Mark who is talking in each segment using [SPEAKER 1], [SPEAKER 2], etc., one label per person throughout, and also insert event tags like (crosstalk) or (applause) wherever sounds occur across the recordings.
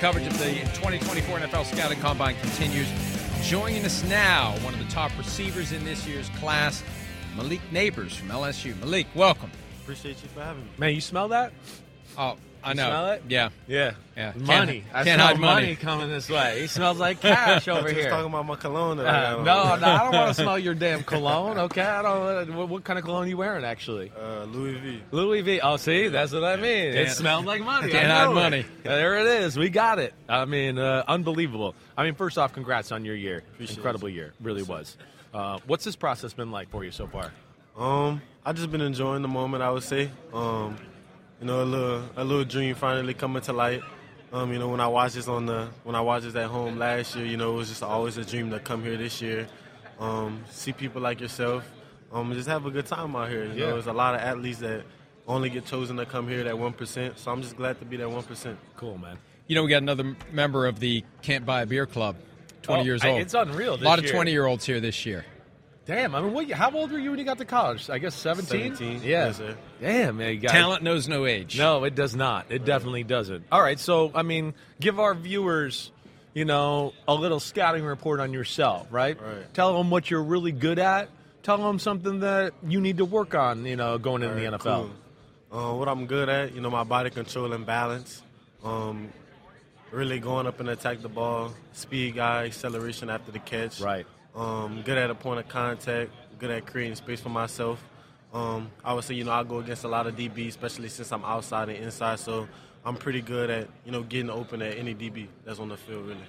[SPEAKER 1] Coverage of the 2024 NFL Scouting Combine continues. Joining us now, one of the top receivers in this year's class, Malik Nabers from LSU. Malik, welcome.
[SPEAKER 2] Appreciate you for having me.
[SPEAKER 3] Man, you smell that?
[SPEAKER 1] Oh, I know.
[SPEAKER 3] smell it?
[SPEAKER 1] Yeah.
[SPEAKER 3] Yeah.
[SPEAKER 1] Yeah.
[SPEAKER 3] Money.
[SPEAKER 1] Can't-
[SPEAKER 3] I
[SPEAKER 1] can't
[SPEAKER 3] smell
[SPEAKER 1] hide money.
[SPEAKER 3] money coming this way. He smells like (laughs) cash over
[SPEAKER 2] Just
[SPEAKER 3] here.
[SPEAKER 2] talking about my cologne.
[SPEAKER 3] Uh, no, no, I don't want to smell your damn cologne. Okay, I don't. What, what kind of cologne you wearing actually?
[SPEAKER 2] Uh, Louis V.
[SPEAKER 3] Louis V. Oh, see, that's what I mean.
[SPEAKER 1] Can't-
[SPEAKER 3] it smelled like money.
[SPEAKER 1] can't hide
[SPEAKER 3] it.
[SPEAKER 1] money.
[SPEAKER 3] There it is. We got it. I mean, uh, unbelievable. I mean, first off, congrats on your year.
[SPEAKER 2] Appreciate
[SPEAKER 3] Incredible
[SPEAKER 2] it.
[SPEAKER 3] year, really was. Uh, what's this process been like for you so far?
[SPEAKER 2] Um, I've just been enjoying the moment. I would say. Um, you know, a little a little dream finally coming to light. Um, you know, when I watched this on the when I watched this at home last year, you know, it was just always a dream to come here this year. Um, see people like yourself. Um, and just have a good time out here. You
[SPEAKER 3] Yeah.
[SPEAKER 2] know, there's a lot of athletes that only get chosen to come here that one percent. So I'm just glad to be that one percent.
[SPEAKER 3] Cool, man.
[SPEAKER 1] You know, we got another member of the Can't Buy a Beer Club, 20
[SPEAKER 3] Oh,
[SPEAKER 1] years
[SPEAKER 3] I-
[SPEAKER 1] old.
[SPEAKER 3] it's unreal
[SPEAKER 1] A
[SPEAKER 3] this
[SPEAKER 1] lot of 20 year olds here this year.
[SPEAKER 3] Damn, I mean, what? How old were you when you got to college? I guess 17?
[SPEAKER 2] 17,
[SPEAKER 3] Yeah.
[SPEAKER 2] yes.
[SPEAKER 3] Damn, man. You got
[SPEAKER 1] Talent knows no age.
[SPEAKER 3] No, it does not. It definitely doesn't. All right, so, I mean, give our viewers, you know, a little scouting report on yourself, right?
[SPEAKER 2] Right.
[SPEAKER 3] Tell them what you're really good at. Tell them something that you need to work on, you know, going into the NFL.
[SPEAKER 2] cool. Uh, what I'm good at, you know, my body control and balance. Um, really going up and attack the ball. Speed guy, acceleration after the catch.
[SPEAKER 3] Right.
[SPEAKER 2] Um, good at a point of contact. Good at creating space for myself. Um, I would say, you know, I go against a lot of DB, especially since I'm outside and inside. So I'm pretty good at, you know, getting open at any DB that's on the field, really.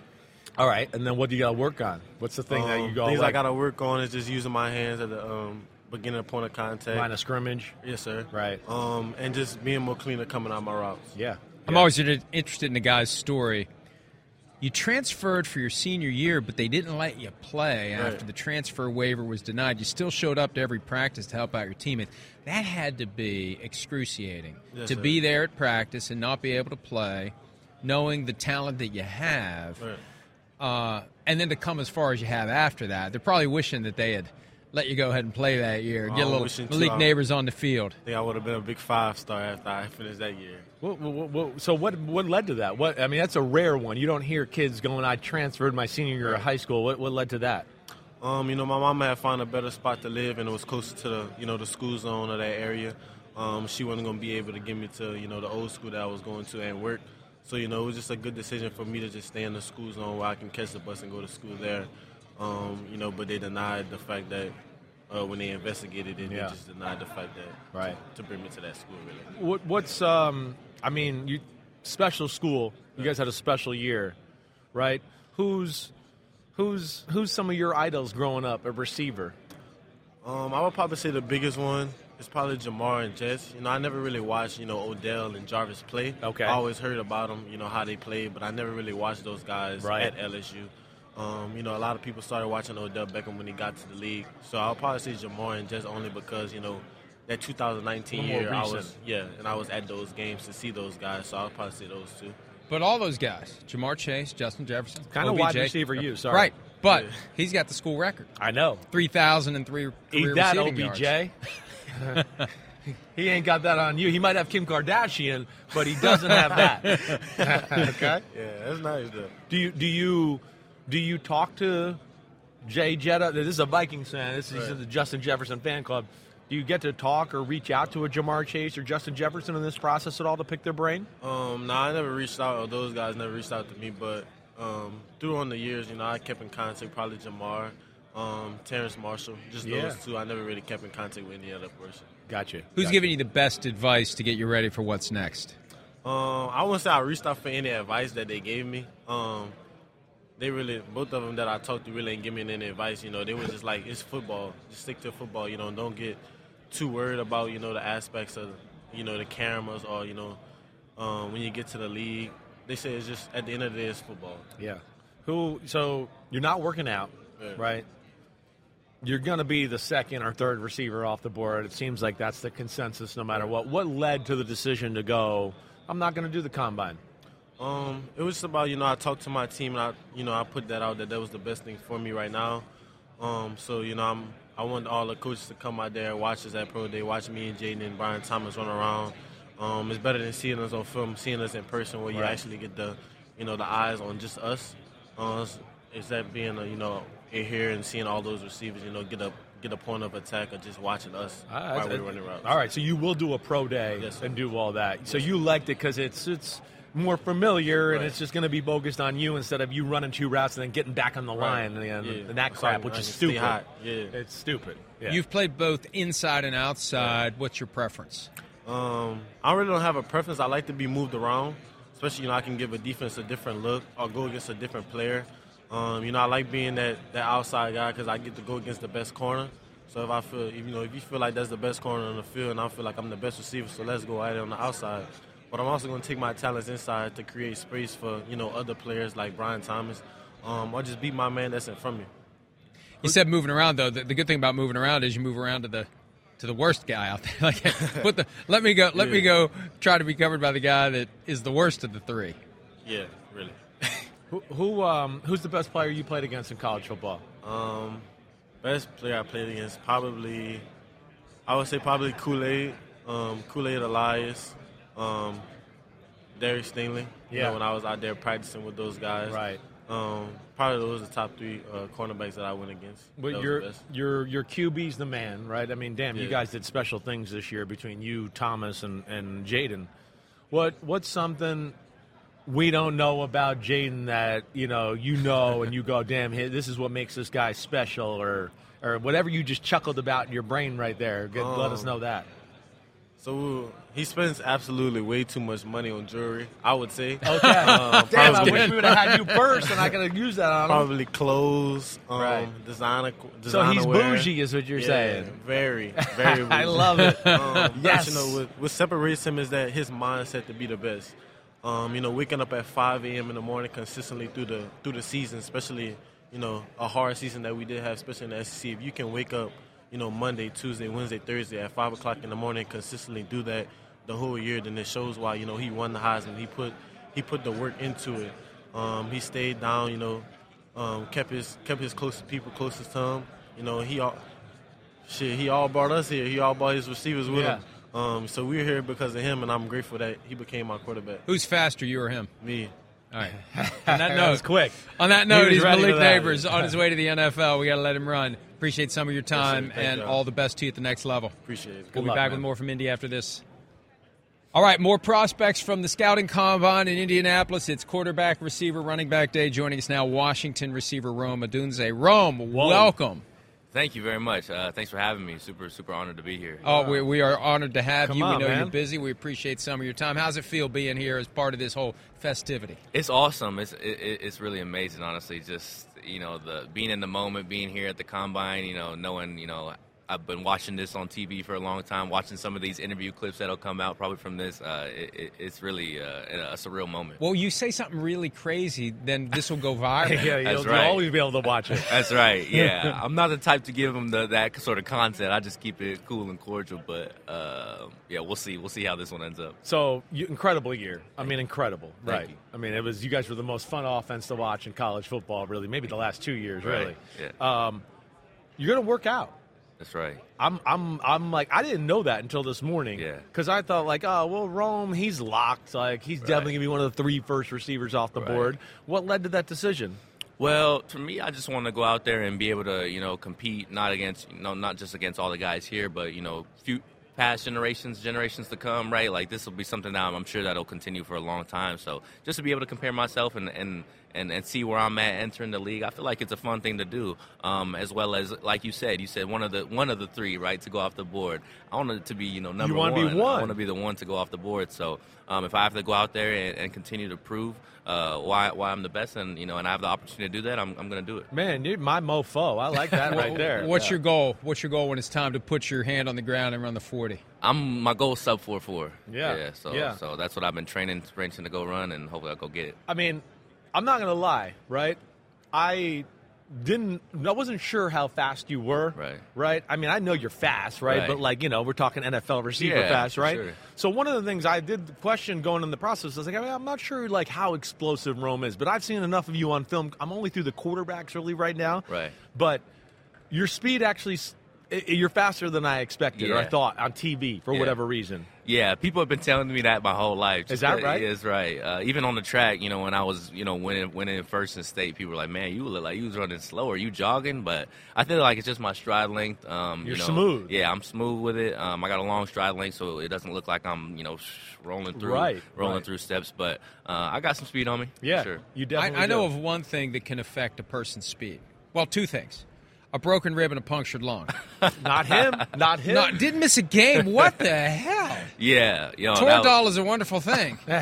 [SPEAKER 3] All right, and then what do you got to work on? What's the thing that
[SPEAKER 2] Um,
[SPEAKER 3] you got?
[SPEAKER 2] things
[SPEAKER 3] like,
[SPEAKER 2] I got to work on is just using my hands at the um, beginning of point of contact.
[SPEAKER 3] line of scrimmage?
[SPEAKER 2] Yes, sir.
[SPEAKER 3] Right.
[SPEAKER 2] Um, and just being more cleaner coming out my routes.
[SPEAKER 3] Yeah.
[SPEAKER 1] I'm always interested in the guy's story. You transferred for your senior year, but they didn't let you play
[SPEAKER 2] Right.
[SPEAKER 1] after the transfer waiver was denied. You still showed up to every practice to help out your teammates. That had to be excruciating
[SPEAKER 2] Yes,
[SPEAKER 1] to
[SPEAKER 2] sir.
[SPEAKER 1] be there at practice and not be able to play, knowing the talent that you have,
[SPEAKER 2] Right.
[SPEAKER 1] uh, and then to come as far as you have after that. They're probably wishing that they had let you go ahead and play that year. Get a
[SPEAKER 2] I'm
[SPEAKER 1] little
[SPEAKER 2] wishing too.
[SPEAKER 1] Malik Nabers on the field.
[SPEAKER 2] I think I would have been a big five star after I finished that year.
[SPEAKER 3] What, what, what, so what what led to that? What I mean, that's a rare one. You don't hear kids going, "I transferred my senior year of high school." What what led to that?
[SPEAKER 2] Um, you know, my mama had found a better spot to live, and it was closer to the, you know, the school zone of that area. Um, she wasn't gonna be able to get me to, you know, the old school that I was going to and work. So, you know, it was just a good decision for me to just stay in the school zone where I can catch the bus and go to school there. Um, you know, but they denied the fact that uh, when they investigated it,
[SPEAKER 3] Yeah.
[SPEAKER 2] they just denied the fact that
[SPEAKER 3] Right.
[SPEAKER 2] to bring me to that school. Really.
[SPEAKER 3] What what's um? I mean, you special school. You guys had a special year, right? Who's who's who's some of your idols growing up? A receiver.
[SPEAKER 2] Um, I would probably say the biggest one is probably Ja'Marr and Jess. You know, I never really watched, you know, Odell and Jarvis play.
[SPEAKER 3] Okay.
[SPEAKER 2] I always heard about them, you know, how they played, but I never really watched those guys
[SPEAKER 3] Right.
[SPEAKER 2] at LSU. Um, you know, a lot of people started watching Odell Beckham when he got to the league. So I'll probably say Ja'Marr and just only because, you know, that 2019
[SPEAKER 3] A little more
[SPEAKER 2] year, I was, yeah, and I was at those games to see those guys. So I'll probably say those two.
[SPEAKER 1] But all those guys, Ja'Marr Chase, Justin Jefferson,
[SPEAKER 3] Kind of wide receiver. You sorry.
[SPEAKER 1] Right. But
[SPEAKER 2] Yeah.
[SPEAKER 1] he's got the school record.
[SPEAKER 3] I know.
[SPEAKER 1] 3,003
[SPEAKER 3] Eat
[SPEAKER 1] career
[SPEAKER 3] that,
[SPEAKER 1] receiving
[SPEAKER 3] OBJ.
[SPEAKER 1] yards. (laughs)
[SPEAKER 3] he ain't got that on you. He might have Kim Kardashian, but he doesn't have that. (laughs) (laughs) okay.
[SPEAKER 2] Yeah, that's nice, though.
[SPEAKER 3] Do you do you do you talk to Jay Jetta? This is a Vikings fan. This is
[SPEAKER 2] Right.
[SPEAKER 3] the Justin Jefferson fan club. Do you get to talk or reach out to a Ja'Marr Chase or Justin Jefferson in this process at all to pick their brain?
[SPEAKER 2] Um, no, I never reached out, or those guys never reached out to me. But um, through on the years, you know, I kept in contact. Probably Ja'Marr, um, Terrace Marshall, just
[SPEAKER 3] Yeah.
[SPEAKER 2] those two. I never really kept in contact with any other person.
[SPEAKER 3] Gotcha.
[SPEAKER 1] Who's giving you the best advice to get you ready for what's next?
[SPEAKER 2] Um, I wouldn't say I reached out for any advice that they gave me. Um, they really both of them that I talked to really ain't give me any advice. You know, they were just like it's football. Just stick to football. You know, don't get too worried about you know the aspects of you know the cameras or you know um, when you get to the league. They say it's just at the end of the day it's football.
[SPEAKER 3] Yeah. Who? So you're not working out,
[SPEAKER 2] Yeah.
[SPEAKER 3] right? You're going to be the second or third receiver off the board. It seems like that's the consensus, no matter what. What led to the decision to go? I'm not going to do the combine.
[SPEAKER 2] Um, it was just about you know I talked to my team and I you know I put that out that that was the best thing for me right now. Um, so you know I'm I want all the coaches to come out there and watch us at pro day, watch me and Jayden and Brian Thomas run around. Um, it's better than seeing us on film, seeing us in person where you
[SPEAKER 3] Right.
[SPEAKER 2] actually get the you know the eyes on just us. Uh, is that being a, you know in here and seeing all those receivers you know get a get a point of attack or just watching us
[SPEAKER 3] Ah,
[SPEAKER 2] while we're running routes.
[SPEAKER 3] All right, so you will do a pro day
[SPEAKER 2] Yes,
[SPEAKER 3] and do all that. So you liked it because it's it's more familiar and
[SPEAKER 2] Right.
[SPEAKER 3] it's just going to be focused on you instead of you running two routes and then getting back on the line and, and,
[SPEAKER 2] Yeah.
[SPEAKER 3] and that crap,
[SPEAKER 2] can-
[SPEAKER 3] which is stupid.
[SPEAKER 2] Yeah.
[SPEAKER 3] It's stupid. Yeah.
[SPEAKER 1] You've played both inside and outside. What's your preference?
[SPEAKER 2] Um, I really don't have a preference. I like to be moved around, especially you know I can give a defense a different look or go against a different player. Um, you know I like being that, that outside guy because I get to go against the best corner. So if I feel if, you know if you feel like that's the best corner on the field and I feel like I'm the best receiver, so let's go at it on the outside. But I'm also going to take my talents inside to create space for you know other players like Brian Thomas, um, or just beat my man that's in front of me.
[SPEAKER 1] You said moving around though. The, the good thing about moving around is you move around to the to the worst guy out there. (laughs) like put the let me go let me go try to be covered by the guy that is the worst of the three.
[SPEAKER 2] Yeah, really. (laughs)
[SPEAKER 3] who, who um, who's the best player you played against in college football?
[SPEAKER 2] Um, best player I played against probably, I would say probably Kool Aid, um, Kool Aid Elias, um, Derek Stingley. You
[SPEAKER 3] Yeah.
[SPEAKER 2] know, when I was out there practicing with those guys.
[SPEAKER 3] Right.
[SPEAKER 2] Um, probably those are the top three uh, cornerbacks that I went against.
[SPEAKER 3] But your your your QB's the man, right? I mean, damn, you guys did special things this year between you, Thomas, and and Jayden. What what's something we don't know about Jayden that you know you know (laughs) and you go, damn, this is what makes this guy special, or or whatever you just chuckled about in your brain right there. Get, let us
[SPEAKER 2] Um,
[SPEAKER 3] know that.
[SPEAKER 2] So he spends absolutely way too much money on jewelry. I would say.
[SPEAKER 3] Okay.
[SPEAKER 2] Um, (laughs)
[SPEAKER 3] Damn, I wish we would have had you first, and I could have used that on him.
[SPEAKER 2] Probably clothes, um,
[SPEAKER 3] Right.
[SPEAKER 2] designer,
[SPEAKER 3] So he's
[SPEAKER 2] wear.
[SPEAKER 3] bougie, is what you're
[SPEAKER 2] Yeah,
[SPEAKER 3] saying.
[SPEAKER 2] Very, (laughs) very.
[SPEAKER 3] I love it. (laughs)
[SPEAKER 2] Um,
[SPEAKER 3] Yes.
[SPEAKER 2] yes. You know, what, what separates him is that his mindset to be the best. Um, you know, waking up at 5 a.m. in the morning consistently through the through the season, especially you know a hard season that we did have, especially in the SEC. If you can wake up, you know, Monday, Tuesday, Wednesday, Thursday at five o'clock in the morning, consistently do that the whole year, then it shows why you know he won the Heisman. He put he put the work into it. Um, he stayed down. You know, um, kept his kept his closest people closest to him. You know, he all shit. He all brought us here. He all brought his receivers with
[SPEAKER 3] Yeah.
[SPEAKER 2] him. Um, so we're here because of him, and I'm grateful that he became my quarterback.
[SPEAKER 1] Who's faster, you or him?
[SPEAKER 2] Me.
[SPEAKER 1] All right. (laughs) On that
[SPEAKER 3] That
[SPEAKER 1] note,
[SPEAKER 3] was quick.
[SPEAKER 1] On that note,
[SPEAKER 3] was
[SPEAKER 1] he's
[SPEAKER 3] ready
[SPEAKER 1] Malik. Nabers on his way to the NFL. We got to let him run. Appreciate some of your time
[SPEAKER 2] Thank
[SPEAKER 1] and
[SPEAKER 2] you.
[SPEAKER 1] all the best to you at the next level.
[SPEAKER 2] Appreciate it.
[SPEAKER 1] We'll be
[SPEAKER 3] luck,
[SPEAKER 1] back
[SPEAKER 3] man.
[SPEAKER 1] with more from Indy after this. All right, more prospects from the scouting combine in Indianapolis. It's quarterback, receiver, running back day. Joining us now, Washington receiver Rome Odunze. Rome, welcome.
[SPEAKER 4] Thank you very much. Uh, thanks for having me. Super, super honored to be here.
[SPEAKER 1] Oh, we, we are honored to have
[SPEAKER 3] Come
[SPEAKER 1] you.
[SPEAKER 3] on,
[SPEAKER 1] we know
[SPEAKER 3] man.
[SPEAKER 1] you're busy. We appreciate some of your time. How's it feel being here as part of this whole festivity?
[SPEAKER 4] It's awesome. It's it, it- it's really amazing, honestly. Just you know, the being in the moment, being here at the combine. You know, knowing you know. I've been watching this on TV for a long time, watching some of these interview clips that'll come out probably from this. Uh, it, it, it's really uh, a surreal moment.
[SPEAKER 1] Well, you say something really crazy, then this will go viral. (laughs)
[SPEAKER 3] yeah, you'll,
[SPEAKER 4] That's
[SPEAKER 3] you'll always be able to watch it.
[SPEAKER 4] That's right. Yeah, (laughs) I'm not the type to give them the, that sort of content. I just keep it cool and cordial. But uh, yeah, we'll see. We'll see how this one ends up.
[SPEAKER 3] So you, incredible year. I mean, incredible.
[SPEAKER 4] Thank
[SPEAKER 3] right.
[SPEAKER 4] you.
[SPEAKER 3] I mean, it was you guys were the most fun offense to watch in college football. Really, maybe the last two years. Really.
[SPEAKER 4] Right,
[SPEAKER 3] Um, you're gonna work out.
[SPEAKER 4] That's right.
[SPEAKER 3] I'm, I'm, I'm like, I didn't know that until this morning.
[SPEAKER 4] Yeah.
[SPEAKER 3] Because I thought, like, oh, well, Rome, he's locked. Like, he's definitely going to be one of the three first receivers off the
[SPEAKER 4] Right.
[SPEAKER 3] board. What led to that decision?
[SPEAKER 4] Well, for me, I just want to go out there and be able to, you know, compete not against, you know, not just against all the guys here, but you know, few past generations, generations to come, right? Like this will be something that I'm, I'm sure that'll continue for a long time. So just to be able to compare myself and and and, and see where I'm at entering the league. I feel like it's a fun thing to do, um, as well as like you said, you said one of the one of the three, right, to go off the board. I want it to be you know number
[SPEAKER 3] You wanna
[SPEAKER 4] one.
[SPEAKER 3] be one.
[SPEAKER 4] I want to be the one to go off the board. So um, if I have to go out there and, and continue to prove uh, why why I'm the best, and you know, and I have the opportunity to do that, I'm, I'm going to do it.
[SPEAKER 3] Man, you're my mofo. I like that (laughs) right there.
[SPEAKER 1] What's
[SPEAKER 3] Yeah.
[SPEAKER 1] your goal? What's your goal when it's time to put your hand on the ground and run the 40?
[SPEAKER 4] I'm my goal is sub four four.
[SPEAKER 3] Yeah.
[SPEAKER 4] yeah. So
[SPEAKER 3] Yeah.
[SPEAKER 4] so that's what I've been training, sprinting to go run, and hopefully I'll go get it.
[SPEAKER 3] I mean, I'm not gonna lie, right? I didn't. I wasn't sure how fast you were.
[SPEAKER 4] Right.
[SPEAKER 3] Right. I mean, I know you're fast, right?
[SPEAKER 4] Right.
[SPEAKER 3] But like, you know, we're talking NFL receiver
[SPEAKER 4] Yeah,
[SPEAKER 3] fast, right?
[SPEAKER 4] sure.
[SPEAKER 3] So one of the things I did question going in the process I was like, I mean, I'm not sure like how explosive Rome is, but I've seen enough of you on film. I'm only through the quarterbacks really right now.
[SPEAKER 4] Right.
[SPEAKER 3] But your speed actually. You're faster than I expected or I thought on TV for
[SPEAKER 4] Yeah.
[SPEAKER 3] whatever reason.
[SPEAKER 4] Yeah, people have been telling me that my whole life.
[SPEAKER 3] Is that
[SPEAKER 4] Just-
[SPEAKER 3] right?
[SPEAKER 4] Is right. Uh, even on the track, you know, when I was, you know, winning, winning first in state, people were like, "Man, you look like you was running slower. You jogging?" But I feel like it's just my stride length. Um,
[SPEAKER 3] You're
[SPEAKER 4] you know,
[SPEAKER 3] smooth.
[SPEAKER 4] Yeah, I'm smooth with it. Um, I got a long stride length, so it doesn't look like I'm, you know, sh- rolling through,
[SPEAKER 3] Right,
[SPEAKER 4] rolling
[SPEAKER 3] right.
[SPEAKER 4] through steps. But uh, I got some speed on me.
[SPEAKER 3] Yeah,
[SPEAKER 4] sure.
[SPEAKER 3] you
[SPEAKER 1] I,
[SPEAKER 3] definitely.
[SPEAKER 1] I know
[SPEAKER 3] do.
[SPEAKER 1] of one thing that can affect a person's speed. Well, two things: a broken rib and a punctured lung. (laughs)
[SPEAKER 3] not him, not him.
[SPEAKER 1] no, didn't miss a game. What the hell?
[SPEAKER 4] Yeah, you know,
[SPEAKER 1] Toradol is a wonderful thing. (laughs)
[SPEAKER 4] no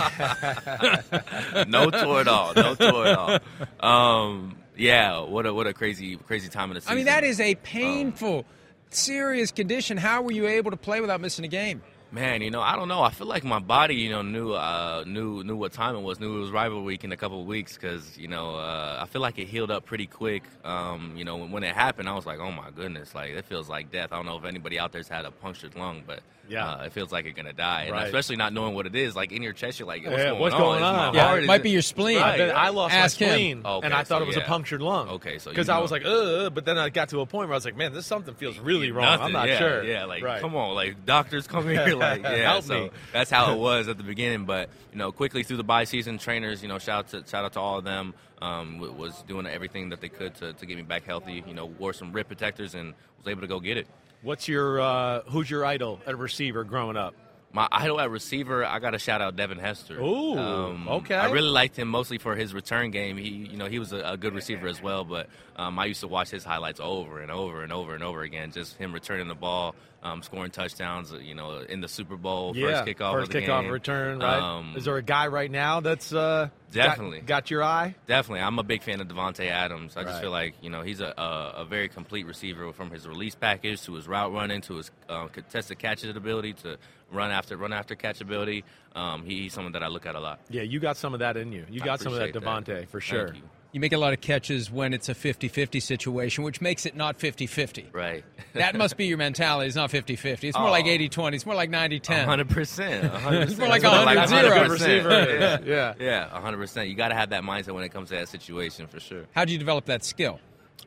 [SPEAKER 4] tour at all. No tour at all. Um, yeah, what a what a crazy crazy time of the season.
[SPEAKER 1] I mean, that is a painful, serious condition. How were you able to play without missing a game?
[SPEAKER 4] Man, you know, I don't know. I feel like my body, you know, knew uh, knew knew what time it was. Knew it was rival week in a couple of weeks because you know uh, I feel like it healed up pretty quick. Um, you know, when, when it happened, I was like, oh my goodness, like it feels like death. I don't know if anybody out there's had a punctured lung, but
[SPEAKER 3] Yeah.
[SPEAKER 4] uh, it feels like you're gonna die. And
[SPEAKER 3] Right.
[SPEAKER 4] especially not knowing what it is, like in your chest, you're like, what's
[SPEAKER 3] Yeah,
[SPEAKER 4] going
[SPEAKER 3] what's
[SPEAKER 4] on?
[SPEAKER 3] going
[SPEAKER 4] Is
[SPEAKER 3] on?
[SPEAKER 1] Yeah,
[SPEAKER 4] heart-
[SPEAKER 1] it
[SPEAKER 4] is
[SPEAKER 1] might be your spleen.
[SPEAKER 3] I,
[SPEAKER 4] Right.
[SPEAKER 3] I lost
[SPEAKER 1] Ask
[SPEAKER 3] my spleen,
[SPEAKER 4] Okay,
[SPEAKER 3] and I thought
[SPEAKER 4] so
[SPEAKER 3] it was a punctured lung.
[SPEAKER 4] Okay, so you
[SPEAKER 3] because I was like, ugh, but then I got to a point where I was like, man, this something feels really wrong. I'm not
[SPEAKER 4] yeah,
[SPEAKER 3] sure.
[SPEAKER 4] Yeah, like
[SPEAKER 3] right.
[SPEAKER 4] come on, like doctors come (laughs) here, like yeah.
[SPEAKER 3] Help
[SPEAKER 4] so
[SPEAKER 3] me.
[SPEAKER 4] that's how it (laughs) was at the beginning. But you know, quickly through the bye season, trainers, you know, shout out to shout out to all of them. Um, was doing everything that they could to, to get me back healthy. You know, wore some rib protectors and was able to go get it.
[SPEAKER 3] What's your uh, who's your idol at receiver growing up?
[SPEAKER 4] My idol at receiver, I got to shout out Devin Hester.
[SPEAKER 3] Ooh, okay.
[SPEAKER 4] I really liked him mostly for his return game. He, you know, he was a, a good receiver as well. But um, I used to watch his highlights over and over and over and over again. Just him returning the ball, um, scoring touchdowns. You know, in the Super Bowl,
[SPEAKER 3] yeah,
[SPEAKER 4] first kickoff,
[SPEAKER 3] first
[SPEAKER 4] of the
[SPEAKER 3] kickoff
[SPEAKER 4] game.
[SPEAKER 3] return. Right?
[SPEAKER 4] Um,
[SPEAKER 3] Is there a guy right now that's uh, got-
[SPEAKER 4] Definitely.
[SPEAKER 3] got, your eye?
[SPEAKER 4] Definitely, I'm a big fan of Davante Adams. I
[SPEAKER 3] Right.
[SPEAKER 4] just feel like you know he's a, a a very complete receiver from his release package to his route running to his uh, contested catches ability to run after run after catch ability. Um, he, he's someone that I look at a lot.
[SPEAKER 3] Yeah, you got some of that in you. You got some of that
[SPEAKER 4] appreciate
[SPEAKER 3] Davante for
[SPEAKER 4] Thank
[SPEAKER 3] sure.
[SPEAKER 4] you.
[SPEAKER 1] You make a lot of catches when it's a 50-50 situation, which makes it not 50-50.
[SPEAKER 4] Right.
[SPEAKER 1] That must be your (laughs) mentality. It's not 50-50. It's more
[SPEAKER 4] Oh.
[SPEAKER 1] like 80-20. It's more like 90-10.
[SPEAKER 4] hundred percent.
[SPEAKER 1] It's more like
[SPEAKER 4] That's what
[SPEAKER 1] 100
[SPEAKER 4] I
[SPEAKER 1] zero.
[SPEAKER 4] like
[SPEAKER 3] receiver
[SPEAKER 4] Yeah. (laughs)
[SPEAKER 3] Yeah.
[SPEAKER 4] Yeah, hundred percent. You got to have that mindset when it comes to that situation for sure.
[SPEAKER 1] How do you develop that skill?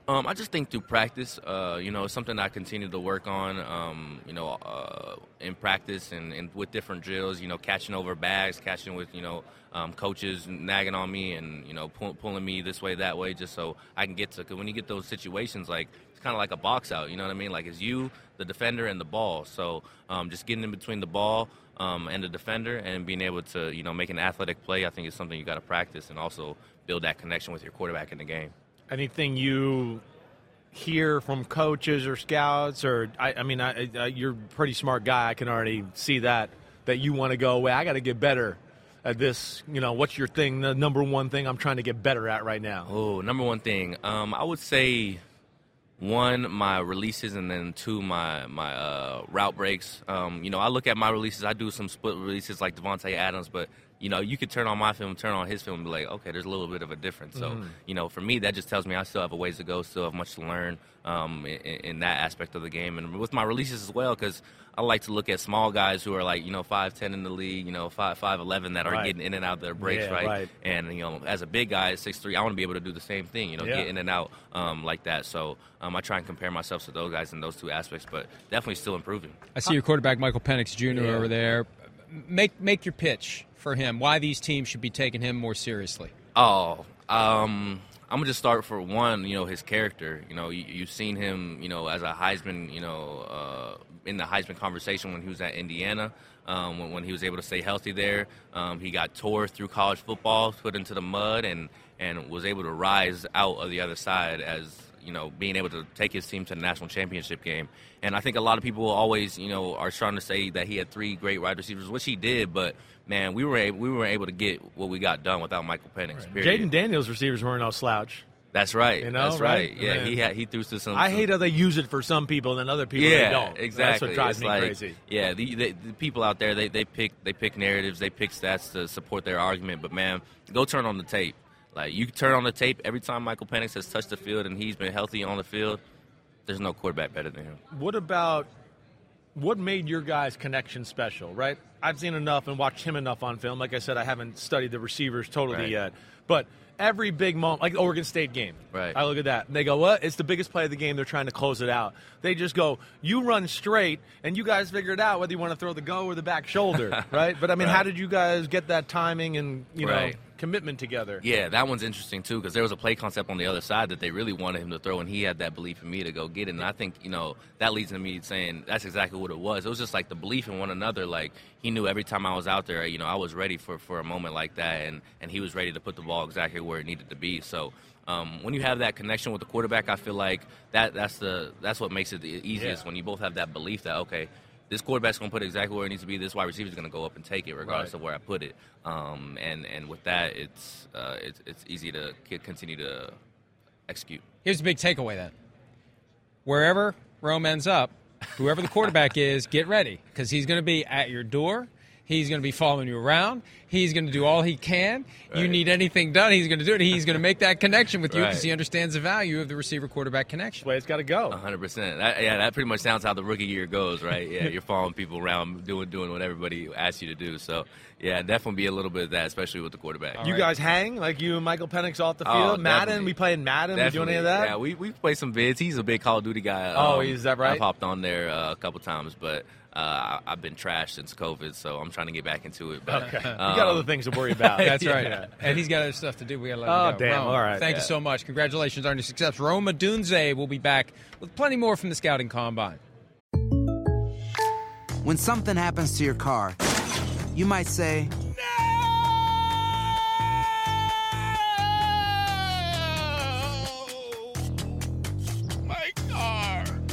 [SPEAKER 4] Um, I just think through practice, uh, you know, something I continue to work on, um, you know, uh, in practice and, and with different drills, you know, catching over bags, catching with, you know, um, coaches nagging on me and, you know, pull, pulling me this way, that way, just so I can get to, because when you get those situations, like, it's kind of like a box out, you know what I mean? Like, it's you, the defender, and the ball. So um, just getting in between the ball um, and the defender and being able to, you know, make an athletic play, I think is something you got to practice and also build that connection with your quarterback in the game.
[SPEAKER 3] Anything you hear from coaches or scouts, or I, I mean, I, I, you're a pretty smart guy. I can already see that that you want to go away. I got to get better at this. You know, what's your thing? The number one thing I'm trying to get better at right now.
[SPEAKER 4] Oh, number one thing. Um, I would say one, my releases, and then two, my my uh, route breaks. Um, you know, I look at my releases. I do some split releases like Davante Adams, but you know, you could turn on my film, turn on his film, and be like, okay, there's a little bit of a difference. So, you know, for me, that just tells me I still have a ways to go, still have much to learn um, in, in that aspect of the game, and with my releases as well, because I like to look at small guys who are like, you know, five ten in the league, you know, five five eleven that are
[SPEAKER 3] Right.
[SPEAKER 4] getting in and out of their breaks,
[SPEAKER 3] Yeah,
[SPEAKER 4] right?
[SPEAKER 3] right.
[SPEAKER 4] And you know, as a big guy, six three, I want to be able to do the same thing. You know,
[SPEAKER 3] Yeah.
[SPEAKER 4] get in and out um, like that. So um, I try and compare myself to those guys in those two aspects, but definitely still improving.
[SPEAKER 1] I see your quarterback, Michael Penix Jr.
[SPEAKER 3] Yeah.
[SPEAKER 1] over there. Make make your pitch for him. Why these teams should be taking him more seriously.
[SPEAKER 4] Oh, um, I'm gonna just start for one. You know, his character. You know, you, you've seen him. You know, as a Heisman. You know, uh, in the Heisman conversation when he was at Indiana. Um, when, when, he was able to stay healthy there, um, he got tore through college football, put into the mud, and and was able to rise out of the other side as you know being able to take his team to the national championship game. And I think a lot of people always you know are trying to say that he had three great wide receivers, which he did, but man, we were able, we were able to get what we got done without Michael Penix.
[SPEAKER 3] Right. Jayden Daniels receivers weren't no slouch.
[SPEAKER 4] That's right.
[SPEAKER 3] You know,
[SPEAKER 4] That's right. right. Yeah, he had, he threw to some.
[SPEAKER 3] I hate how they use it for some people and other people
[SPEAKER 4] yeah,
[SPEAKER 3] don't.
[SPEAKER 4] Exactly.
[SPEAKER 3] That's what drives
[SPEAKER 4] it's
[SPEAKER 3] me
[SPEAKER 4] like,
[SPEAKER 3] crazy.
[SPEAKER 4] Yeah, the, the, the, people out there they, they pick they pick narratives, they pick stats to support their argument. But man, go turn on the tape. Like you turn on the tape every time Michael Penix has touched the field and he's been healthy on the field. There's no quarterback better than him.
[SPEAKER 3] What about what made your guys' connection special? Right, I've seen enough and watched him enough on film. Like I said, I haven't studied the receivers totally
[SPEAKER 4] right.
[SPEAKER 3] yet, but every big moment, like the Oregon State game.
[SPEAKER 4] Right.
[SPEAKER 3] I look at that and they go, "What? It's the biggest play of the game. They're trying to close it out." They just go, "You run straight, and you guys figure it out whether you want to throw the go or the back shoulder." (laughs) right. But I mean,
[SPEAKER 4] Right.
[SPEAKER 3] how did you guys get that timing and you know
[SPEAKER 4] Right.
[SPEAKER 3] Commitment together?
[SPEAKER 4] Yeah, that one's interesting too because there was a play concept on the other side that they really wanted him to throw, and he had that belief in me to go get it. And I think you know that leads to me saying that's exactly what it was. It was just like the belief in one another. Like he knew every time I was out there, you know, I was ready for for a moment like that, and and he was ready to put the ball exactly where it needed to be. So. Um, when you have that connection with the quarterback, I feel like that that's the that's what makes it the easiest
[SPEAKER 3] Yeah.
[SPEAKER 4] when you both have that belief that okay, this quarterback's going to put it exactly where it needs to be. This wide receiver's going to go up and take it, regardless
[SPEAKER 3] Right.
[SPEAKER 4] of where I put it. Um, and and with that, it's uh, it's it's easy to continue to execute.
[SPEAKER 1] Here's the big takeaway then. Wherever Rome ends up, whoever the quarterback (laughs) is, get ready because he's going to be at your door. He's going to be following you around. He's going to do all he can. You need anything done, he's going to do it. He's going to make that connection with you because
[SPEAKER 4] Right.
[SPEAKER 1] he understands the value of the receiver quarterback connection.
[SPEAKER 3] way it's got to go.
[SPEAKER 4] hundred percent. Yeah, that pretty much sounds how the rookie year goes, right? Yeah, you're following people around, doing doing what everybody asks you to do. So yeah, definitely be a little bit of that, especially with the quarterback.
[SPEAKER 3] You
[SPEAKER 1] right.
[SPEAKER 3] guys hang like you and Michael Penix off the
[SPEAKER 4] Oh,
[SPEAKER 3] field. Madden,
[SPEAKER 4] definitely.
[SPEAKER 3] we playing Madden. We doing
[SPEAKER 4] Definitely.
[SPEAKER 3] any of that?
[SPEAKER 4] Yeah, we we play some vids. He's a big Call of Duty guy.
[SPEAKER 3] Oh,
[SPEAKER 4] Um,
[SPEAKER 3] is that right?
[SPEAKER 4] I've hopped on there uh, a couple times, but uh, I- I've been trashed since COVID, so I'm trying to get back into it. But,
[SPEAKER 3] Okay. you
[SPEAKER 4] um,
[SPEAKER 3] got other things to worry about. (laughs)
[SPEAKER 1] That's right.
[SPEAKER 3] Yeah.
[SPEAKER 1] And he's got other stuff to do. We got to let
[SPEAKER 3] Oh,
[SPEAKER 1] him go.
[SPEAKER 3] damn.
[SPEAKER 1] Rome,
[SPEAKER 3] All right.
[SPEAKER 1] Thank you so much. Congratulations on your success. Rome Odunze will be back with plenty more from the Scouting Combine.
[SPEAKER 5] When something happens to your car, you might say,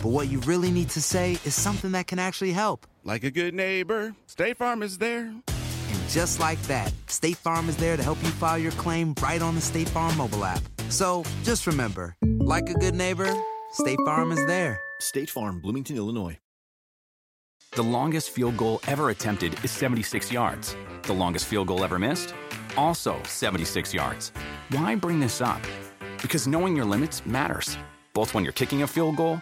[SPEAKER 5] but what you really need to say is something that can actually help.
[SPEAKER 6] Like a good neighbor, State Farm is there.
[SPEAKER 5] And just like that, State Farm is there to help you file your claim right on the State Farm mobile app. So just remember, like a good neighbor, State Farm is there.
[SPEAKER 7] State Farm, Bloomington, Illinois.
[SPEAKER 8] The longest field goal ever attempted is 76 yards. The longest field goal ever missed? Also 76 yards. Why bring this up? Because knowing your limits matters, both when you're kicking a field goal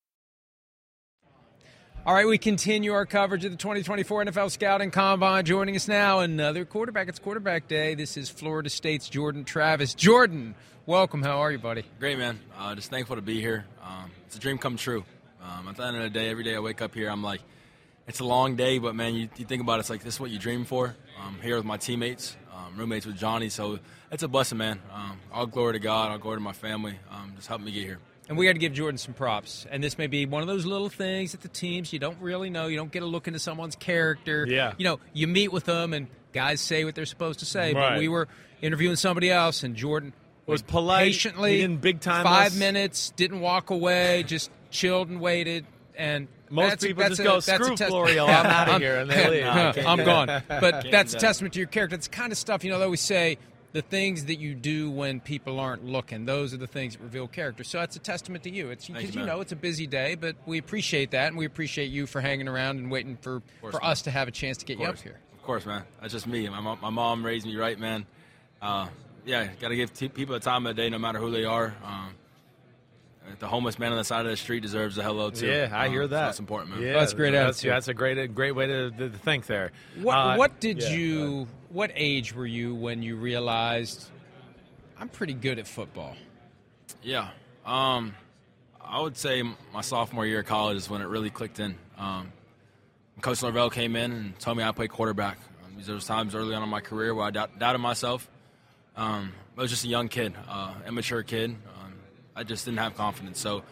[SPEAKER 1] All right, we continue our coverage of the 2024 NFL Scouting Combine. Joining us now, another quarterback. It's quarterback day. This is Florida State's Jordan Travis. Jordan, welcome. How are you, buddy?
[SPEAKER 9] Great, man. Uh, just thankful to be here. Um, it's a dream come true. Um, at the end of the day, every day I wake up here, I'm like, it's a long day, but man, you, you think about it, it's like this is what you dream for. I'm here with my teammates, um, roommates with Johnny, so it's a blessing, man. Um, all glory to God, all glory to my family. Um, just helping me get here.
[SPEAKER 1] And we got to give Jordan some props. And this may be one of those little things that the teams you don't really know. You don't get a look into someone's character.
[SPEAKER 3] Yeah.
[SPEAKER 1] You know, you meet with them and guys say what they're supposed to say. But we were interviewing somebody else, and Jordan
[SPEAKER 3] Was polite.
[SPEAKER 1] patiently,
[SPEAKER 3] didn't big time
[SPEAKER 1] five minutes, didn't walk away, just chilled and waited. and
[SPEAKER 3] Most
[SPEAKER 1] that's
[SPEAKER 3] people
[SPEAKER 1] that's
[SPEAKER 3] just
[SPEAKER 1] a-
[SPEAKER 3] go,
[SPEAKER 1] a
[SPEAKER 3] "Screw Florio, (laughs) I'm outta here," and they (laughs) leave. No, I can't
[SPEAKER 1] I'm gone. But (laughs) that's a testament to your character. It's the kind of stuff you know. They always say the things that you do when people aren't looking. Those are the things that reveal character. So that's a testament to you. It's because
[SPEAKER 9] you,
[SPEAKER 1] you know it's a busy day, but we appreciate that, and we appreciate you for hanging around and waiting for
[SPEAKER 9] course,
[SPEAKER 1] for
[SPEAKER 9] man.
[SPEAKER 1] us to have a chance to get
[SPEAKER 9] Of
[SPEAKER 1] you up
[SPEAKER 9] course.
[SPEAKER 1] here.
[SPEAKER 9] Of course, man. That's just me. My, mom- my mom raised me right, man. Uh, yeah, got to give t- people a time of the day, no matter who they are. Um, the homeless man on the side of the street deserves a hello too.
[SPEAKER 3] Yeah, I
[SPEAKER 9] Um,
[SPEAKER 3] hear
[SPEAKER 9] so
[SPEAKER 3] that.
[SPEAKER 9] that's important, man.
[SPEAKER 3] Yeah,
[SPEAKER 1] That's great
[SPEAKER 3] That's,
[SPEAKER 1] attitude.
[SPEAKER 3] that's a great, great way to, to think there.
[SPEAKER 1] What
[SPEAKER 3] Uh,
[SPEAKER 1] what did
[SPEAKER 3] yeah,
[SPEAKER 1] you? What age were you when you realized I'm pretty good at football?
[SPEAKER 9] Yeah. Um, I would say my sophomore year of college is when it really clicked in. Um, Coach Norvell came in and told me I play quarterback. Um, there was times early on in my career where I doubt, doubted myself. Um, I was just a young kid, uh, immature kid. Um, I just didn't have confidence. So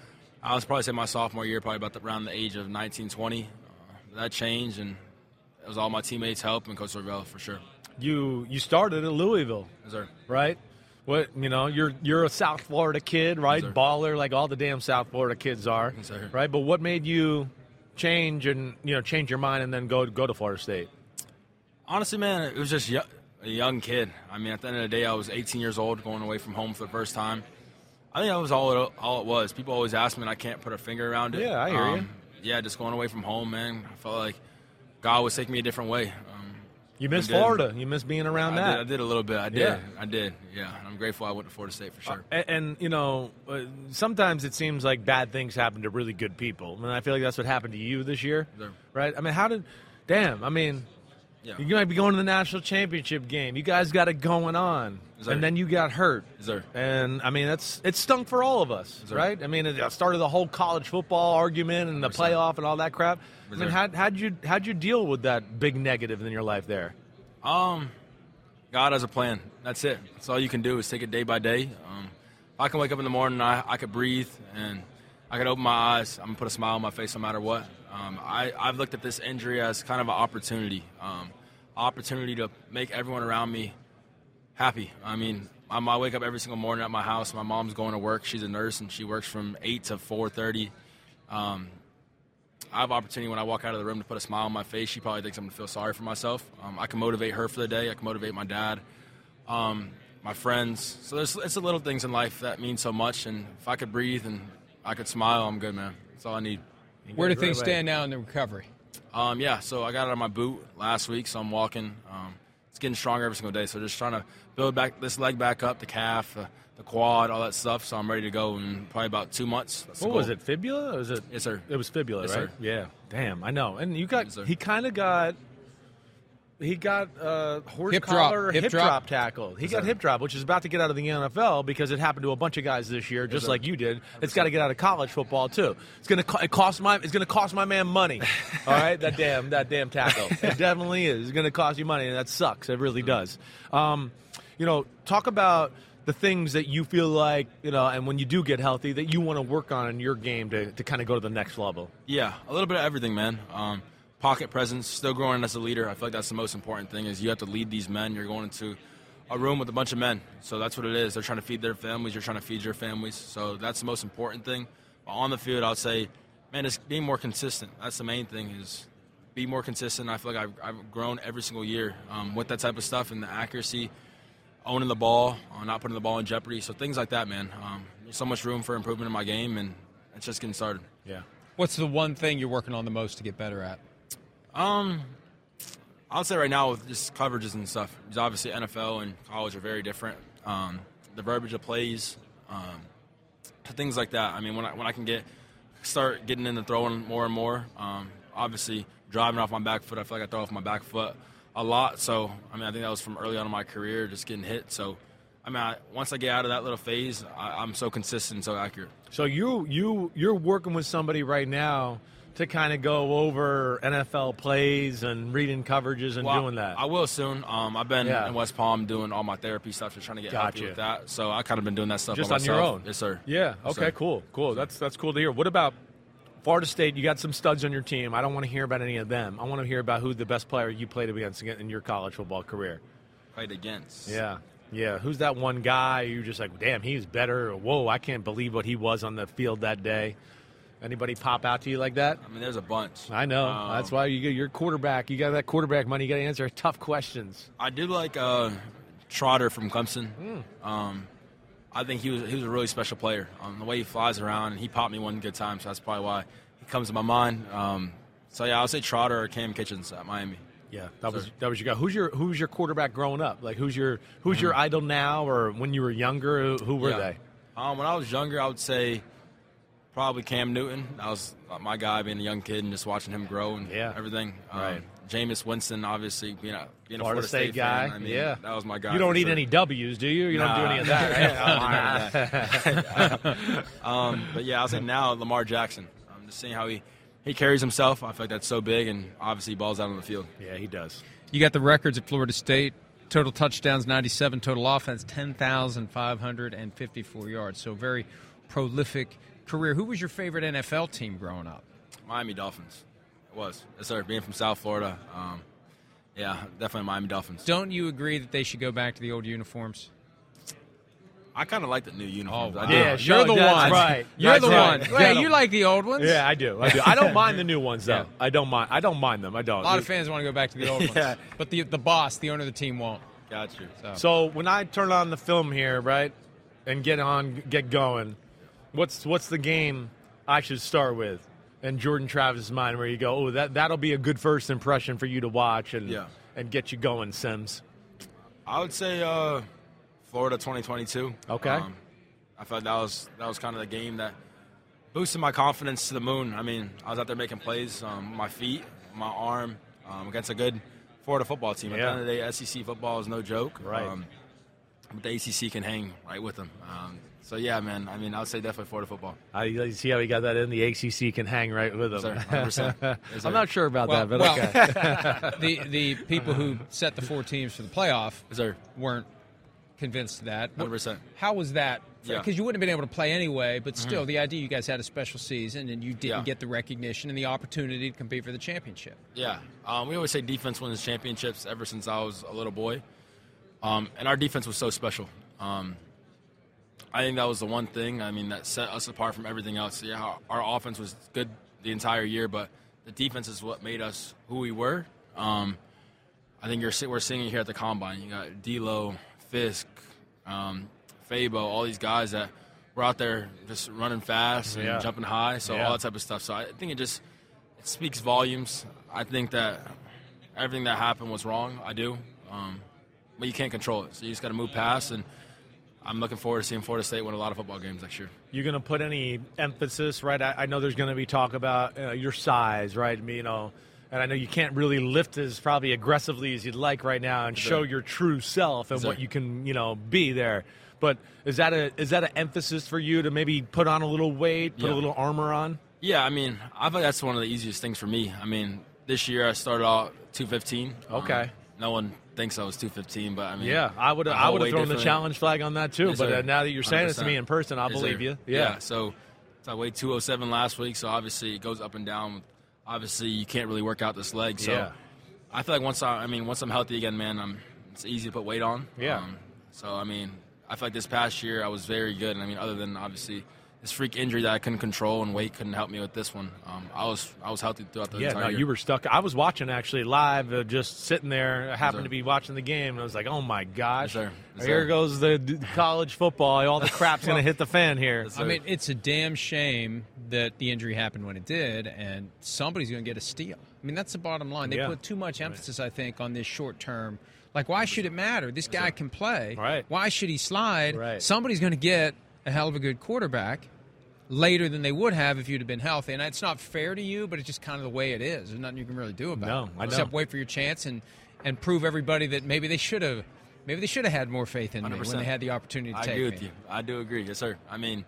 [SPEAKER 9] I was probably say my sophomore year, probably about the, around the age of 19, 20. Uh, that changed, and it was all my teammates' help and Coach Norvell for sure.
[SPEAKER 3] You you started at Louisville,
[SPEAKER 9] Yes, sir.
[SPEAKER 3] right? What you know, you're you're a South Florida kid, right?
[SPEAKER 9] sir.
[SPEAKER 3] Baller, like all the damn South Florida kids are,
[SPEAKER 9] Yes,
[SPEAKER 3] right? But what made you change and you know change your mind and then go go to Florida State?
[SPEAKER 9] Honestly, man, it was just yo- a young kid. I mean, at the end of the day, I was 18 years old, going away from home for the first time. I think that was all it, all it was. People always ask me, and I can't put a finger around it. Um,
[SPEAKER 3] Yeah, I hear you.
[SPEAKER 9] Yeah, just going away from home, man. I felt like God was taking me a different way.
[SPEAKER 3] You miss Florida. You miss being around
[SPEAKER 9] I
[SPEAKER 3] that.
[SPEAKER 9] did, I did a little bit. I did.
[SPEAKER 3] Yeah.
[SPEAKER 9] I did. Yeah, I'm grateful I went to Florida State for sure.
[SPEAKER 3] And, and you know, uh, sometimes it seems like bad things happen to really good people, I and I feel like that's what happened to you this year,
[SPEAKER 9] Sure.
[SPEAKER 3] right? I mean, how did? Damn, I mean,
[SPEAKER 9] Yeah.
[SPEAKER 3] you might be going to the national championship game. You guys got it going on,
[SPEAKER 9] sir.
[SPEAKER 3] and then you got hurt. And I mean, that's it stunk for all of us, right? I mean, it started the whole college football argument and the
[SPEAKER 9] Yes, sir.
[SPEAKER 3] playoff and all that crap. I mean, how how'd you how'd you deal with that big negative in your life there?
[SPEAKER 9] Um, God has a plan. That's it. That's all you can do is take it day by day. Um, if I can wake up in the morning, I, I could breathe and I could open my eyes. I'm gonna put a smile on my face no matter what. Um, I, I've looked at this injury as kind of an opportunity, um, opportunity to make everyone around me happy. I mean, I, I wake up every single morning at my house. My mom's going to work. She's a nurse and she works from eight to four thirty. Um, I have opportunity when I walk out of the room to put a smile on my face. She probably thinks I'm gonna feel sorry for myself. Um, I can motivate her for the day. I can motivate my dad, um, my friends. So there's it's the little things in life that mean so much. And if I could breathe and I could smile, I'm good, man. That's all I need.
[SPEAKER 1] Where do things
[SPEAKER 3] away.
[SPEAKER 1] stand now in the recovery?
[SPEAKER 9] Um, yeah, so I got out of my boot last week, so I'm walking. Um, it's getting stronger every single day. So just trying to build back this leg back up, the calf, uh, the quad, all that stuff. So I'm ready to go in probably about two months. That's
[SPEAKER 3] What was it? Fibula? Or was it?
[SPEAKER 9] Yes, sir.
[SPEAKER 3] It was fibula,
[SPEAKER 9] Yes,
[SPEAKER 3] right?
[SPEAKER 9] sir.
[SPEAKER 3] Yeah. Damn, I know. And you got
[SPEAKER 9] yes,
[SPEAKER 3] he kind of got he got uh, horse
[SPEAKER 1] Hip drop.
[SPEAKER 3] collar
[SPEAKER 1] Hip
[SPEAKER 3] hip,
[SPEAKER 1] drop.
[SPEAKER 3] drop. tackle. He got
[SPEAKER 9] sir.
[SPEAKER 3] hip drop, which is about to get out of the NFL because it happened to a bunch of guys this year, just
[SPEAKER 9] sir.
[SPEAKER 3] like you did. It's got to get out of college football too. It's gonna co- it cost my it's gonna cost my man money. All right, that damn that damn tackle. (laughs) It definitely is. It's gonna cost you money, and that sucks. It really does. Um, you know, talk about the things that you feel like you know, and when you do get healthy, that you want to work on in your game to, to kind of go to the next level.
[SPEAKER 9] Yeah, a little bit of everything, man. Um, pocket presence, still growing as a leader. I feel like that's the most important thing is you have to lead these men. You're going into a room with a bunch of men, so that's what it is. They're trying to feed their families. You're trying to feed your families, so that's the most important thing. But on the field, I'll say, man, just being more consistent. That's the main thing is be more consistent. I feel like I've, I've grown every single year um, with that type of stuff and the accuracy, owning the ball, uh, not putting the ball in jeopardy. So things like that, man. Um, there's so much room for improvement in my game, and it's just getting started.
[SPEAKER 3] Yeah.
[SPEAKER 1] What's the one thing you're working on the most to get better at?
[SPEAKER 9] Um, I'll say right now with just coverages and stuff. Because obviously NFL and college are very different. Um, the verbiage of plays, um, things like that. I mean, when I when I can get start getting into throwing more and more. Um, obviously, driving off my back foot. I feel like I throw off my back foot a lot. So I mean, I think that was from early on in my career, just getting hit. So. I mean, I, once I get out of that little phase, I, I'm so consistent and so accurate.
[SPEAKER 3] So you you you're working with somebody right now to kind of go over NFL plays and reading coverages and
[SPEAKER 9] Well,
[SPEAKER 3] doing that.
[SPEAKER 9] I will soon. Um, I've been
[SPEAKER 3] Yeah.
[SPEAKER 9] in West Palm doing all my therapy stuff, just trying to get
[SPEAKER 3] Gotcha.
[SPEAKER 9] with that. So I kind of been doing that stuff
[SPEAKER 3] just on your own.
[SPEAKER 9] Yes, sir.
[SPEAKER 3] Yeah.
[SPEAKER 9] Yes,
[SPEAKER 3] okay.
[SPEAKER 9] sir.
[SPEAKER 3] Cool. Cool. That's that's cool to hear. What about Florida State? You got some studs on your team. I don't want to hear about any of them. I want to hear about who the best player you played against in your college football career.
[SPEAKER 9] Played against.
[SPEAKER 3] Yeah. Yeah. Who's that one guy you're just like, damn, he's better. Or, Whoa, I can't believe what he was on the field that day. Anybody pop out to you like that?
[SPEAKER 9] I mean, there's a bunch.
[SPEAKER 3] I know.
[SPEAKER 9] Um,
[SPEAKER 3] That's why you get your quarterback. You got that quarterback money. You got to answer tough questions.
[SPEAKER 9] I do like uh, Trotter from Clemson.
[SPEAKER 3] Hmm.
[SPEAKER 9] Um, I think he was he was a really special player. Um, the way he flies around, and he popped me one good time, so that's probably why he comes to my mind. Um, so yeah, I'll say Trotter or Kam Kinchens at Miami.
[SPEAKER 3] Yeah, that was that was your guy. Who's your who's your quarterback growing up? Like who's your who's your idol now, or when you were younger? Who, who were
[SPEAKER 9] Yeah.
[SPEAKER 3] they?
[SPEAKER 9] Um, when I was younger, I would say probably Cam Newton. That was my guy, being a young kid and just watching him grow and
[SPEAKER 3] Yeah.
[SPEAKER 9] everything. Um,
[SPEAKER 3] Right.
[SPEAKER 9] Jameis Winston, obviously being a being a
[SPEAKER 3] Florida
[SPEAKER 9] Florida
[SPEAKER 3] State guy.
[SPEAKER 9] fan, I mean,
[SPEAKER 3] yeah,
[SPEAKER 9] that was my guy.
[SPEAKER 3] You don't
[SPEAKER 9] for
[SPEAKER 3] need
[SPEAKER 9] sure.
[SPEAKER 3] any W's, do you? You don't do any of that, right? (laughs) (laughs) (laughs)
[SPEAKER 9] um, but yeah, I was say now Lamar Jackson. I'm um, just seeing how he, he carries himself, I feel like that's so big, and obviously he balls out on the field.
[SPEAKER 3] yeah, he does.
[SPEAKER 1] You got the records at Florida State. Total touchdowns, 97. Total offense, 10,554 yards. So very prolific career. Who was your favorite NFL team growing up?
[SPEAKER 9] Miami Dolphins. It was. Yes, sir. Being from South Florida, um, yeah, definitely Miami Dolphins.
[SPEAKER 1] Don't you agree that they should go back to the old uniforms?
[SPEAKER 9] I kind of like the new uniforms.
[SPEAKER 1] Oh, wow.
[SPEAKER 9] do.
[SPEAKER 3] Yeah,
[SPEAKER 1] You're the
[SPEAKER 3] that's
[SPEAKER 1] one.
[SPEAKER 3] right. (laughs)
[SPEAKER 1] You're
[SPEAKER 3] That's
[SPEAKER 1] the
[SPEAKER 3] right.
[SPEAKER 1] one.
[SPEAKER 3] Get
[SPEAKER 1] Wait,
[SPEAKER 3] 'em.
[SPEAKER 1] you like the old ones?
[SPEAKER 3] Yeah, I do. I do. I don't mind the new ones though. (laughs)
[SPEAKER 1] Yeah.
[SPEAKER 3] I don't mind. I don't mind them. I don't.
[SPEAKER 1] A lot of fans want to go back to the old (laughs)
[SPEAKER 9] Yeah.
[SPEAKER 1] ones. But the, the boss, the owner of the team, won't.
[SPEAKER 9] Got you.
[SPEAKER 1] So.
[SPEAKER 3] So when I turn on the film here, right, and get on, get going, what's what's the game I should start with? And Jordan Travis' mind, where you go, oh, that that'll be a good first impression for you to watch and
[SPEAKER 9] Yeah.
[SPEAKER 3] and get you going, Simms.
[SPEAKER 9] I would say uh, Florida 2022.
[SPEAKER 3] Okay.
[SPEAKER 9] Um, I felt that was that was kind of the game that boosted my confidence to the moon. I mean, I was out there making plays, um, my feet, my arm, um, against a good Florida football team. At
[SPEAKER 3] Yeah.
[SPEAKER 9] the end of the day, SEC football is no joke.
[SPEAKER 3] Right.
[SPEAKER 9] Um, but the ACC can hang right with them. So yeah, man. I mean, I would say definitely Florida football.
[SPEAKER 3] I you see how he got that in. The ACC can hang right with him.
[SPEAKER 9] Sir, 100%. (laughs) Yes,
[SPEAKER 3] I'm not sure about
[SPEAKER 1] Well,
[SPEAKER 3] that, but
[SPEAKER 1] well,
[SPEAKER 3] okay. (laughs)
[SPEAKER 1] the the people who set the four teams for the playoff
[SPEAKER 9] Yes,
[SPEAKER 1] weren't convinced of that.
[SPEAKER 9] 100%.
[SPEAKER 1] How was that?
[SPEAKER 9] Yeah.
[SPEAKER 1] Because you wouldn't have been able to play anyway, but still, the idea you guys had a special season and you didn't
[SPEAKER 9] Yeah.
[SPEAKER 1] get the recognition and the opportunity to compete for the championship.
[SPEAKER 9] Yeah, um, we always say defense wins championships. Ever since I was a little boy, um, and our defense was so special. Um, I think that was the one thing. I mean, that set us apart from everything else. Yeah, our, our offense was good the entire year, but the defense is what made us who we were. Um, I think you're we're seeing it here at the combine. You got D'Lo, Fiske, um, Fabo, all these guys that were out there just running fast and
[SPEAKER 3] Yeah.
[SPEAKER 9] jumping high. So
[SPEAKER 3] Yeah.
[SPEAKER 9] all that type of stuff. So I think it just it speaks volumes. I think that everything that happened was wrong. I do, um, but you can't control it. So you just got to move past. And I'm looking forward to seeing Florida State win a lot of football games next year.
[SPEAKER 3] You're going to put any emphasis, right? I, I know there's going to be talk about uh, your size, right? I mean, You know, and I know you can't really lift as probably aggressively as you'd like right now and show your true self and what you can, you know, be there. But is that a is that an emphasis for you to maybe put on a little weight, put a little armor on?
[SPEAKER 9] Yeah, I mean, I think that's one of the easiest things for me. I mean, this year I started out 215.
[SPEAKER 3] Okay.
[SPEAKER 9] Um, no one thinks I was 215, but I mean,
[SPEAKER 3] Yeah, I would
[SPEAKER 9] I
[SPEAKER 3] I would have thrown the challenge flag on that too.
[SPEAKER 9] Yes,
[SPEAKER 3] but uh, now that you're saying it to me in person,
[SPEAKER 9] Yes,
[SPEAKER 3] believe
[SPEAKER 9] sir.
[SPEAKER 3] you.
[SPEAKER 9] Yeah. So, so I weighed 207 last week. So obviously it goes up and down. Obviously you can't really work out this leg. So
[SPEAKER 3] Yeah.
[SPEAKER 9] I feel like once I, I mean, once I'm healthy again, man, I'm it's easy to put weight on.
[SPEAKER 3] Yeah.
[SPEAKER 9] Um, so I mean, I feel like this past year I was very good. And I mean, other than obviously this freak injury that I couldn't control and weight couldn't help me with this one, um, I was I was healthy throughout the
[SPEAKER 3] Yeah,
[SPEAKER 9] entire
[SPEAKER 3] no,
[SPEAKER 9] year.
[SPEAKER 3] you were stuck. I was watching actually live, uh, just sitting there. I happened
[SPEAKER 9] sir.
[SPEAKER 3] to be watching the game, and I was like, "Oh my gosh,
[SPEAKER 9] Yes. Yes,
[SPEAKER 3] here
[SPEAKER 9] sir.
[SPEAKER 3] goes the college football. All the crap's gonna (laughs) hit the fan here."
[SPEAKER 9] Yes,
[SPEAKER 1] I mean, it's a damn shame that the injury happened when it did, and somebody's going to get a steal. I mean, that's the bottom line. They
[SPEAKER 3] Yeah.
[SPEAKER 1] put too much emphasis, I think, on this short term. Like, why should it matter? This guy can play.
[SPEAKER 3] Right.
[SPEAKER 1] Why should he slide?
[SPEAKER 3] Right.
[SPEAKER 1] Somebody's going to get a hell of a good quarterback later than they would have if you'd have been healthy. And it's not fair to you, but it's just kind of the way it is. There's nothing you can really do about
[SPEAKER 3] No,
[SPEAKER 1] it.
[SPEAKER 3] I.
[SPEAKER 1] Except wait for your chance and, and prove everybody that maybe they should have. Maybe they should have had more faith in me when they had the opportunity to take it.
[SPEAKER 9] I
[SPEAKER 1] take
[SPEAKER 9] agree
[SPEAKER 1] me.
[SPEAKER 9] with you. I do agree. Yes, sir. I mean,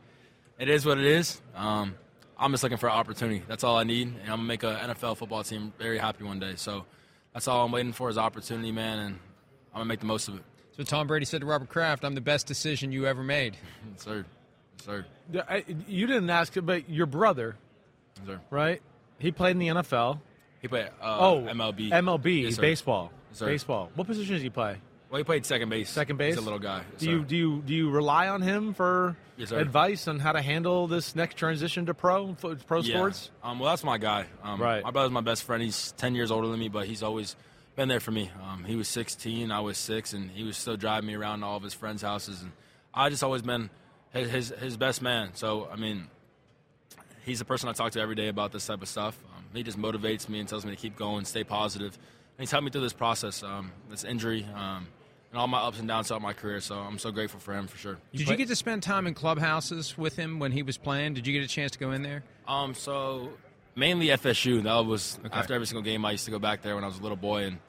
[SPEAKER 9] it is what it is. Um, I'm just looking for an opportunity. That's all I need, and I'm gonna make an NFL football team very happy one day. So that's all I'm waiting for is opportunity, man, and I'm gonna make the most of it.
[SPEAKER 1] So Tom Brady said to Robert Kraft, "I'm the best decision you ever made." (laughs)
[SPEAKER 9] Yes, sir. Yes, sir.
[SPEAKER 3] I- You didn't ask, but your brother,
[SPEAKER 9] Yes, sir.
[SPEAKER 3] right? He played in the NFL.
[SPEAKER 9] He played uh,
[SPEAKER 3] oh,
[SPEAKER 9] MLB.
[SPEAKER 3] MLB
[SPEAKER 9] Yes, sir.
[SPEAKER 3] baseball.
[SPEAKER 9] Yes, sir.
[SPEAKER 3] baseball. What position does he play?
[SPEAKER 9] Well, he played second base.
[SPEAKER 3] Second base.
[SPEAKER 9] He's a little guy.
[SPEAKER 3] Do
[SPEAKER 9] so-
[SPEAKER 3] you do you do you rely on him for
[SPEAKER 9] Yes,
[SPEAKER 3] advice on how to handle this next transition to pro fo- pro
[SPEAKER 9] Yeah.
[SPEAKER 3] sports?
[SPEAKER 9] Um, well, that's my guy. Um,
[SPEAKER 3] Right.
[SPEAKER 9] My brother's my best friend. He's 10 years older than me, but he's always been there for me. Um, he was 16, I was six, and he was still driving me around to all of his friends' houses. And I just always been his, his, his best man. So, I mean, he's the person I talk to every day about this type of stuff. Um, he just motivates me and tells me to keep going, stay positive. And he's helped me through this process, um, this injury, um, and all my ups and downs throughout my career. So I'm so grateful for him for sure.
[SPEAKER 1] Did you get to spend time in clubhouses with him when he was playing? Did you get a chance to go in there?
[SPEAKER 9] Um, so mainly FSU. That was after every single game. I used to go back there when I was a little boy, and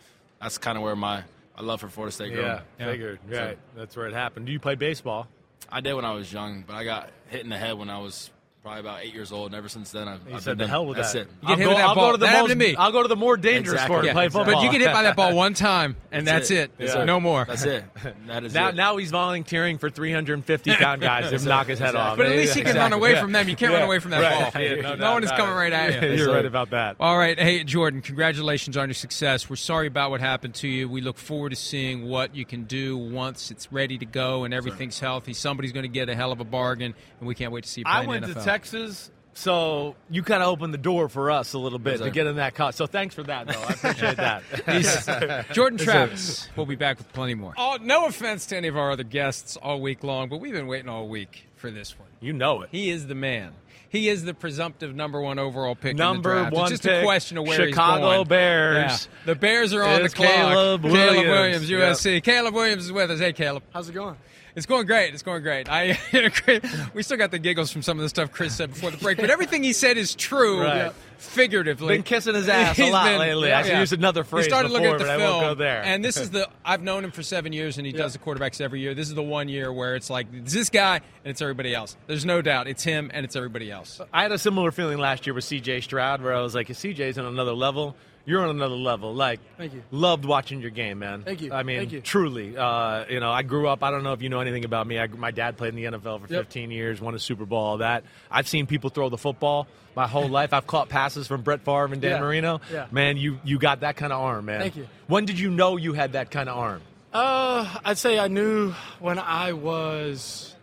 [SPEAKER 9] that's kind of where my, my love for Florida State grew.
[SPEAKER 3] Yeah, figured. Right, that's where it happened. Do you play baseball?
[SPEAKER 9] I did when I was young, but I got hit in the head when I was probably about eight years old. And ever since then, I've,
[SPEAKER 3] He
[SPEAKER 9] I've
[SPEAKER 3] said,
[SPEAKER 9] been
[SPEAKER 3] "The hell with
[SPEAKER 9] That's
[SPEAKER 3] that."
[SPEAKER 9] it.
[SPEAKER 1] You get
[SPEAKER 3] I'll
[SPEAKER 1] hit
[SPEAKER 3] go,
[SPEAKER 1] with that
[SPEAKER 3] I'll
[SPEAKER 1] ball.
[SPEAKER 3] go to the
[SPEAKER 1] That happened to me.
[SPEAKER 3] I'll go to the more dangerous
[SPEAKER 9] Exactly.
[SPEAKER 3] sport and
[SPEAKER 9] Yeah,
[SPEAKER 3] play
[SPEAKER 9] exactly.
[SPEAKER 3] football.
[SPEAKER 1] But you get hit by that ball one time, (laughs) and that's, it.
[SPEAKER 9] Yes, sir.
[SPEAKER 1] No more.
[SPEAKER 9] That's it. That is
[SPEAKER 3] now,
[SPEAKER 9] it.
[SPEAKER 3] now he's volunteering for 350 (laughs) pound guys to knock his head off.
[SPEAKER 1] But at least he can run away from them. You can't run away from that
[SPEAKER 3] Right.
[SPEAKER 1] ball. (laughs)
[SPEAKER 3] Yeah,
[SPEAKER 1] no
[SPEAKER 3] doubt
[SPEAKER 1] one is
[SPEAKER 3] about
[SPEAKER 1] coming
[SPEAKER 3] it.
[SPEAKER 1] right at you.
[SPEAKER 3] You're right about that.
[SPEAKER 1] All right. Hey, Jordan, congratulations on your success. We're sorry about what happened to you. We look forward to seeing what you can do once it's ready to go and everything's healthy. Somebody's going to get a hell of a bargain, and we can't wait to see you play
[SPEAKER 3] I
[SPEAKER 1] in
[SPEAKER 3] went
[SPEAKER 1] the
[SPEAKER 3] to
[SPEAKER 1] NFL.
[SPEAKER 3] Texas, so you kind of opened the door for us a little bit
[SPEAKER 9] Yes,
[SPEAKER 3] to get in that cut. So thanks for that, though. I appreciate that. (laughs) (laughs)
[SPEAKER 1] Jordan Travis. We'll be back with plenty more. Oh, no offense to any of our other guests all week long, but we've been waiting all week for this one.
[SPEAKER 3] You know it.
[SPEAKER 1] He is the man. He is the presumptive number one overall pick.
[SPEAKER 3] Number
[SPEAKER 1] in the draft.
[SPEAKER 3] one
[SPEAKER 1] It's just
[SPEAKER 3] pick,
[SPEAKER 1] a question of where
[SPEAKER 3] Chicago
[SPEAKER 1] he's going.
[SPEAKER 3] Chicago Bears.
[SPEAKER 1] Yeah. The Bears are on
[SPEAKER 3] Is
[SPEAKER 1] the clock.
[SPEAKER 3] Caleb
[SPEAKER 1] Caleb
[SPEAKER 3] Williams.
[SPEAKER 1] Williams, USC. Caleb Williams is with us. Hey, Caleb.
[SPEAKER 10] How's it going?
[SPEAKER 1] It's going great. It's going great. I (laughs) we still got the giggles from some of the stuff Chris said before the break, but everything he said is true,
[SPEAKER 3] Right.
[SPEAKER 1] figuratively.
[SPEAKER 3] Been kissing his ass a (laughs) lot
[SPEAKER 1] been-
[SPEAKER 3] lately. I should use another phrase
[SPEAKER 1] He started
[SPEAKER 3] before,
[SPEAKER 1] looking at the
[SPEAKER 3] but I
[SPEAKER 1] film,
[SPEAKER 3] won't go there.
[SPEAKER 1] and this is the (laughs) I've known him for seven years, and he does the quarterbacks every year. This is the one year where it's like it's this guy and it's everybody else. There's no doubt it's him and it's everybody else.
[SPEAKER 3] I had a similar feeling last year with CJ Stroud, where I was like, CJ's on another level. You're on another level. Like,
[SPEAKER 10] Thank you.
[SPEAKER 3] Loved watching your game, man.
[SPEAKER 10] Thank you.
[SPEAKER 3] I mean,
[SPEAKER 10] you.
[SPEAKER 3] truly. Uh, you know, I grew up. I don't know if you know anything about me. I, my dad played in the NFL for
[SPEAKER 10] Yep.
[SPEAKER 3] 15 years, won a Super Bowl. All that. I've seen people throw the football my whole (laughs) life. I've caught passes from Brett Favre and Dan
[SPEAKER 10] Yeah.
[SPEAKER 3] Marino.
[SPEAKER 10] Yeah.
[SPEAKER 3] Man, you you got that kind of arm, man.
[SPEAKER 10] Thank you.
[SPEAKER 3] When did you know you had that kind of arm?
[SPEAKER 10] Uh, I'd say I knew when I was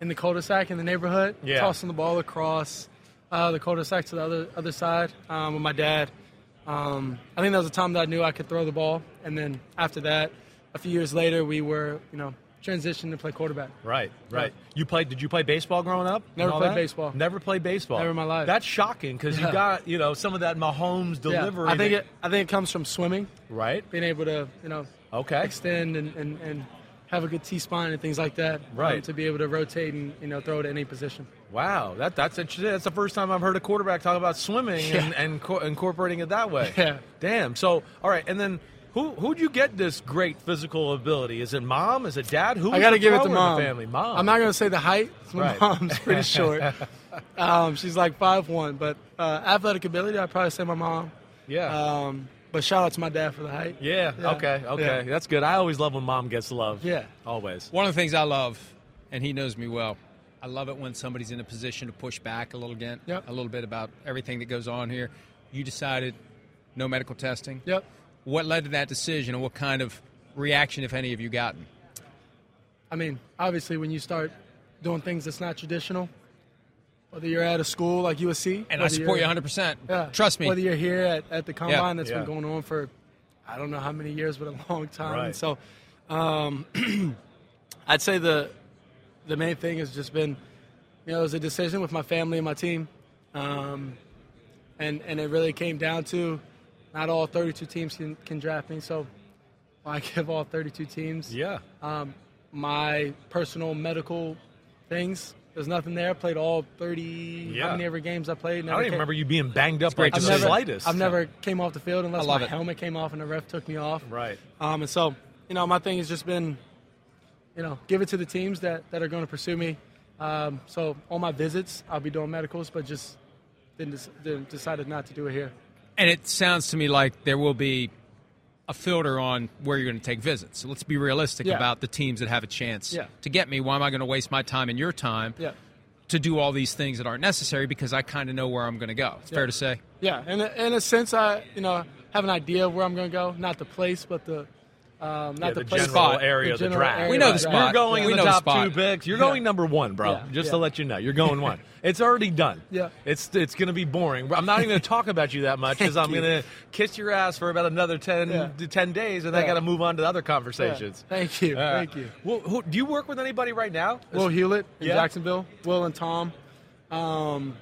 [SPEAKER 10] in the cul-de-sac in the neighborhood,
[SPEAKER 3] Yeah.
[SPEAKER 10] tossing the ball across uh, the cul-de-sac to the other other side um, with my dad. Um, I think that was a time that I knew I could throw the ball, and then after that, a few years later, we were you know transitioned to play quarterback.
[SPEAKER 3] Right, right. You played? Did you play baseball growing up?
[SPEAKER 10] Never played
[SPEAKER 3] that?
[SPEAKER 10] baseball.
[SPEAKER 3] Never played baseball.
[SPEAKER 10] Never in my life.
[SPEAKER 3] That's shocking because you got you know some of that Mahomes delivery. Yeah.
[SPEAKER 10] I think
[SPEAKER 3] that-
[SPEAKER 10] it. I think it comes from swimming,
[SPEAKER 3] right.
[SPEAKER 10] being able to you know
[SPEAKER 3] Okay.
[SPEAKER 10] extend and, and, and have a good T spine and things like that. um,
[SPEAKER 3] Right.
[SPEAKER 10] to be able to rotate and you know throw it at any position.
[SPEAKER 3] Wow, that that's interesting. That's the first time I've heard a quarterback talk about swimming and,
[SPEAKER 10] Yeah.
[SPEAKER 3] and co- incorporating it that way.
[SPEAKER 10] Yeah.
[SPEAKER 3] Damn. So, all right, and then who who'd you get this great physical ability? Is it mom? Is it dad? Who?
[SPEAKER 10] I got to give it to
[SPEAKER 3] thrower
[SPEAKER 10] mom.
[SPEAKER 3] Family, mom.
[SPEAKER 10] I'm not going to say the height. My
[SPEAKER 3] Right.
[SPEAKER 10] mom's pretty (laughs) short. um, she's like five one, but uh, athletic ability, I'd probably say my mom.
[SPEAKER 3] Yeah.
[SPEAKER 10] Um, but shout out to my dad for the height.
[SPEAKER 3] yeah.
[SPEAKER 10] Yeah.
[SPEAKER 3] Okay. Okay.
[SPEAKER 10] Yeah.
[SPEAKER 3] That's good. I always love when mom gets love.
[SPEAKER 10] Yeah.
[SPEAKER 3] Always.
[SPEAKER 1] One of the things I love, and he knows me well, I love it when somebody's in a position to push back a little bit,
[SPEAKER 10] Yep.
[SPEAKER 1] a little bit about everything that goes on here. You decided no medical testing.
[SPEAKER 10] Yep.
[SPEAKER 1] What led to that decision, and what kind of reaction, if any, have you gotten?
[SPEAKER 10] I mean, obviously, when you start doing things that's not traditional, whether you're at a school like USC,
[SPEAKER 1] And I support you 100%.
[SPEAKER 10] Yeah.
[SPEAKER 1] Trust me.
[SPEAKER 10] Whether you're here at, at the combine that's
[SPEAKER 3] Yeah.
[SPEAKER 10] been going on for I don't know how many years, but a long time.
[SPEAKER 3] Right.
[SPEAKER 10] And so um, (clears throat) I'd say the the main thing has just been, you know, it was a decision with my family and my team. Um, and and it really came down to not all 32 teams can, can draft me. So I (laughs) give all 32 teams
[SPEAKER 3] Yeah.
[SPEAKER 10] um, my personal medical things. There's nothing there. I played all 30,
[SPEAKER 3] Yeah.
[SPEAKER 10] how many ever games I played.
[SPEAKER 3] I don't even remember you being banged up right
[SPEAKER 1] to
[SPEAKER 3] the
[SPEAKER 10] never,
[SPEAKER 3] slightest.
[SPEAKER 10] I've never came off the field unless my
[SPEAKER 1] it.
[SPEAKER 10] helmet came off and the ref took me off.
[SPEAKER 3] Right.
[SPEAKER 10] Um, and so, you know, my thing has just been, you know, give it to the teams that, that are going to pursue me. Um, so on my visits, I'll be doing medicals, but just didn't, didn't decided not to do it here.
[SPEAKER 1] And it sounds to me like there will be a filter on where you're going to take visits. So let's be realistic
[SPEAKER 10] Yeah.
[SPEAKER 1] about the teams that have a chance
[SPEAKER 10] Yeah.
[SPEAKER 1] to get me. Why am I going to waste my time and your time
[SPEAKER 10] Yeah.
[SPEAKER 1] to do all these things that aren't necessary because I kind of know where I'm going to go? It's fair to say.
[SPEAKER 10] Yeah, in a, in a sense, I you know have an idea of where I'm going to go, not the place, but the Um, not
[SPEAKER 3] Yeah,
[SPEAKER 10] the,
[SPEAKER 3] the
[SPEAKER 10] play
[SPEAKER 3] general
[SPEAKER 10] spot,
[SPEAKER 3] area of the
[SPEAKER 10] general
[SPEAKER 3] draft.
[SPEAKER 10] area
[SPEAKER 1] We know
[SPEAKER 10] of
[SPEAKER 1] the spot.
[SPEAKER 3] You're going
[SPEAKER 1] We
[SPEAKER 3] in
[SPEAKER 1] know
[SPEAKER 3] the
[SPEAKER 1] the
[SPEAKER 3] top
[SPEAKER 1] spot.
[SPEAKER 3] two picks. You're
[SPEAKER 10] Yeah.
[SPEAKER 3] going number one, bro.
[SPEAKER 10] Yeah,
[SPEAKER 3] Just
[SPEAKER 10] yeah.
[SPEAKER 3] to let you know, you're going one. (laughs) It's already done.
[SPEAKER 10] Yeah.
[SPEAKER 3] It's it's going to be boring. I'm not even going to talk about you that much (laughs) because I'm going to kiss your ass for about another 10,
[SPEAKER 10] Yeah.
[SPEAKER 3] to 10 days, and I got to move on to other
[SPEAKER 10] Yeah.
[SPEAKER 3] conversations.
[SPEAKER 10] Thank you.
[SPEAKER 3] Uh,
[SPEAKER 10] Thank you.
[SPEAKER 3] Well, who, do you work with anybody right now?
[SPEAKER 10] Will Hewlett in
[SPEAKER 3] Yeah.
[SPEAKER 10] Jacksonville. Will and Tom. Um,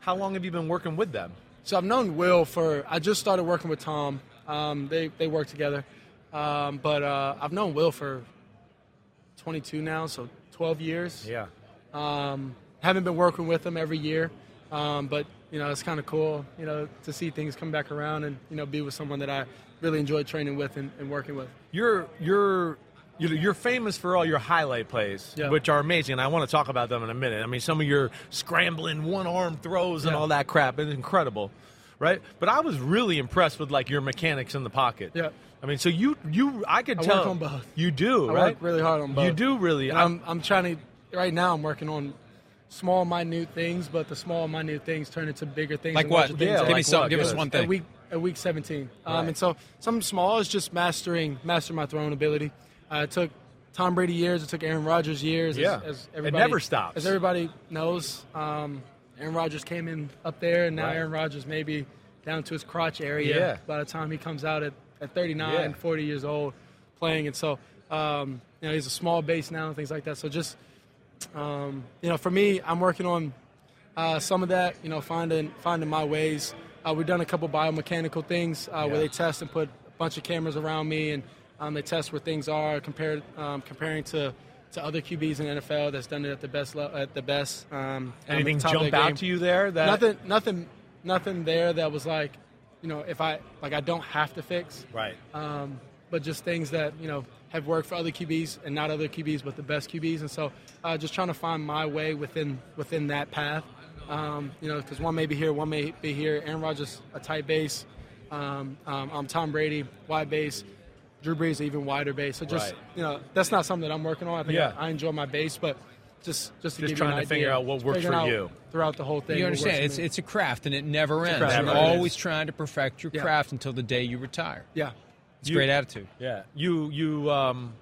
[SPEAKER 3] How long have you been working with them?
[SPEAKER 10] So I've known Will for. I just started working with Tom. Um, they they work together, um, but uh, I've known Will for 22 now, so 12 years.
[SPEAKER 3] Yeah.
[SPEAKER 10] Um, haven't been working with him every year, um, but you know it's kind of cool, you know, to see things come back around and you know be with someone that I really enjoy training with and, and working with.
[SPEAKER 3] You're you're you're famous for all your highlight plays,
[SPEAKER 10] Yeah.
[SPEAKER 3] which are amazing. And I want to talk about them in a minute. I mean, some of your scrambling one arm throws and
[SPEAKER 10] Yeah.
[SPEAKER 3] all that crap is incredible, right? But I was really impressed with like your mechanics in the pocket.
[SPEAKER 10] Yeah.
[SPEAKER 3] I mean, so you you I could
[SPEAKER 10] I
[SPEAKER 3] tell
[SPEAKER 10] work on both.
[SPEAKER 3] You do,
[SPEAKER 10] I
[SPEAKER 3] right?
[SPEAKER 10] work really hard on both.
[SPEAKER 3] You do really.
[SPEAKER 10] I'm I'm trying to right now. I'm working on small, minute things, but the small, minute things turn into bigger things.
[SPEAKER 1] Like what?
[SPEAKER 10] things.
[SPEAKER 1] Yeah, give me some- give us one thing.
[SPEAKER 10] At week at week 17, um, and so something small is just mastering master my throwing ability. Uh, it took Tom Brady years. It took Aaron Rodgers years.
[SPEAKER 3] Yeah.
[SPEAKER 10] as, as
[SPEAKER 3] It never stops.
[SPEAKER 10] As everybody knows, um, Aaron Rodgers came in up there, and now
[SPEAKER 3] Right.
[SPEAKER 10] Aaron Rodgers maybe down to his crotch area
[SPEAKER 3] Yeah.
[SPEAKER 10] by the time he comes out at, at 39,
[SPEAKER 3] Yeah.
[SPEAKER 10] 40 years old playing. And so, um, you know, he's a small base now and things like that. So just, um, you know, for me, I'm working on uh, some of that, you know, finding finding my ways. Uh, we've done a couple biomechanical things uh,
[SPEAKER 3] Yeah.
[SPEAKER 10] where they test and put a bunch of cameras around me and um, they test where things are compared um, comparing to, to other QBs in the NFL that's done it at the best le- at the best. Um,
[SPEAKER 3] Anything
[SPEAKER 10] the
[SPEAKER 3] jump out to you there? That
[SPEAKER 10] nothing, nothing, nothing there that was like, you know, if I like I don't have to fix.
[SPEAKER 3] Right.
[SPEAKER 10] Um, but just things that you know have worked for other QBs and not other QBs, but the best QBs. And so, uh, just trying to find my way within within that path. Um, you know, because one may be here, one may be here. Aaron Rodgers, a tight base. Um, um, I'm Tom Brady, wide base. Drew Brees, even wider base. So just
[SPEAKER 3] Right.
[SPEAKER 10] you know, that's not something that I'm working on. I think
[SPEAKER 3] Yeah.
[SPEAKER 10] I, I enjoy my base, but just just to
[SPEAKER 3] Just trying
[SPEAKER 10] you an
[SPEAKER 3] to figure out what works for
[SPEAKER 10] out
[SPEAKER 3] you.
[SPEAKER 10] throughout the whole thing.
[SPEAKER 1] You understand? It's it's a craft and it never
[SPEAKER 10] It's
[SPEAKER 1] ends. You're
[SPEAKER 10] Never ends.
[SPEAKER 1] always trying to perfect your
[SPEAKER 10] Yeah.
[SPEAKER 1] craft until the day you retire.
[SPEAKER 10] yeah.
[SPEAKER 1] It's a
[SPEAKER 3] You-
[SPEAKER 1] great attitude.
[SPEAKER 3] Yeah, you you um,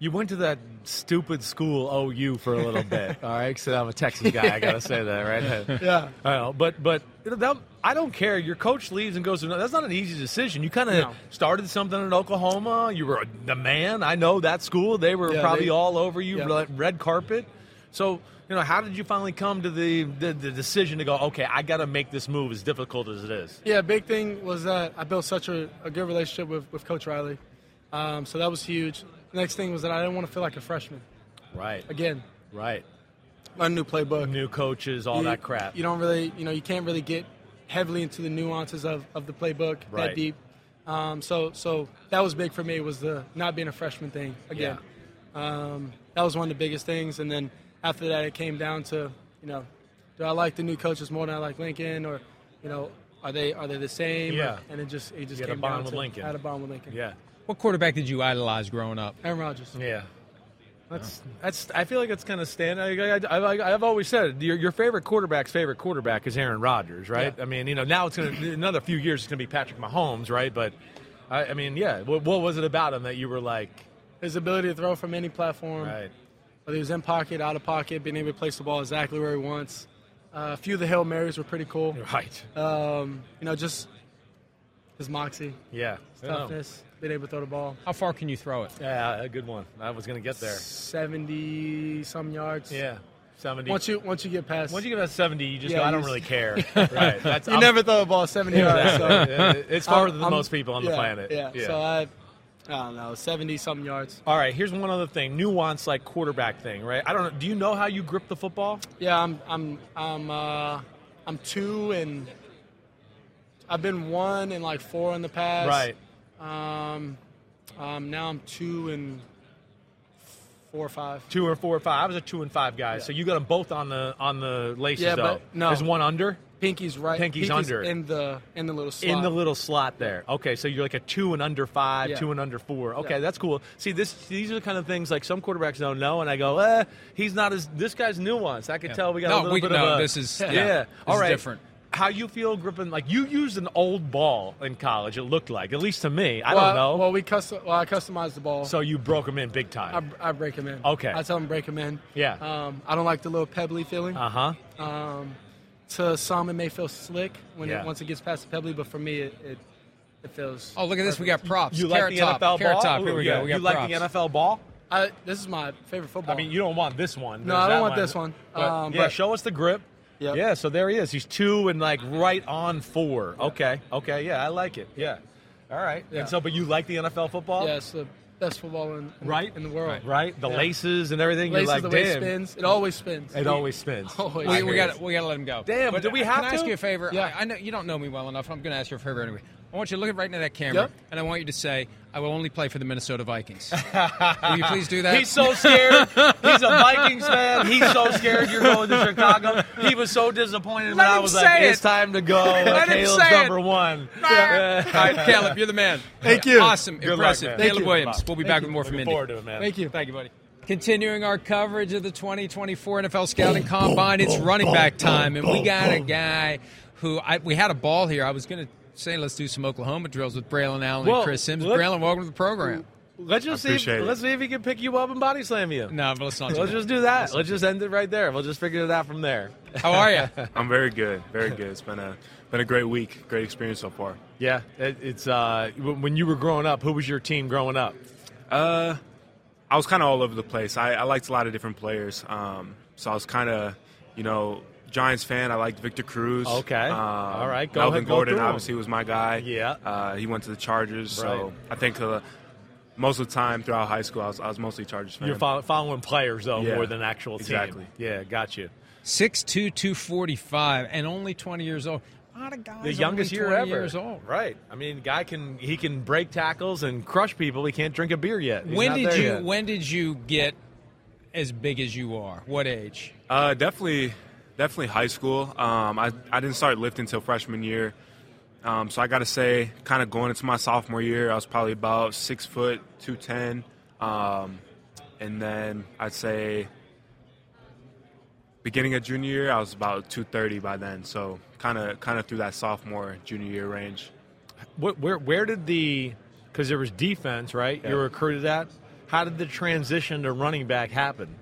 [SPEAKER 3] you went to that stupid school OU for a little bit. (laughs) All right, so I'm a Texas guy. I gotta say that, right?
[SPEAKER 10] Yeah.
[SPEAKER 3] I know, but but you know, that, I don't care. Your coach leaves and goes to that's not an easy decision. You kind of
[SPEAKER 10] No.
[SPEAKER 3] started something in Oklahoma. You were the man. I know that school. They were
[SPEAKER 10] Yeah,
[SPEAKER 3] probably
[SPEAKER 10] they-
[SPEAKER 3] all over you,
[SPEAKER 10] Yeah.
[SPEAKER 3] red- carpet. So you know, how did you finally come to the the, the decision to go? Okay, I got to make this move as difficult as it is.
[SPEAKER 10] Yeah, big thing was that I built such a, a good relationship with, with Coach Riley. Um, so that was huge. The next thing was that I didn't want to feel like a freshman.
[SPEAKER 3] Right.
[SPEAKER 10] Again,
[SPEAKER 3] Right.
[SPEAKER 10] learn a new playbook.
[SPEAKER 3] New coaches, all
[SPEAKER 10] you,
[SPEAKER 3] that crap.
[SPEAKER 10] You don't really, you know, you can't really get heavily into the nuances of, of the playbook
[SPEAKER 3] Right.
[SPEAKER 10] that deep. Um, so, so that was big for me was the not being a freshman thing again. Um, that was one of the biggest things. And then after that, it came down to, you know, do I like the new coaches more than I like Lincoln, or, you know, are they are they the same?
[SPEAKER 3] Yeah.
[SPEAKER 10] And it just it just
[SPEAKER 3] You had a
[SPEAKER 10] came
[SPEAKER 3] bond
[SPEAKER 10] down
[SPEAKER 3] with
[SPEAKER 10] to
[SPEAKER 3] Lincoln.
[SPEAKER 10] I had a bond with Lincoln.
[SPEAKER 3] yeah.
[SPEAKER 1] What quarterback did you idolize growing up?
[SPEAKER 10] Aaron Rodgers.
[SPEAKER 3] Yeah. That's that's. I feel like it's kind of stand. I, I, I, have always said your, your favorite quarterback's favorite quarterback is Aaron Rodgers, right? I mean, you know, now it's going to another few years. It's going to be Patrick Mahomes, right? But I, I mean, yeah. What, what was it about him that you were like,
[SPEAKER 10] His ability to throw from any platform,
[SPEAKER 3] right?
[SPEAKER 10] whether he was in pocket, out of pocket, being able to place the ball exactly where he wants. Uh, a few of the hail marys were pretty cool.
[SPEAKER 3] Right.
[SPEAKER 10] Um, you know, just his moxie,
[SPEAKER 3] Yeah.
[SPEAKER 10] his toughness, being able to throw the ball.
[SPEAKER 1] How far can you throw it?
[SPEAKER 3] Yeah, a good one. I was going to get there.
[SPEAKER 10] Seventy some yards.
[SPEAKER 3] Yeah. 70.
[SPEAKER 10] Once you once you get past,
[SPEAKER 3] Once you get to 70, you just
[SPEAKER 10] Yeah,
[SPEAKER 3] go, I don't really care. (laughs) right. That's,
[SPEAKER 10] you
[SPEAKER 3] I'm-
[SPEAKER 10] never throw a ball seventy yards. So
[SPEAKER 3] it's farther than
[SPEAKER 10] I'm-
[SPEAKER 3] most people on the
[SPEAKER 10] yeah,
[SPEAKER 3] planet.
[SPEAKER 10] Yeah. So I, I don't know, seventy something yards.
[SPEAKER 3] All right, here's one other thing, nuance like quarterback thing, right? I don't know. Do you know how you grip the football?
[SPEAKER 10] Yeah, I'm I'm I'm uh, I'm two and I've been one and like four in the past.
[SPEAKER 3] Right.
[SPEAKER 10] Um, um, now I'm two and four or five.
[SPEAKER 3] Two or four or five. I was a two and five guy,
[SPEAKER 10] Yeah.
[SPEAKER 3] so you got them both on the on the laces
[SPEAKER 10] Yeah,
[SPEAKER 3] though.
[SPEAKER 10] but no.
[SPEAKER 3] There's one under
[SPEAKER 10] Pinky's right.
[SPEAKER 3] Pinky's under.
[SPEAKER 10] in the in the little slot.
[SPEAKER 3] in the little slot there. Okay, so you're like a two and under five,
[SPEAKER 10] Yeah.
[SPEAKER 3] two and under four. Okay,
[SPEAKER 10] Yeah.
[SPEAKER 3] that's cool. See, this these are the kind of things like some quarterbacks don't know, and I go, eh, he's not as this guy's nuanced. I could
[SPEAKER 1] Yeah.
[SPEAKER 3] tell we got a
[SPEAKER 1] No,
[SPEAKER 3] little
[SPEAKER 1] we-
[SPEAKER 3] bit
[SPEAKER 1] no,
[SPEAKER 3] of a
[SPEAKER 1] this is- (laughs)
[SPEAKER 3] yeah.
[SPEAKER 1] yeah, this
[SPEAKER 3] All
[SPEAKER 1] is
[SPEAKER 3] right,
[SPEAKER 1] different.
[SPEAKER 3] How you feel gripping? Like you used an old ball in college. It looked like, at least to me. I
[SPEAKER 10] well,
[SPEAKER 3] don't know.
[SPEAKER 10] Well, we custom. Well, I customized the ball.
[SPEAKER 3] so you broke them in big time.
[SPEAKER 10] I, I break them in.
[SPEAKER 3] Okay.
[SPEAKER 10] I tell them break them in.
[SPEAKER 3] Yeah.
[SPEAKER 10] Um, I don't like the little pebbly feeling.
[SPEAKER 3] Uh huh.
[SPEAKER 10] Um, to some, it may feel slick when
[SPEAKER 3] Yeah.
[SPEAKER 10] it, once it gets past the pebbly, but for me, it it, it feels.
[SPEAKER 1] Oh, look at this. We got props.
[SPEAKER 3] You like
[SPEAKER 1] Carrot
[SPEAKER 3] the
[SPEAKER 1] top.
[SPEAKER 3] NFL
[SPEAKER 1] Carrot
[SPEAKER 3] ball?
[SPEAKER 1] top. Here we
[SPEAKER 3] Yeah.
[SPEAKER 1] go. We got
[SPEAKER 3] you like
[SPEAKER 1] props.
[SPEAKER 3] the NFL ball?
[SPEAKER 10] I, this is my favorite football.
[SPEAKER 3] I mean, you don't want this one.
[SPEAKER 10] No, I don't
[SPEAKER 3] that
[SPEAKER 10] want this one.
[SPEAKER 3] But,
[SPEAKER 10] Um,
[SPEAKER 3] yeah,
[SPEAKER 10] but-
[SPEAKER 3] show us the grip.
[SPEAKER 10] Yep.
[SPEAKER 3] Yeah, so there he is. He's two and like right on four. Okay, okay, yeah, I like it. Yeah, all right.
[SPEAKER 10] Yeah.
[SPEAKER 3] And so, but you like the NFL football?
[SPEAKER 10] Yeah, it's the best football in, in
[SPEAKER 3] Right?
[SPEAKER 10] in the world.
[SPEAKER 3] Right? The
[SPEAKER 10] Yeah.
[SPEAKER 3] laces and everything.
[SPEAKER 10] Laces,
[SPEAKER 3] like,
[SPEAKER 10] the way it
[SPEAKER 3] damn.
[SPEAKER 10] spins. It always spins.
[SPEAKER 3] It always spins. (laughs)
[SPEAKER 10] Always.
[SPEAKER 1] We, we
[SPEAKER 10] hear
[SPEAKER 1] got we got to let him go.
[SPEAKER 3] Damn,
[SPEAKER 1] But,
[SPEAKER 3] do we have
[SPEAKER 1] Can I ask you a favor?
[SPEAKER 10] Yeah.
[SPEAKER 1] I, I know you don't know me well enough. I'm going to ask you a favor anyway. I want you to look right into that camera,
[SPEAKER 10] Yep.
[SPEAKER 1] and I want you to say, "I will only play for the Minnesota Vikings." will you please do that?
[SPEAKER 3] He's so scared. He's a (laughs) Vikings fan. He's so scared you're going to Chicago. He was so disappointed when
[SPEAKER 1] Let
[SPEAKER 3] I was like,
[SPEAKER 1] it.
[SPEAKER 3] "It's time to go."
[SPEAKER 1] Let him
[SPEAKER 3] Caleb's
[SPEAKER 1] say it.
[SPEAKER 3] number one.
[SPEAKER 1] All right, Caleb, you're the man.
[SPEAKER 10] Thank you.
[SPEAKER 1] Awesome,
[SPEAKER 3] Good luck,
[SPEAKER 1] impressive.
[SPEAKER 3] man.
[SPEAKER 10] Thank
[SPEAKER 1] Caleb
[SPEAKER 10] you.
[SPEAKER 1] Williams. We'll be back
[SPEAKER 10] you.
[SPEAKER 1] with more from
[SPEAKER 3] Looking
[SPEAKER 1] Indy.
[SPEAKER 3] forward to it, man.
[SPEAKER 10] Thank you.
[SPEAKER 1] Thank you, buddy. Continuing our coverage of the 2024 NFL Scouting Combine, it's running back time, and we got a guy who I, we had a ball here. I was going to say let's do some Oklahoma drills with Braelon Allen
[SPEAKER 3] Well,
[SPEAKER 1] and Chris Simms.
[SPEAKER 3] let-
[SPEAKER 1] Braelon, welcome to the program.
[SPEAKER 3] Let's just see. If,
[SPEAKER 11] appreciate it.
[SPEAKER 3] let's see if he can pick you up and body slam you.
[SPEAKER 1] No, but let's not.
[SPEAKER 3] Let's
[SPEAKER 1] that.
[SPEAKER 3] just do that. Let's just end it right there. We'll just figure it out from there.
[SPEAKER 1] How are you? (laughs)
[SPEAKER 11] I'm very good, very good. It's been a been a great week, great experience so far.
[SPEAKER 3] Yeah, it, it's uh, when you were growing up. Who was your team growing up?
[SPEAKER 11] Uh, I was kind of all over the place. I, I liked a lot of different players. Um, so I was kind of, you know, Giants fan. I liked Victor Cruz.
[SPEAKER 3] Okay.
[SPEAKER 11] Um,
[SPEAKER 3] All right, go
[SPEAKER 11] Melvin
[SPEAKER 3] ahead, go
[SPEAKER 11] Gordon
[SPEAKER 3] through 'em.
[SPEAKER 11] obviously was my guy.
[SPEAKER 3] Yeah.
[SPEAKER 11] Uh, he went to the Chargers.
[SPEAKER 3] Right.
[SPEAKER 11] So I think uh, most of the time throughout high school, I was, I was mostly Chargers fan.
[SPEAKER 3] You're follow- following players though
[SPEAKER 11] Yeah,
[SPEAKER 3] more than actual team.
[SPEAKER 11] exactly.
[SPEAKER 3] Yeah, got you.
[SPEAKER 1] 6'2", 245, and only 20 years old. A lot of guys
[SPEAKER 3] The youngest year ever.
[SPEAKER 1] years old.
[SPEAKER 3] Right. I mean, guy can he can break tackles and crush people. He can't drink a beer yet. He's
[SPEAKER 1] when did you
[SPEAKER 3] yet.
[SPEAKER 1] When did you get as big as you are? What age?
[SPEAKER 11] Uh, definitely, definitely high school. Um, I, I didn't start lifting until freshman year. Um, so I got to say, kind of going into my sophomore year, I was probably about six foot two ten, um, and then I'd say beginning of junior year, I was about two thirty by then. So kind of kind of through that sophomore junior year range.
[SPEAKER 3] What, where where did the because there was defense right?
[SPEAKER 11] Yeah.
[SPEAKER 3] You were recruited at. How did the transition to running back happen?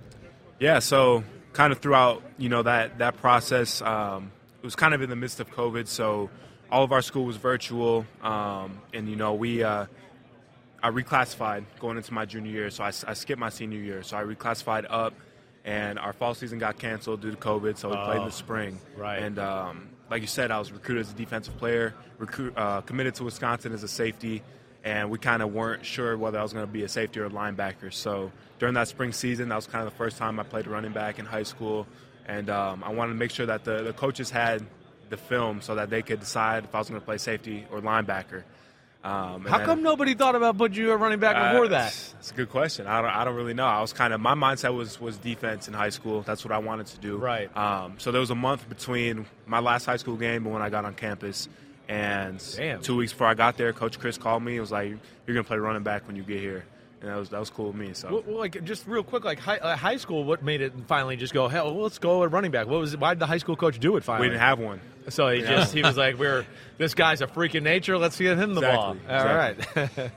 [SPEAKER 11] Yeah, so kind of throughout, you know, that that process, um, it was kind of in the midst of COVID, so all of our school was virtual, um, and you know, we uh, I reclassified going into my junior year, so I, I skipped my senior year, so I reclassified up, and our fall season got canceled due to COVID, so we played in
[SPEAKER 3] Oh,
[SPEAKER 11] the spring,
[SPEAKER 3] right.
[SPEAKER 11] And um, like you said, I was recruited as a defensive player, recruit, uh, committed to Wisconsin as a safety, and we kind of weren't sure whether I was going to be a safety or a linebacker. So during that spring season, that was kind of the first time I played running back in high school, and um, I wanted to make sure that the, the coaches had the film so that they could decide if I was going to play safety or linebacker. Um, and
[SPEAKER 3] How
[SPEAKER 11] then-
[SPEAKER 3] come nobody thought about putting you at running back
[SPEAKER 11] uh,
[SPEAKER 3] before that?
[SPEAKER 11] That's a good question. I don't, I don't really know. I was kind of my mindset was was defense in high school. That's what I wanted to do.
[SPEAKER 3] Right.
[SPEAKER 11] Um, so there was a month between my last high school game and when I got on campus. And
[SPEAKER 3] Damn.
[SPEAKER 11] two weeks before I got there, Coach Chryst called me. He was like, "You're gonna play running back when you get here," and that was that was cool with me. So
[SPEAKER 3] Well, well, like just real quick, like high, uh, high school, what made it finally just go? Hell, well, let's go at running back. What was? It, why did the high school coach do it finally?
[SPEAKER 11] we didn't have one.
[SPEAKER 3] So he
[SPEAKER 11] Yeah.
[SPEAKER 3] just he was like, "We're this guy's a freak of nature. Let's get him the ball."
[SPEAKER 11] Exactly,
[SPEAKER 3] All right.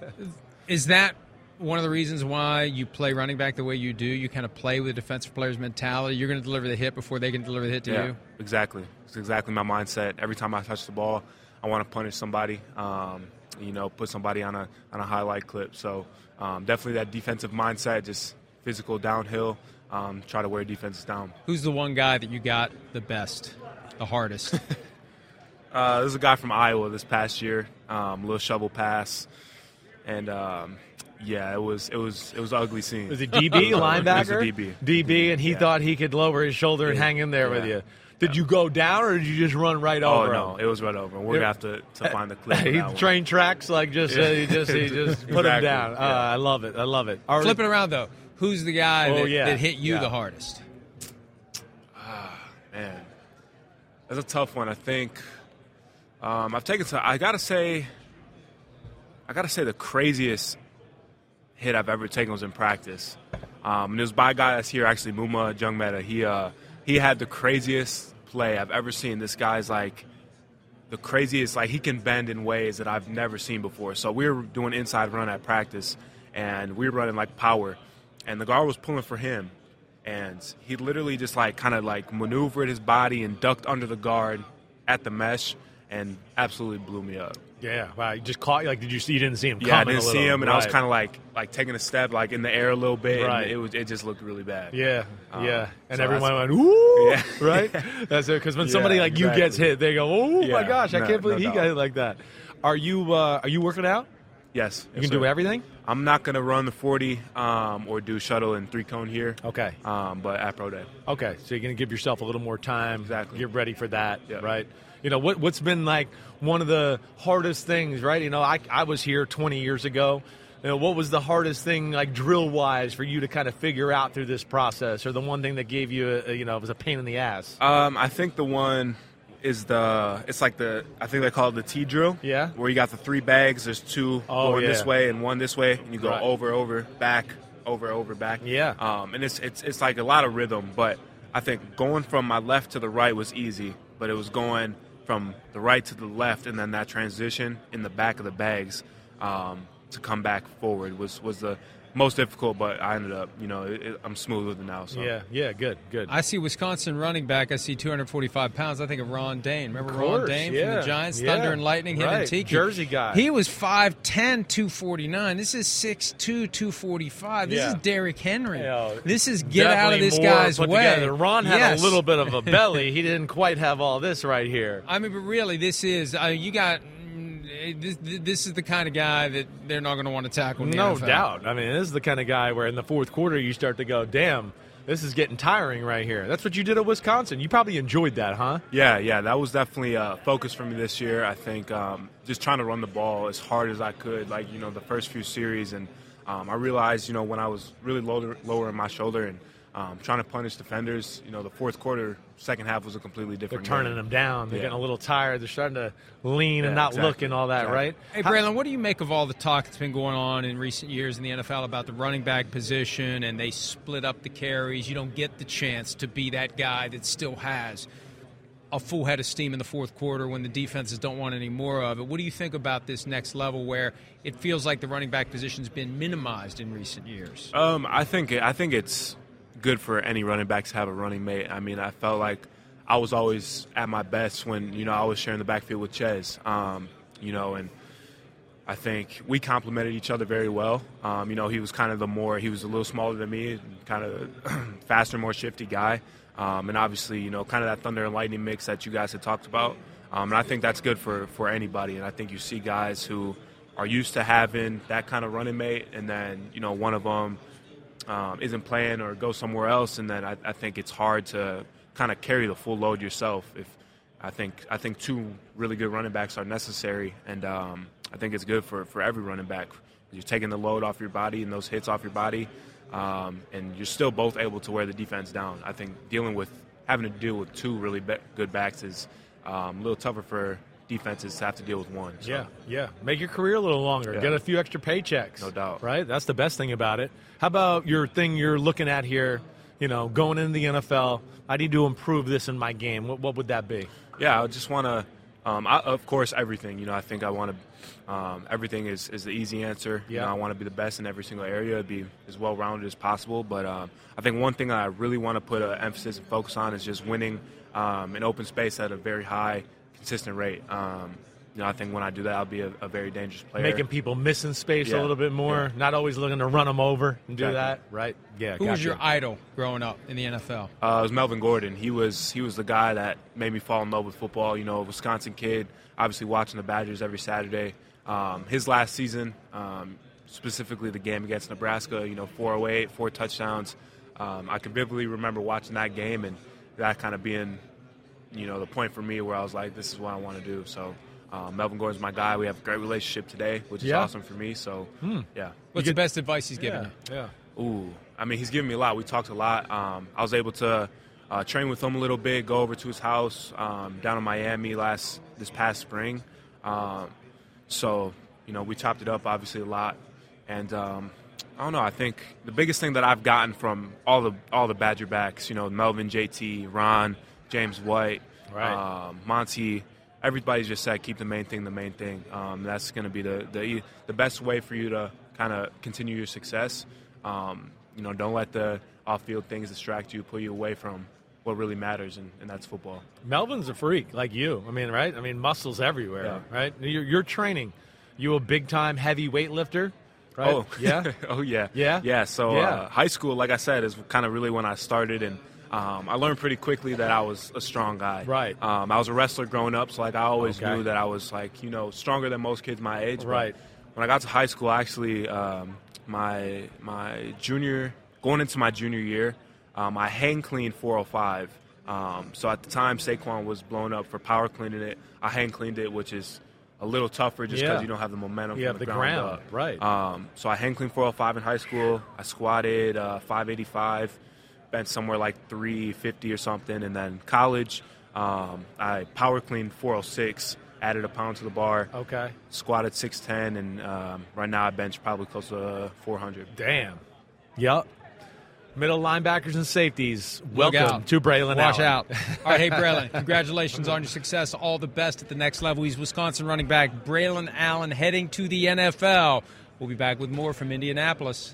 [SPEAKER 1] Is that one of the reasons why you play running back the way you do? You kind of play with the defensive player's mentality. You're going to deliver the hit before they can deliver the hit to
[SPEAKER 11] yeah,
[SPEAKER 1] you.
[SPEAKER 11] exactly. It's exactly my mindset. Every time I touch the ball, I want to punish somebody. Um, you know, put somebody on a on a highlight clip. So um, definitely that defensive mindset, just physical downhill. Um, try to wear defenses down.
[SPEAKER 1] Who's the one guy that you got the best, the hardest? (laughs)
[SPEAKER 11] Uh, there's a guy from Iowa this past year, um, little shovel pass, and um, yeah, it was it was it was an ugly scene.
[SPEAKER 3] Was he DB (laughs)
[SPEAKER 11] It was
[SPEAKER 3] linebacker?
[SPEAKER 11] It was a DB.
[SPEAKER 3] DB, and he
[SPEAKER 11] Yeah.
[SPEAKER 3] thought he could lower his shoulder and
[SPEAKER 11] Yeah.
[SPEAKER 3] hang in there with you. Did you go down or did you just run right
[SPEAKER 11] Oh
[SPEAKER 3] over?
[SPEAKER 11] Oh no,
[SPEAKER 3] him?
[SPEAKER 11] it was right over. We're gonna have to, to (laughs) find the clip. of
[SPEAKER 3] he
[SPEAKER 11] that one.
[SPEAKER 3] trained tracks like just uh, he just he (laughs) just put him
[SPEAKER 11] Exactly,
[SPEAKER 3] down. Uh,
[SPEAKER 11] yeah.
[SPEAKER 3] I love it. I love it. All right.
[SPEAKER 1] Flip it around though. Who's the guy
[SPEAKER 3] Oh,
[SPEAKER 1] that,
[SPEAKER 3] yeah.
[SPEAKER 1] that hit you
[SPEAKER 3] Yeah.
[SPEAKER 1] the hardest?
[SPEAKER 11] Ah man, that's a tough one. I think um, I've taken. To, I gotta say, I gotta say the craziest hit I've ever taken was in practice. Um, and it was by a guy that's here actually, Maema Njongmeta. He uh, he had the craziest play I've ever seen. This guy's like the craziest. Like he can bend in ways that I've never seen before. So we were doing inside run at practice, and we were running like power, and the guard was pulling for him, and he literally just like kind of like maneuvered his body and ducked under the guard at the mesh, and absolutely blew me up.
[SPEAKER 3] Yeah, wow. You just caught. Like, did you see? You didn't see him.
[SPEAKER 11] Yeah, I didn't see him, and I was kind of like like taking a step like in the air a little bit,
[SPEAKER 3] Right.
[SPEAKER 11] and it was it just looked really bad.
[SPEAKER 3] Yeah,
[SPEAKER 11] Um,
[SPEAKER 3] yeah, and
[SPEAKER 11] so
[SPEAKER 3] everyone went, "Ooh!"
[SPEAKER 11] Yeah. (laughs)
[SPEAKER 3] right? (laughs) That's it. Because when
[SPEAKER 11] Yeah,
[SPEAKER 3] somebody like you gets hit, they go, "Oh my gosh, I
[SPEAKER 11] no-
[SPEAKER 3] can't believe
[SPEAKER 11] no
[SPEAKER 3] he got hit like that." Are you uh, are you working out?
[SPEAKER 11] Yes,
[SPEAKER 3] You
[SPEAKER 11] yes,
[SPEAKER 3] can do everything.
[SPEAKER 11] I'm not gonna run the 40 um, or do shuttle and three cone here.
[SPEAKER 3] Okay.
[SPEAKER 11] Um, but at pro day.
[SPEAKER 3] Okay, so you're going to give yourself a little more time.
[SPEAKER 11] Exactly.
[SPEAKER 3] Get ready for that,
[SPEAKER 11] Yeah.
[SPEAKER 3] right? You know what? What's been like one of the hardest things, right? You know, I I was here 20 years ago. You know, what was the hardest thing, like drill wise, for you to kind of figure out through this process, or the one thing that gave you, a, you know, it was a pain in the ass?
[SPEAKER 11] Um, I think the one is the it's like the I think they call it the T drill.
[SPEAKER 3] Yeah.
[SPEAKER 11] Where you got the three bags. There's two
[SPEAKER 3] Oh,
[SPEAKER 11] going this way and one this way, and you go
[SPEAKER 3] Right.
[SPEAKER 11] over, over, back, over, over, back.
[SPEAKER 3] Yeah.
[SPEAKER 11] Um, and it's it's it's like a lot of rhythm, but I think going from my left to the right was easy, but it was going from the right to the left and then that transition in the back of the bags um, to come back forward was was the most difficult. But I ended up, you know, it, it, I'm smooth with it now. So.
[SPEAKER 3] Yeah, yeah, good, good.
[SPEAKER 1] I see Wisconsin running back. I see 245 pounds. I think of Ron Dayne. Remember
[SPEAKER 3] Of
[SPEAKER 1] Ron
[SPEAKER 3] course,
[SPEAKER 1] Dayne from the Giants,
[SPEAKER 3] yeah.
[SPEAKER 1] Thunder and Lightning, him and Tiki.
[SPEAKER 3] Jersey guy.
[SPEAKER 1] He was 5'10", 249. This is 6'2", 245. This
[SPEAKER 3] Yeah.
[SPEAKER 1] is Derrick Henry.
[SPEAKER 3] Yeah,
[SPEAKER 1] this is get out of this guy's way.
[SPEAKER 3] together. Ron had
[SPEAKER 1] Yes.
[SPEAKER 3] a little bit of a belly. (laughs) he didn't quite have all this right here.
[SPEAKER 1] I mean, but really, this is uh, you got. This, this is the kind of guy that they're not going to want to tackle.
[SPEAKER 3] No
[SPEAKER 1] NFL.
[SPEAKER 3] doubt. I mean, this is the kind of guy where in the fourth quarter you start to go, "Damn, this is getting tiring right here." That's what you did at Wisconsin. You probably enjoyed that, huh?
[SPEAKER 11] Yeah, yeah, that was definitely a focus for me this year. I think um, just trying to run the ball as hard as I could, like you know, the first few series, and um, I realized, you know, when I was really lower, lowering my shoulder and um, trying to punish defenders, you know, the fourth quarter, second half was a completely different.
[SPEAKER 3] They're turning
[SPEAKER 11] game.
[SPEAKER 3] them down. They're
[SPEAKER 11] Yeah.
[SPEAKER 3] getting a little tired. They're starting to lean and not
[SPEAKER 11] exactly.
[SPEAKER 3] look and all that,
[SPEAKER 11] Exactly.
[SPEAKER 3] right?
[SPEAKER 1] Hey, Braelon, what do you make of all the talk that's been going on in recent years in the NFL about the running back position and they split up the carries? You don't get the chance to be that guy that still has a full head of steam in the fourth quarter when the defenses don't want any more of it. What do you think about this next level where it feels like the running back position's been minimized in recent years?
[SPEAKER 11] Um, I think I think it's good for any running back to have a running mate. I mean, I felt like I was always at my best when you know I was sharing the backfield with Chez. Um, you know, and I think we complemented each other very well. Um, you know, he was kind of the more he was a little smaller than me, kind of (clears throat) faster, more shifty guy, um, and obviously, you know, kind of that thunder and lightning mix that you guys had talked about. Um, and I think that's good for for anybody. And I think you see guys who are used to having that kind of running mate, and then you know one of them um, isn't playing or goes somewhere else, and then I, I think it's hard to kind of carry the full load yourself. If I think I think two really good running backs are necessary, and um, I think it's good for, for every running back. You're taking the load off your body and those hits off your body, um, and you're still both able to wear the defense down. I think dealing with having to deal with two really be- good backs is um, a little tougher for defenses have to deal with one. So.
[SPEAKER 3] Yeah, yeah. Make your career a little longer.
[SPEAKER 11] Yeah.
[SPEAKER 3] Get a few extra paychecks.
[SPEAKER 11] No doubt.
[SPEAKER 3] Right? That's the best thing about it. How about your thing you're looking at here, you know, going into the NFL? I need to improve this in my game. What, what would that be?
[SPEAKER 11] Yeah, I just want to, um, I, of course, everything. You know, I think I want to, um, everything is, is the easy answer. You
[SPEAKER 3] Yeah.
[SPEAKER 11] know, I want to be the best in every single area, be as well rounded as possible. But um, I think one thing I really want to put an emphasis and focus on is just winning um, in open space at a very high, consistent rate. Um, you know, I think when I do that, I'll be a, a very dangerous player.
[SPEAKER 3] Making people miss in space a little bit more,
[SPEAKER 11] yeah.
[SPEAKER 3] not always looking to run them over and do
[SPEAKER 11] Exactly.
[SPEAKER 3] that, right? Yeah.
[SPEAKER 1] Who was
[SPEAKER 3] gotcha.
[SPEAKER 1] your idol growing up in the NFL?
[SPEAKER 11] Uh, it was Melvin Gordon. He was he was the guy that made me fall in love with football. You know, a Wisconsin kid, obviously watching the Badgers every Saturday. Um, his last season, um, specifically the game against Nebraska, you know, 408, four touchdowns. Um, I can vividly remember watching that game and that kind of being, you know, the point for me where I was like, this is what I want to do. So. Um, Melvin Gordon's my guy. We have a great relationship today, which is
[SPEAKER 3] Yeah.
[SPEAKER 11] awesome for me. So,
[SPEAKER 3] Hmm.
[SPEAKER 11] yeah.
[SPEAKER 1] What's the best advice he's given
[SPEAKER 3] Yeah.
[SPEAKER 1] you?
[SPEAKER 3] Yeah.
[SPEAKER 11] Ooh, I mean, he's given me a lot. We talked a lot. Um, I was able to uh, train with him a little bit, go over to his house um, down in Miami last this past spring. Um, so, you know, we chopped it up obviously a lot, and um, I don't know. I think the biggest thing that I've gotten from all the all the Badger backs, you know, Melvin, JT, Ron, James White,
[SPEAKER 3] Right.
[SPEAKER 11] um, Montee. everybody's just said keep the main thing the main thing. Um, that's going to be the, the the best way for you to kind of continue your success. Um, you know, don't let the off-field things distract you, pull you away from what really matters, and, and that's football.
[SPEAKER 3] Melvin's a freak like you. I mean, right? I mean, muscles everywhere,
[SPEAKER 11] Yeah.
[SPEAKER 3] right? You're, you're training. You a big time heavy weightlifter, right?
[SPEAKER 11] Oh (laughs)
[SPEAKER 3] yeah.
[SPEAKER 11] oh yeah.
[SPEAKER 3] Yeah?
[SPEAKER 11] Yeah. So
[SPEAKER 3] Yeah.
[SPEAKER 11] Uh, high school, like I said, is kind of really when I started, and um, I learned pretty quickly that I was a strong guy.
[SPEAKER 3] Right.
[SPEAKER 11] Um, I was a wrestler growing up, so like I always
[SPEAKER 3] Okay.
[SPEAKER 11] knew that I was like you know stronger than most kids my age. but
[SPEAKER 3] Right.
[SPEAKER 11] When I got to high school, actually, um, my my junior going into my junior year, um, I hang cleaned 405. Um, so at the time, Saquon was blown up for power cleaning it. I hang cleaned it, which is a little tougher just because
[SPEAKER 3] Yeah.
[SPEAKER 11] you don't have the momentum
[SPEAKER 3] You have
[SPEAKER 11] the,
[SPEAKER 3] the
[SPEAKER 11] ground,
[SPEAKER 3] ground,
[SPEAKER 11] up.
[SPEAKER 3] right.
[SPEAKER 11] Um, so I hang clean 405 in high school. I squatted uh, 585, bent somewhere like 350 or something. And then college, um, I power cleaned 406, added a pound to the bar.
[SPEAKER 3] Okay.
[SPEAKER 11] Squatted 610, and um, right now I bench probably close to 400.
[SPEAKER 3] Damn. Yep. Middle linebackers and safeties. Welcome to Braelon
[SPEAKER 1] Watch
[SPEAKER 3] Allen.
[SPEAKER 1] out. (laughs) All right, hey, Braelon, congratulations on your success. All the best at the next level. He's Wisconsin running back Braelon Allen heading to the NFL. We'll be back with more from Indianapolis.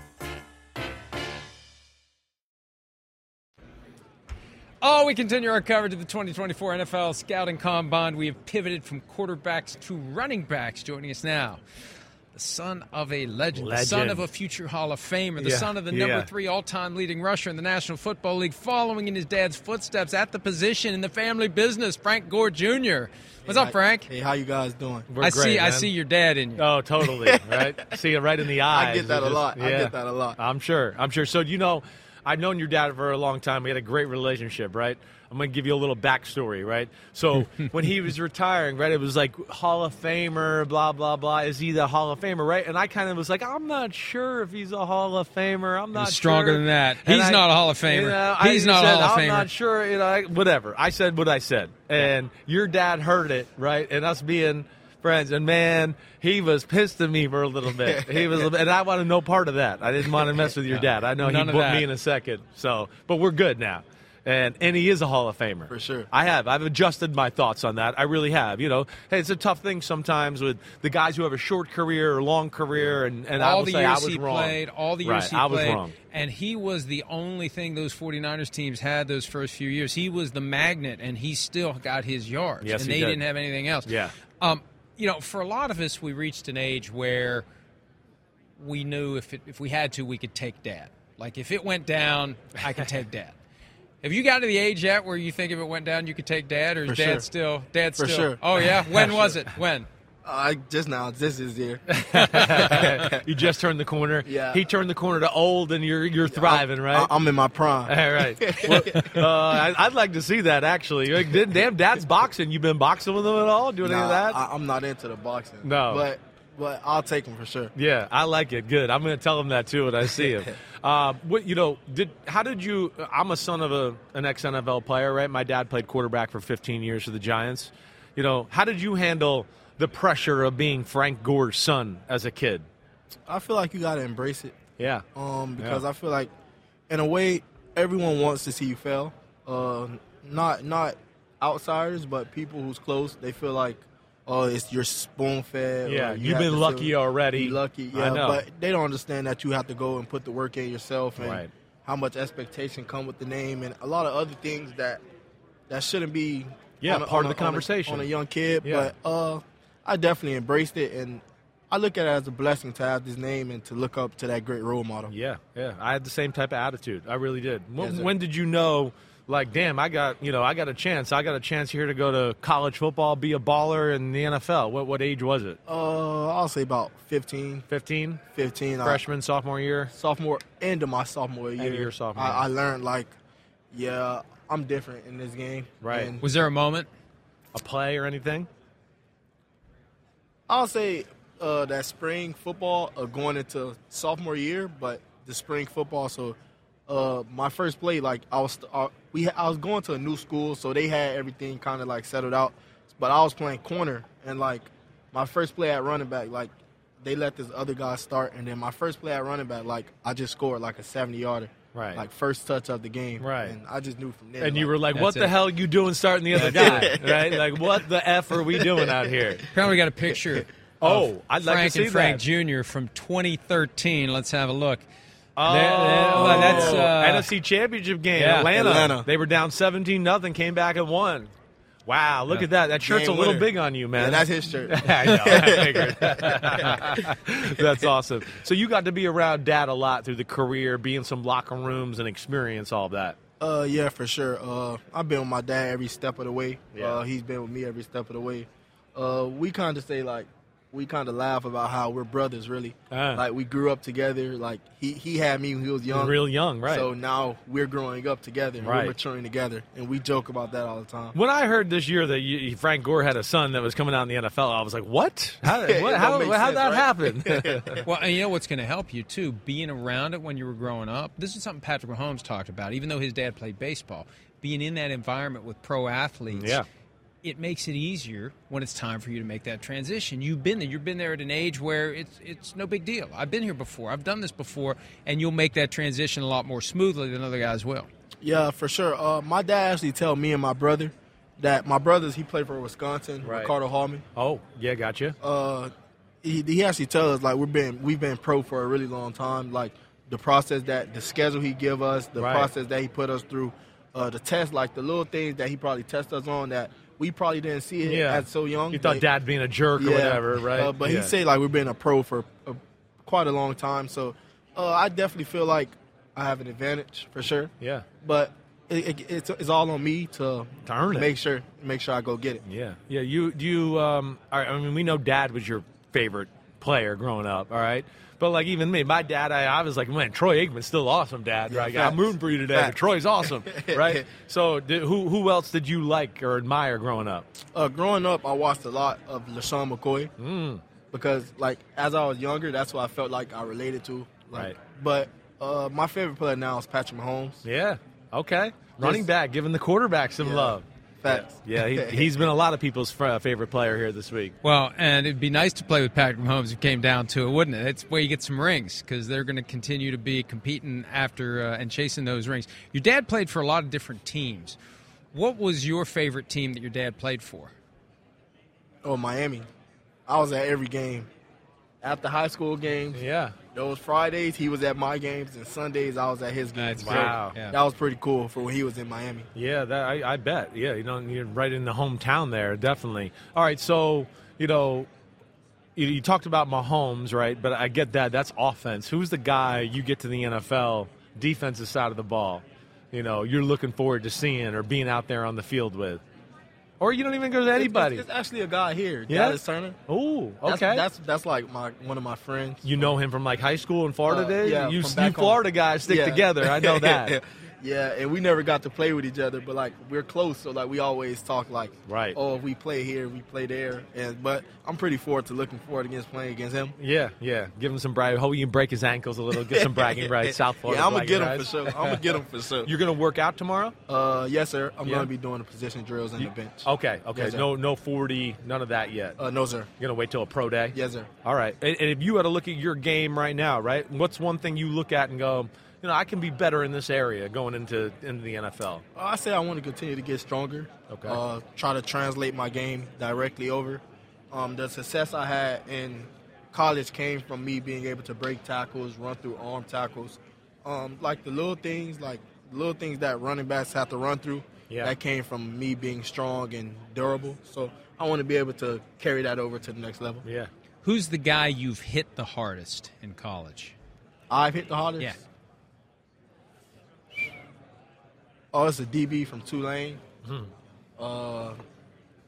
[SPEAKER 1] Oh, we continue our coverage of the 2024 NFL Scouting Combine. We have pivoted from quarterbacks to running backs. Joining us now, the son of a legend, the son of a future Hall of Famer, the
[SPEAKER 3] Yeah,
[SPEAKER 1] son of the number
[SPEAKER 3] yeah.
[SPEAKER 1] three all-time leading rusher in the National Football League, following in his dad's footsteps at the position in the family business, Frank Gore Jr. What's up, Frank?
[SPEAKER 12] Hey, how you guys doing?
[SPEAKER 3] We're
[SPEAKER 1] I
[SPEAKER 3] great,
[SPEAKER 1] see. I see your dad in you.
[SPEAKER 3] Oh, totally. Right. (laughs) See it right in the eyes.
[SPEAKER 12] I get that
[SPEAKER 3] It
[SPEAKER 12] a lot. I get that a lot.
[SPEAKER 3] I'm sure. I'm sure. So you know, I've known your dad for a long time. We had a great relationship, right? I'm going to give you a little backstory, right? So (laughs) when he was retiring, right, it was like Hall of Famer, blah blah blah. Is he the Hall of Famer, right? And I kind of was like, I'm not sure if he's a Hall of Famer. I'm not
[SPEAKER 1] stronger
[SPEAKER 3] sure.
[SPEAKER 1] than that.
[SPEAKER 3] And
[SPEAKER 1] He's
[SPEAKER 3] I-
[SPEAKER 1] not a Hall of Famer.
[SPEAKER 3] You know,
[SPEAKER 1] He's
[SPEAKER 3] I
[SPEAKER 1] not a
[SPEAKER 3] said,
[SPEAKER 1] Hall of Famer.
[SPEAKER 3] I'm not sure. You know, I- whatever. I said what I said, and your dad heard it, right? And us being friends, and man, he was pissed at me for a little bit. He was, (laughs) and I wanted no part of that. I didn't want to mess with your (laughs) dad. I know
[SPEAKER 1] None
[SPEAKER 3] he booked me in a second. So, but we're good now. And and he is a Hall of Famer
[SPEAKER 12] For sure.
[SPEAKER 3] I have. I've adjusted my thoughts on that. I really have. You know, hey, it's a tough thing sometimes with the guys who have a short career or long career, and, and I
[SPEAKER 1] all
[SPEAKER 3] will
[SPEAKER 1] the
[SPEAKER 3] say I
[SPEAKER 1] years
[SPEAKER 3] was
[SPEAKER 1] he
[SPEAKER 3] wrong.
[SPEAKER 1] played, all the years
[SPEAKER 3] right,
[SPEAKER 1] he
[SPEAKER 3] I was
[SPEAKER 1] played,
[SPEAKER 3] wrong.
[SPEAKER 1] and he was the only thing those 49ers teams had those first few years. He was the magnet, and he still got his yards,
[SPEAKER 3] Yes,
[SPEAKER 1] and
[SPEAKER 3] he
[SPEAKER 1] they
[SPEAKER 3] did.
[SPEAKER 1] didn't have anything else.
[SPEAKER 3] Yeah.
[SPEAKER 1] Um, you know, for a lot of us, we reached an age where we knew if it, if we had to, we could take dad. Like if it went down, I could take dad. (laughs) Have you got to the age yet where you think if it went down, you could take dad, or is
[SPEAKER 12] For
[SPEAKER 1] dad
[SPEAKER 12] sure.
[SPEAKER 1] still dad
[SPEAKER 12] For
[SPEAKER 1] still?
[SPEAKER 12] sure.
[SPEAKER 1] Oh yeah, (laughs) when was it? When?
[SPEAKER 12] Uh, just now, this is here. (laughs)
[SPEAKER 3] you just turned the corner.
[SPEAKER 12] Yeah.
[SPEAKER 3] He turned the corner to old, and you're you're thriving, right?
[SPEAKER 12] I, am in my prime.
[SPEAKER 3] All right. Well, (laughs) uh, I, I'd like to see that actually. Like, damn, Dad's boxing. You been boxing with him at all? Doing any of that?
[SPEAKER 12] I, I'm not into the boxing.
[SPEAKER 3] No.
[SPEAKER 12] but but I'll take him for sure.
[SPEAKER 3] yeah, I like it. Good. I'm going to tell him that too when I see him. (laughs) uh, what you know? Did how did you? I'm a son of a an ex NFL player, right? My dad played quarterback for 15 years for the Giants. You know, how did you handle the pressure of being Frank Gore's son as a kid?
[SPEAKER 12] I feel like you gotta embrace it.
[SPEAKER 3] Yeah.
[SPEAKER 12] Um, because
[SPEAKER 3] Yeah.
[SPEAKER 12] I feel like, in a way, everyone wants to see you fail. Uh, not not outsiders, but people who's close. They feel like, oh, it's you're spoon fed.
[SPEAKER 3] Yeah, you've been lucky already.
[SPEAKER 12] lucky,
[SPEAKER 3] I
[SPEAKER 12] yeah.
[SPEAKER 3] know.
[SPEAKER 12] But they don't understand that you have to go and put the work in yourself, and
[SPEAKER 3] Right.
[SPEAKER 12] how much expectation come with the name, and a lot of other things that that shouldn't be.
[SPEAKER 3] Yeah,
[SPEAKER 12] a-
[SPEAKER 3] part of the
[SPEAKER 12] a- on a-
[SPEAKER 3] conversation.
[SPEAKER 12] on a young kid.
[SPEAKER 3] Yeah.
[SPEAKER 12] But uh, I definitely embraced it, and I look at it as a blessing to have this name and to look up to that great role model.
[SPEAKER 3] Yeah, yeah. I had the same type of attitude. I really did. When,
[SPEAKER 12] Yes,
[SPEAKER 3] when did you know? Like, damn, I got you know, I got a chance. I got a chance here to go to college football, be a baller in the NFL. What what age was it?
[SPEAKER 12] Uh, I'll say about 15.
[SPEAKER 3] 15?
[SPEAKER 12] 15. I-
[SPEAKER 3] Freshman, sophomore year.
[SPEAKER 12] sophomore, end of my sophomore year.
[SPEAKER 3] End of your sophomore
[SPEAKER 12] I. I learned, like, yeah, I'm different in this game.
[SPEAKER 3] Right.
[SPEAKER 12] And
[SPEAKER 1] Was there a moment?
[SPEAKER 3] A play or anything?
[SPEAKER 12] I'll say uh, that spring football uh, going into sophomore year, but the spring football. So uh, my first play, like I was, uh, we I was going to a new school, so they had everything kind of like settled out. But I was playing corner, and like my first play at running back, like they let this other guy start, and then my first play at running back, like I just scored like a seventy yarder.
[SPEAKER 3] Right.
[SPEAKER 12] Like first touch of the game.
[SPEAKER 3] Right.
[SPEAKER 12] And I just knew from there.
[SPEAKER 3] And you were like, "What the
[SPEAKER 1] it.
[SPEAKER 3] hell you doing starting the other guy?" (laughs) right? Like, what the f are we doing out here?
[SPEAKER 1] Apparently, got a picture.
[SPEAKER 3] Oh, I'd like to
[SPEAKER 1] Frank
[SPEAKER 3] see
[SPEAKER 1] and Frank
[SPEAKER 3] that.
[SPEAKER 1] Jr. from 2013. Let's have a look.
[SPEAKER 3] Oh,
[SPEAKER 1] There- there- well, that's uh,
[SPEAKER 3] NFC Championship game,
[SPEAKER 1] yeah.
[SPEAKER 3] Atlanta.
[SPEAKER 12] Atlanta.
[SPEAKER 3] They were down seventeen nothing, came back and won. Wow, look at that. That shirt's
[SPEAKER 12] Game
[SPEAKER 3] a little
[SPEAKER 12] winner.
[SPEAKER 3] big on you, man.
[SPEAKER 12] Yeah, that's his shirt. (laughs)
[SPEAKER 3] I know. I figured. (laughs) (laughs) That's awesome. So you got to be around Dad a lot through the career, be in some locker rooms and experience all that.
[SPEAKER 12] Uh, yeah, for sure. Uh, I've been with my dad every step of the way.
[SPEAKER 3] Yeah.
[SPEAKER 12] Uh, he's been with me every step of the way. Uh, we kind of say like, we kind of laugh about how we're brothers, really.
[SPEAKER 3] Ah.
[SPEAKER 12] Like we grew up together. Like he he had me when he was young,
[SPEAKER 3] Real young, right.
[SPEAKER 12] So now we're growing up together. and
[SPEAKER 3] Right.
[SPEAKER 12] We're maturing together, and we joke about that all the time.
[SPEAKER 3] When I heard this year that you, Frank Gore had a son that was coming out in the NFL, I was like, "What? How, (laughs)
[SPEAKER 12] It
[SPEAKER 3] what,
[SPEAKER 12] don't
[SPEAKER 3] how,
[SPEAKER 12] make
[SPEAKER 3] how'd
[SPEAKER 12] sense,
[SPEAKER 3] that
[SPEAKER 12] right?
[SPEAKER 3] happen?" (laughs)
[SPEAKER 1] Well, and you know what's going to help you too, being around it when you were growing up. This is something Patrick Mahomes talked about. Even though his dad played baseball, being in that environment with pro athletes,
[SPEAKER 3] Yeah.
[SPEAKER 1] It makes it easier when it's time for you to make that transition. You've been there. You've been there at an age where it's it's no big deal. I've been here before. I've done this before, and you'll make that transition a lot more smoothly than other guys will.
[SPEAKER 12] Yeah, for sure. Uh, my dad actually tell me and my brother that my brothers he played for Wisconsin,
[SPEAKER 3] Right.
[SPEAKER 12] Ricardo Hallman.
[SPEAKER 3] oh, yeah, gotcha.
[SPEAKER 12] uh, he, he actually tells us like we've been we've been pro for a really long time. Like the process that the schedule he give us, the
[SPEAKER 3] Right.
[SPEAKER 12] process that he put us through, uh, the test, like the little things that he probably test us on that we probably didn't see it
[SPEAKER 3] Yeah.
[SPEAKER 12] as so young.
[SPEAKER 3] You thought
[SPEAKER 12] Like,
[SPEAKER 3] Dad being a jerk or whatever, right?
[SPEAKER 12] Uh, but
[SPEAKER 3] Yeah.
[SPEAKER 12] he say like we've been a pro for uh, quite a long time, so uh, I definitely feel like I have an advantage for sure.
[SPEAKER 3] Yeah.
[SPEAKER 12] But it, it, it's, it's all on me to,
[SPEAKER 3] To earn it.
[SPEAKER 12] make sure make sure I go get it.
[SPEAKER 3] Yeah, yeah. You, do you. Um, all right, I mean, we know Dad was your favorite player growing up. All right, but like even me, my dad, I, I was like, man, Troy Aikman's still awesome, Dad. Right? I'm rooting for you today.
[SPEAKER 12] Facts.
[SPEAKER 3] Troy's awesome, (laughs) right? So, did, who who else did you like or admire growing up?
[SPEAKER 12] Uh, growing up, I watched a lot of LeSean McCoy
[SPEAKER 3] Mm.
[SPEAKER 12] because, like, as I was younger, that's what I felt like I related to. Like,
[SPEAKER 3] Right.
[SPEAKER 12] But uh, my favorite player now is Patrick Mahomes.
[SPEAKER 3] Yeah. Okay. Running back, giving the quarterback some
[SPEAKER 12] Yeah.
[SPEAKER 3] love.
[SPEAKER 12] Facts.
[SPEAKER 3] Yeah, he, (laughs) he's been a lot of people's fr- favorite player here this week.
[SPEAKER 1] Well, and it'd be nice to play with Patrick Mahomes if it came down to it, wouldn't it? It's where you get some rings because they're going to continue to be competing after uh, and chasing those rings. Your dad played for a lot of different teams. What was your favorite team that your dad played for?
[SPEAKER 12] Oh, Miami. I was at every game. After high school games,
[SPEAKER 3] Yeah.
[SPEAKER 12] those Fridays he was at my games, and Sundays I was at his games.
[SPEAKER 1] That's
[SPEAKER 3] Wow.
[SPEAKER 1] Yeah.
[SPEAKER 12] That was pretty cool for when he was in Miami.
[SPEAKER 3] Yeah, that I, I bet. Yeah, you know, you're right in the hometown there, definitely. All right, so you know, you, you talked about Mahomes, right? But I get that. That's offense. Who's the guy you get to the NFL defensive side of the ball? You know, you're looking forward to seeing or being out there on the field with, or you don't even go to anybody.
[SPEAKER 12] It's, it's actually a guy here,
[SPEAKER 3] Yeah?
[SPEAKER 12] Dallas Turner.
[SPEAKER 3] Oh, okay.
[SPEAKER 12] That's that's like my one of my friends.
[SPEAKER 3] you know him from like high school in Florida
[SPEAKER 12] Uh,
[SPEAKER 3] days.
[SPEAKER 12] yeah,
[SPEAKER 3] you you. Florida guys stick
[SPEAKER 12] Yeah.
[SPEAKER 3] together. I know (laughs) that.
[SPEAKER 12] Yeah, and we never got to play with each other, but like we're close, so like we always talk like,
[SPEAKER 3] Right.
[SPEAKER 12] Oh, if we play here, we play there, and but I'm pretty forward to looking forward against playing against him.
[SPEAKER 3] Yeah, yeah. Give him some brag. Hope you can break his ankles a little. Get some bragging rights. (laughs) South Florida.
[SPEAKER 12] Yeah, I'm gonna get him
[SPEAKER 3] rights.
[SPEAKER 12] for sure. I'm gonna get him for (laughs) sure.
[SPEAKER 3] You're gonna work out tomorrow?
[SPEAKER 12] Uh, yes, sir. I'm
[SPEAKER 3] Yeah.
[SPEAKER 12] gonna be doing the position drills on the bench.
[SPEAKER 3] Okay, okay.
[SPEAKER 12] Yes,
[SPEAKER 3] no, no forty, none of that yet.
[SPEAKER 12] Uh, no, sir.
[SPEAKER 3] You're gonna wait till a pro day.
[SPEAKER 12] Yes, sir.
[SPEAKER 3] All right. And, and if you had to look at your game right now, right? What's one thing you look at and go, you know, I can be better in this area going into into the NFL.
[SPEAKER 12] I say I want to continue to get stronger.
[SPEAKER 3] Okay.
[SPEAKER 12] Uh, try to translate my game directly over. Um, the success I had in college came from me being able to break tackles, run through arm tackles, um, like the little things, like little things that running backs have to run through.
[SPEAKER 3] Yeah.
[SPEAKER 12] That came from me being strong and durable. So I want to be able to carry that over to the next level.
[SPEAKER 3] Yeah.
[SPEAKER 1] Who's the guy you've hit the hardest in college?
[SPEAKER 12] I've hit the hardest.
[SPEAKER 1] Yeah.
[SPEAKER 12] Oh, it's a DB from Tulane.
[SPEAKER 3] Hmm.
[SPEAKER 12] Uh,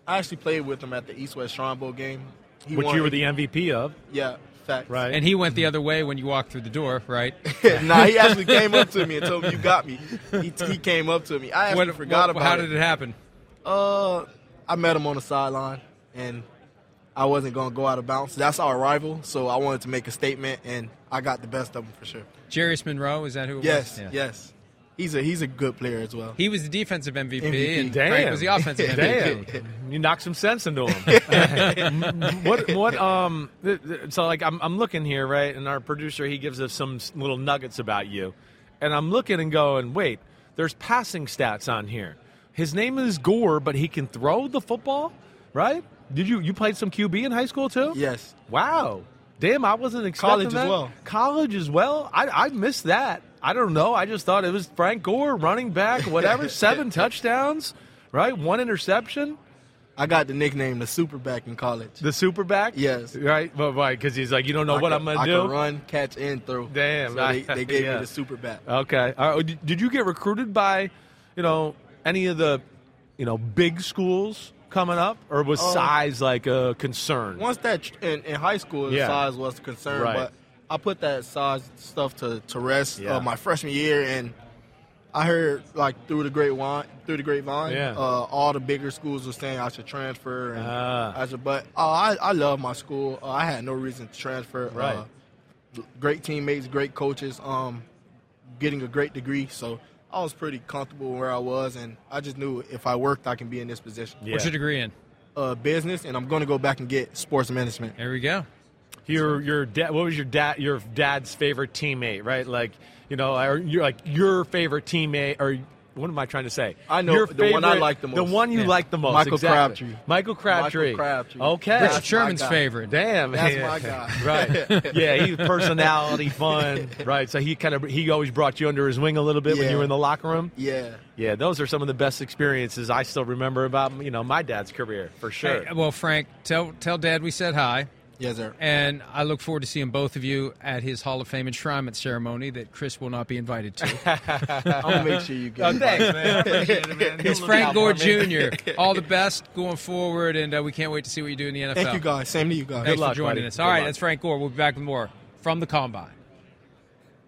[SPEAKER 12] I actually played with him at the East West Shrine Bowl game. He
[SPEAKER 3] Which
[SPEAKER 12] won-
[SPEAKER 3] you were the MVP of.
[SPEAKER 12] Yeah, facts.
[SPEAKER 3] Right.
[SPEAKER 1] And he went the other way when you walked through the door, right? (laughs)
[SPEAKER 12] nah, he actually came up to me and told me you got me. He, he came up to me. I actually
[SPEAKER 1] What-
[SPEAKER 12] forgot
[SPEAKER 1] what-
[SPEAKER 12] about
[SPEAKER 1] how
[SPEAKER 12] it.
[SPEAKER 1] did it happen?
[SPEAKER 12] Uh, I met him on the sideline, and I wasn't going to go out of bounds. That's our rival, so I wanted to make a statement, and I got the best of him for sure.
[SPEAKER 1] Jarius Monroe, is that who it
[SPEAKER 12] Yes,
[SPEAKER 1] was?
[SPEAKER 12] yes. He's a he's a good player as well.
[SPEAKER 1] He was the defensive MVP,
[SPEAKER 12] MVP.
[SPEAKER 1] and
[SPEAKER 3] Damn.
[SPEAKER 1] Frank was the offensive MVP.
[SPEAKER 3] Damn, you knocked some sense into him. (laughs) what? What? Um. th- th- So like, I'm I'm looking here, right, and our producer he gives us some little nuggets about you, and I'm looking and going, wait, there's passing stats on here. His name is Gore, but he can throw the football, right? Did you you played some QB in high school too?
[SPEAKER 12] Yes.
[SPEAKER 3] Wow. Damn, I wasn't expecting
[SPEAKER 12] College as well.
[SPEAKER 3] College as well. I I missed that. I don't know. I just thought it was Frank Gore, running back, (laughs) whatever, seven touchdowns, right? One interception.
[SPEAKER 12] I got the nickname the Superback in college.
[SPEAKER 3] The Superback?
[SPEAKER 12] Yes.
[SPEAKER 3] Right, but why? Because he's like, you don't know
[SPEAKER 12] I
[SPEAKER 3] what
[SPEAKER 12] can-
[SPEAKER 3] I'm going to do.
[SPEAKER 12] I can run, catch, and throw.
[SPEAKER 3] Damn,
[SPEAKER 12] So they, they gave
[SPEAKER 3] yeah.
[SPEAKER 12] me the Superback.
[SPEAKER 3] Okay. Uh, did did you get recruited by, you know, any of the, you know, big schools coming up, or was
[SPEAKER 12] Um,
[SPEAKER 3] size like a concern?
[SPEAKER 12] Once that in, in high school,
[SPEAKER 3] Yeah.
[SPEAKER 12] size was a concern,
[SPEAKER 3] Right.
[SPEAKER 12] but I put that size stuff to, to rest
[SPEAKER 3] Yeah.
[SPEAKER 12] uh, my freshman year, and I heard like through the grapevine, through the grapevine,
[SPEAKER 3] Yeah.
[SPEAKER 12] uh, all the bigger schools were saying I should transfer. And
[SPEAKER 3] Ah.
[SPEAKER 12] I should, but uh, I I love my school. Uh, I had no reason to transfer.
[SPEAKER 3] Right.
[SPEAKER 12] Uh, great teammates, great coaches, um, getting a great degree. So I was pretty comfortable where I was, and I just knew if I worked, I can be in this position.
[SPEAKER 1] What's your degree in?
[SPEAKER 12] Uh, business, and I'm going to go back and get sports management.
[SPEAKER 1] There we go.
[SPEAKER 3] Your your dad. What was your dad? Your dad's favorite teammate, right? Like you know, or you're like your favorite teammate, or what am I trying to say?
[SPEAKER 12] I know
[SPEAKER 3] your
[SPEAKER 12] the one I like the most.
[SPEAKER 3] The one you
[SPEAKER 12] Yeah.
[SPEAKER 3] like the most.
[SPEAKER 12] Michael
[SPEAKER 3] exactly.
[SPEAKER 12] Crabtree.
[SPEAKER 3] Michael Crabtree.
[SPEAKER 12] Michael Crabtree.
[SPEAKER 3] Okay.
[SPEAKER 1] Richard
[SPEAKER 12] That's
[SPEAKER 1] Sherman's favorite.
[SPEAKER 3] Damn,
[SPEAKER 12] That's
[SPEAKER 3] yeah.
[SPEAKER 12] my guy. (laughs)
[SPEAKER 3] right? Yeah, he personality, fun, (laughs) right? So he kind of he always brought you under his wing a little bit when you were in the locker room.
[SPEAKER 12] Yeah.
[SPEAKER 3] Yeah, those are some of the best experiences I still remember about you know my dad's career for sure.
[SPEAKER 1] Hey, well, Frank, tell tell Dad we said hi.
[SPEAKER 12] Yes, sir.
[SPEAKER 1] And I look forward to seeing both of you at his Hall of Fame enshrinement ceremony that Chris will not be invited to. (laughs)
[SPEAKER 12] I'll make sure you get.
[SPEAKER 3] Oh, thanks, man. It, man.
[SPEAKER 1] It's Frank Gore. Jr. (laughs) All the best going forward, and uh, we can't wait to see what you do in the NFL.
[SPEAKER 12] Thank you, guys. Same to you guys.
[SPEAKER 1] Thanks
[SPEAKER 3] luck,
[SPEAKER 1] for joining
[SPEAKER 3] buddy.
[SPEAKER 1] us. All
[SPEAKER 3] Good
[SPEAKER 1] right,
[SPEAKER 3] luck.
[SPEAKER 1] that's Frank Gore. We'll be back with more from the Combine.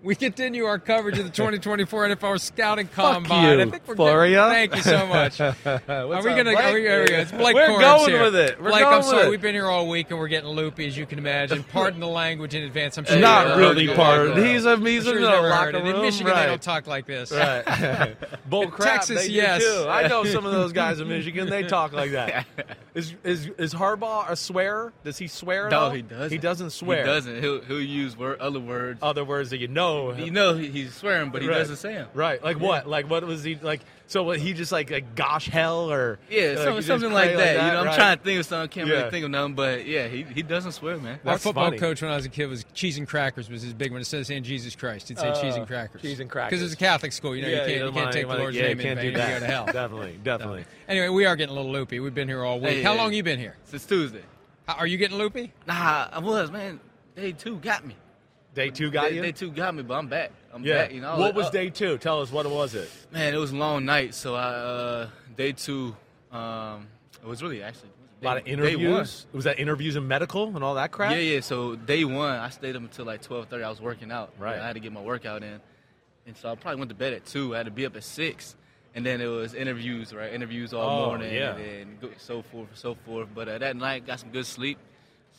[SPEAKER 1] We continue our coverage of the 2024 NFL Scouting Combine.
[SPEAKER 3] you,
[SPEAKER 1] I think we're
[SPEAKER 3] Florio.
[SPEAKER 1] Thank you so much. (laughs) are we gonna?
[SPEAKER 3] Blake?
[SPEAKER 1] Are we, are we, it's Blake
[SPEAKER 3] We're
[SPEAKER 1] Corum
[SPEAKER 3] going
[SPEAKER 1] here.
[SPEAKER 3] with it. We're
[SPEAKER 1] Blake,
[SPEAKER 3] going
[SPEAKER 1] I'm
[SPEAKER 3] with
[SPEAKER 1] sorry.
[SPEAKER 3] it.
[SPEAKER 1] We've been here all week and we're getting loopy, as you can imagine. (laughs) Pardon the language in advance. I'm sure
[SPEAKER 3] Not
[SPEAKER 1] you've
[SPEAKER 3] really
[SPEAKER 1] heard it.
[SPEAKER 3] part. He's a he's
[SPEAKER 1] sure
[SPEAKER 3] in
[SPEAKER 1] you've
[SPEAKER 3] the locker room.
[SPEAKER 1] In Michigan,
[SPEAKER 3] right.
[SPEAKER 1] they don't talk like this.
[SPEAKER 3] Right. (laughs) Bull crap.
[SPEAKER 1] Texas,
[SPEAKER 3] they do
[SPEAKER 1] yes.
[SPEAKER 3] too. I know some of those guys in Michigan. They talk like that. Is is is Harbaugh a swearer? Does he swear?
[SPEAKER 13] No,
[SPEAKER 3] all?
[SPEAKER 13] he doesn't.
[SPEAKER 3] He doesn't swear.
[SPEAKER 13] He doesn't. He'll he'll use word, other words.
[SPEAKER 3] Other words that you know.
[SPEAKER 13] You know he's swearing, but he
[SPEAKER 3] Right.
[SPEAKER 13] doesn't say them.
[SPEAKER 3] Right. Like what? Like what was he like? So what, he just like like gosh hell or
[SPEAKER 13] Yeah,
[SPEAKER 3] like,
[SPEAKER 13] some-
[SPEAKER 3] he just
[SPEAKER 13] something like that. You know, I'm
[SPEAKER 3] right?
[SPEAKER 13] trying to think of something. I can't
[SPEAKER 3] Yeah.
[SPEAKER 13] really think of nothing, but yeah, he, he doesn't swear, man.
[SPEAKER 1] Our football
[SPEAKER 3] funny.
[SPEAKER 1] coach when I was a kid was cheese and crackers was his big one. Instead of saying Jesus Christ, he'd say cheese and
[SPEAKER 3] Uh,
[SPEAKER 1] crackers.
[SPEAKER 3] cheese and crackers.
[SPEAKER 1] Because it's a Catholic school. You know,
[SPEAKER 3] Yeah,
[SPEAKER 1] you can't, you
[SPEAKER 3] don't
[SPEAKER 1] can't take the Lord's
[SPEAKER 3] yeah,
[SPEAKER 1] name in
[SPEAKER 3] do
[SPEAKER 1] vain. You
[SPEAKER 3] that.
[SPEAKER 1] go to hell.
[SPEAKER 3] Definitely, definitely.
[SPEAKER 1] Anyway, we are getting a little loopy. We've been here all week. How long you been here?
[SPEAKER 13] Since Tuesday.
[SPEAKER 1] Are you getting loopy?
[SPEAKER 13] Nah, I was, man. Day two got me.
[SPEAKER 3] Day two got
[SPEAKER 13] day,
[SPEAKER 3] you.
[SPEAKER 13] Day two got me, but I'm back. I'm
[SPEAKER 3] yeah.
[SPEAKER 13] back. You know,
[SPEAKER 3] what was
[SPEAKER 13] uh,
[SPEAKER 3] day two? Tell us what was it?
[SPEAKER 13] Man, it was a long night. So I uh, day two, um, it was really actually
[SPEAKER 3] A lot of
[SPEAKER 13] day- day
[SPEAKER 3] interviews. Was that interviews and medical and all that crap?
[SPEAKER 13] Yeah, yeah. So day one, I stayed up until like twelve thirty. I was working out.
[SPEAKER 3] Right.
[SPEAKER 13] I had to get my workout in, and so I probably went to bed at two. I had to be up at six, and then it was interviews, right? Interviews all
[SPEAKER 3] Oh,
[SPEAKER 13] morning,
[SPEAKER 3] yeah.
[SPEAKER 13] and so forth, and so forth. But uh, that night, got some good sleep.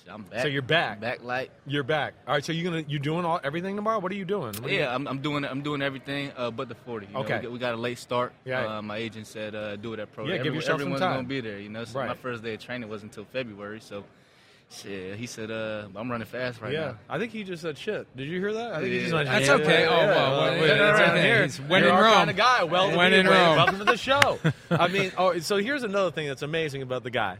[SPEAKER 13] So I'm back.
[SPEAKER 3] So you're back.
[SPEAKER 13] I'm back light.
[SPEAKER 3] You're back. All right. So you're gonna you're doing all everything tomorrow? What are you doing? What are you-
[SPEAKER 13] Yeah, I'm, I'm doing I'm doing everything uh, but the 40. You know,
[SPEAKER 3] Okay.
[SPEAKER 13] we, got, we got a late start.
[SPEAKER 3] Yeah.
[SPEAKER 13] Uh, my agent said uh, do it at pro.
[SPEAKER 3] Yeah, give
[SPEAKER 13] Everyone-
[SPEAKER 3] yourself some
[SPEAKER 13] everyone's
[SPEAKER 3] time.
[SPEAKER 13] gonna be there. You know, so my first day of training wasn't until February. So, shit, he said uh, I'm running fast right now.
[SPEAKER 3] yeah,
[SPEAKER 13] now.
[SPEAKER 3] I think he just said shit. Did you hear that? I think he just went.
[SPEAKER 1] That's
[SPEAKER 3] yeah,
[SPEAKER 1] okay.
[SPEAKER 3] yeah,
[SPEAKER 1] Oh,
[SPEAKER 3] yeah.
[SPEAKER 1] well, well,
[SPEAKER 3] Yeah,
[SPEAKER 1] well,
[SPEAKER 3] yeah,
[SPEAKER 1] that's
[SPEAKER 3] around here.
[SPEAKER 1] He's when
[SPEAKER 3] You're
[SPEAKER 1] in Rome.
[SPEAKER 3] kind of guy. Welcome
[SPEAKER 1] When
[SPEAKER 3] to
[SPEAKER 1] in
[SPEAKER 3] the-
[SPEAKER 1] Rome.
[SPEAKER 3] Welcome to the show. (laughs) I mean, oh, so here's another thing that's amazing about the guy.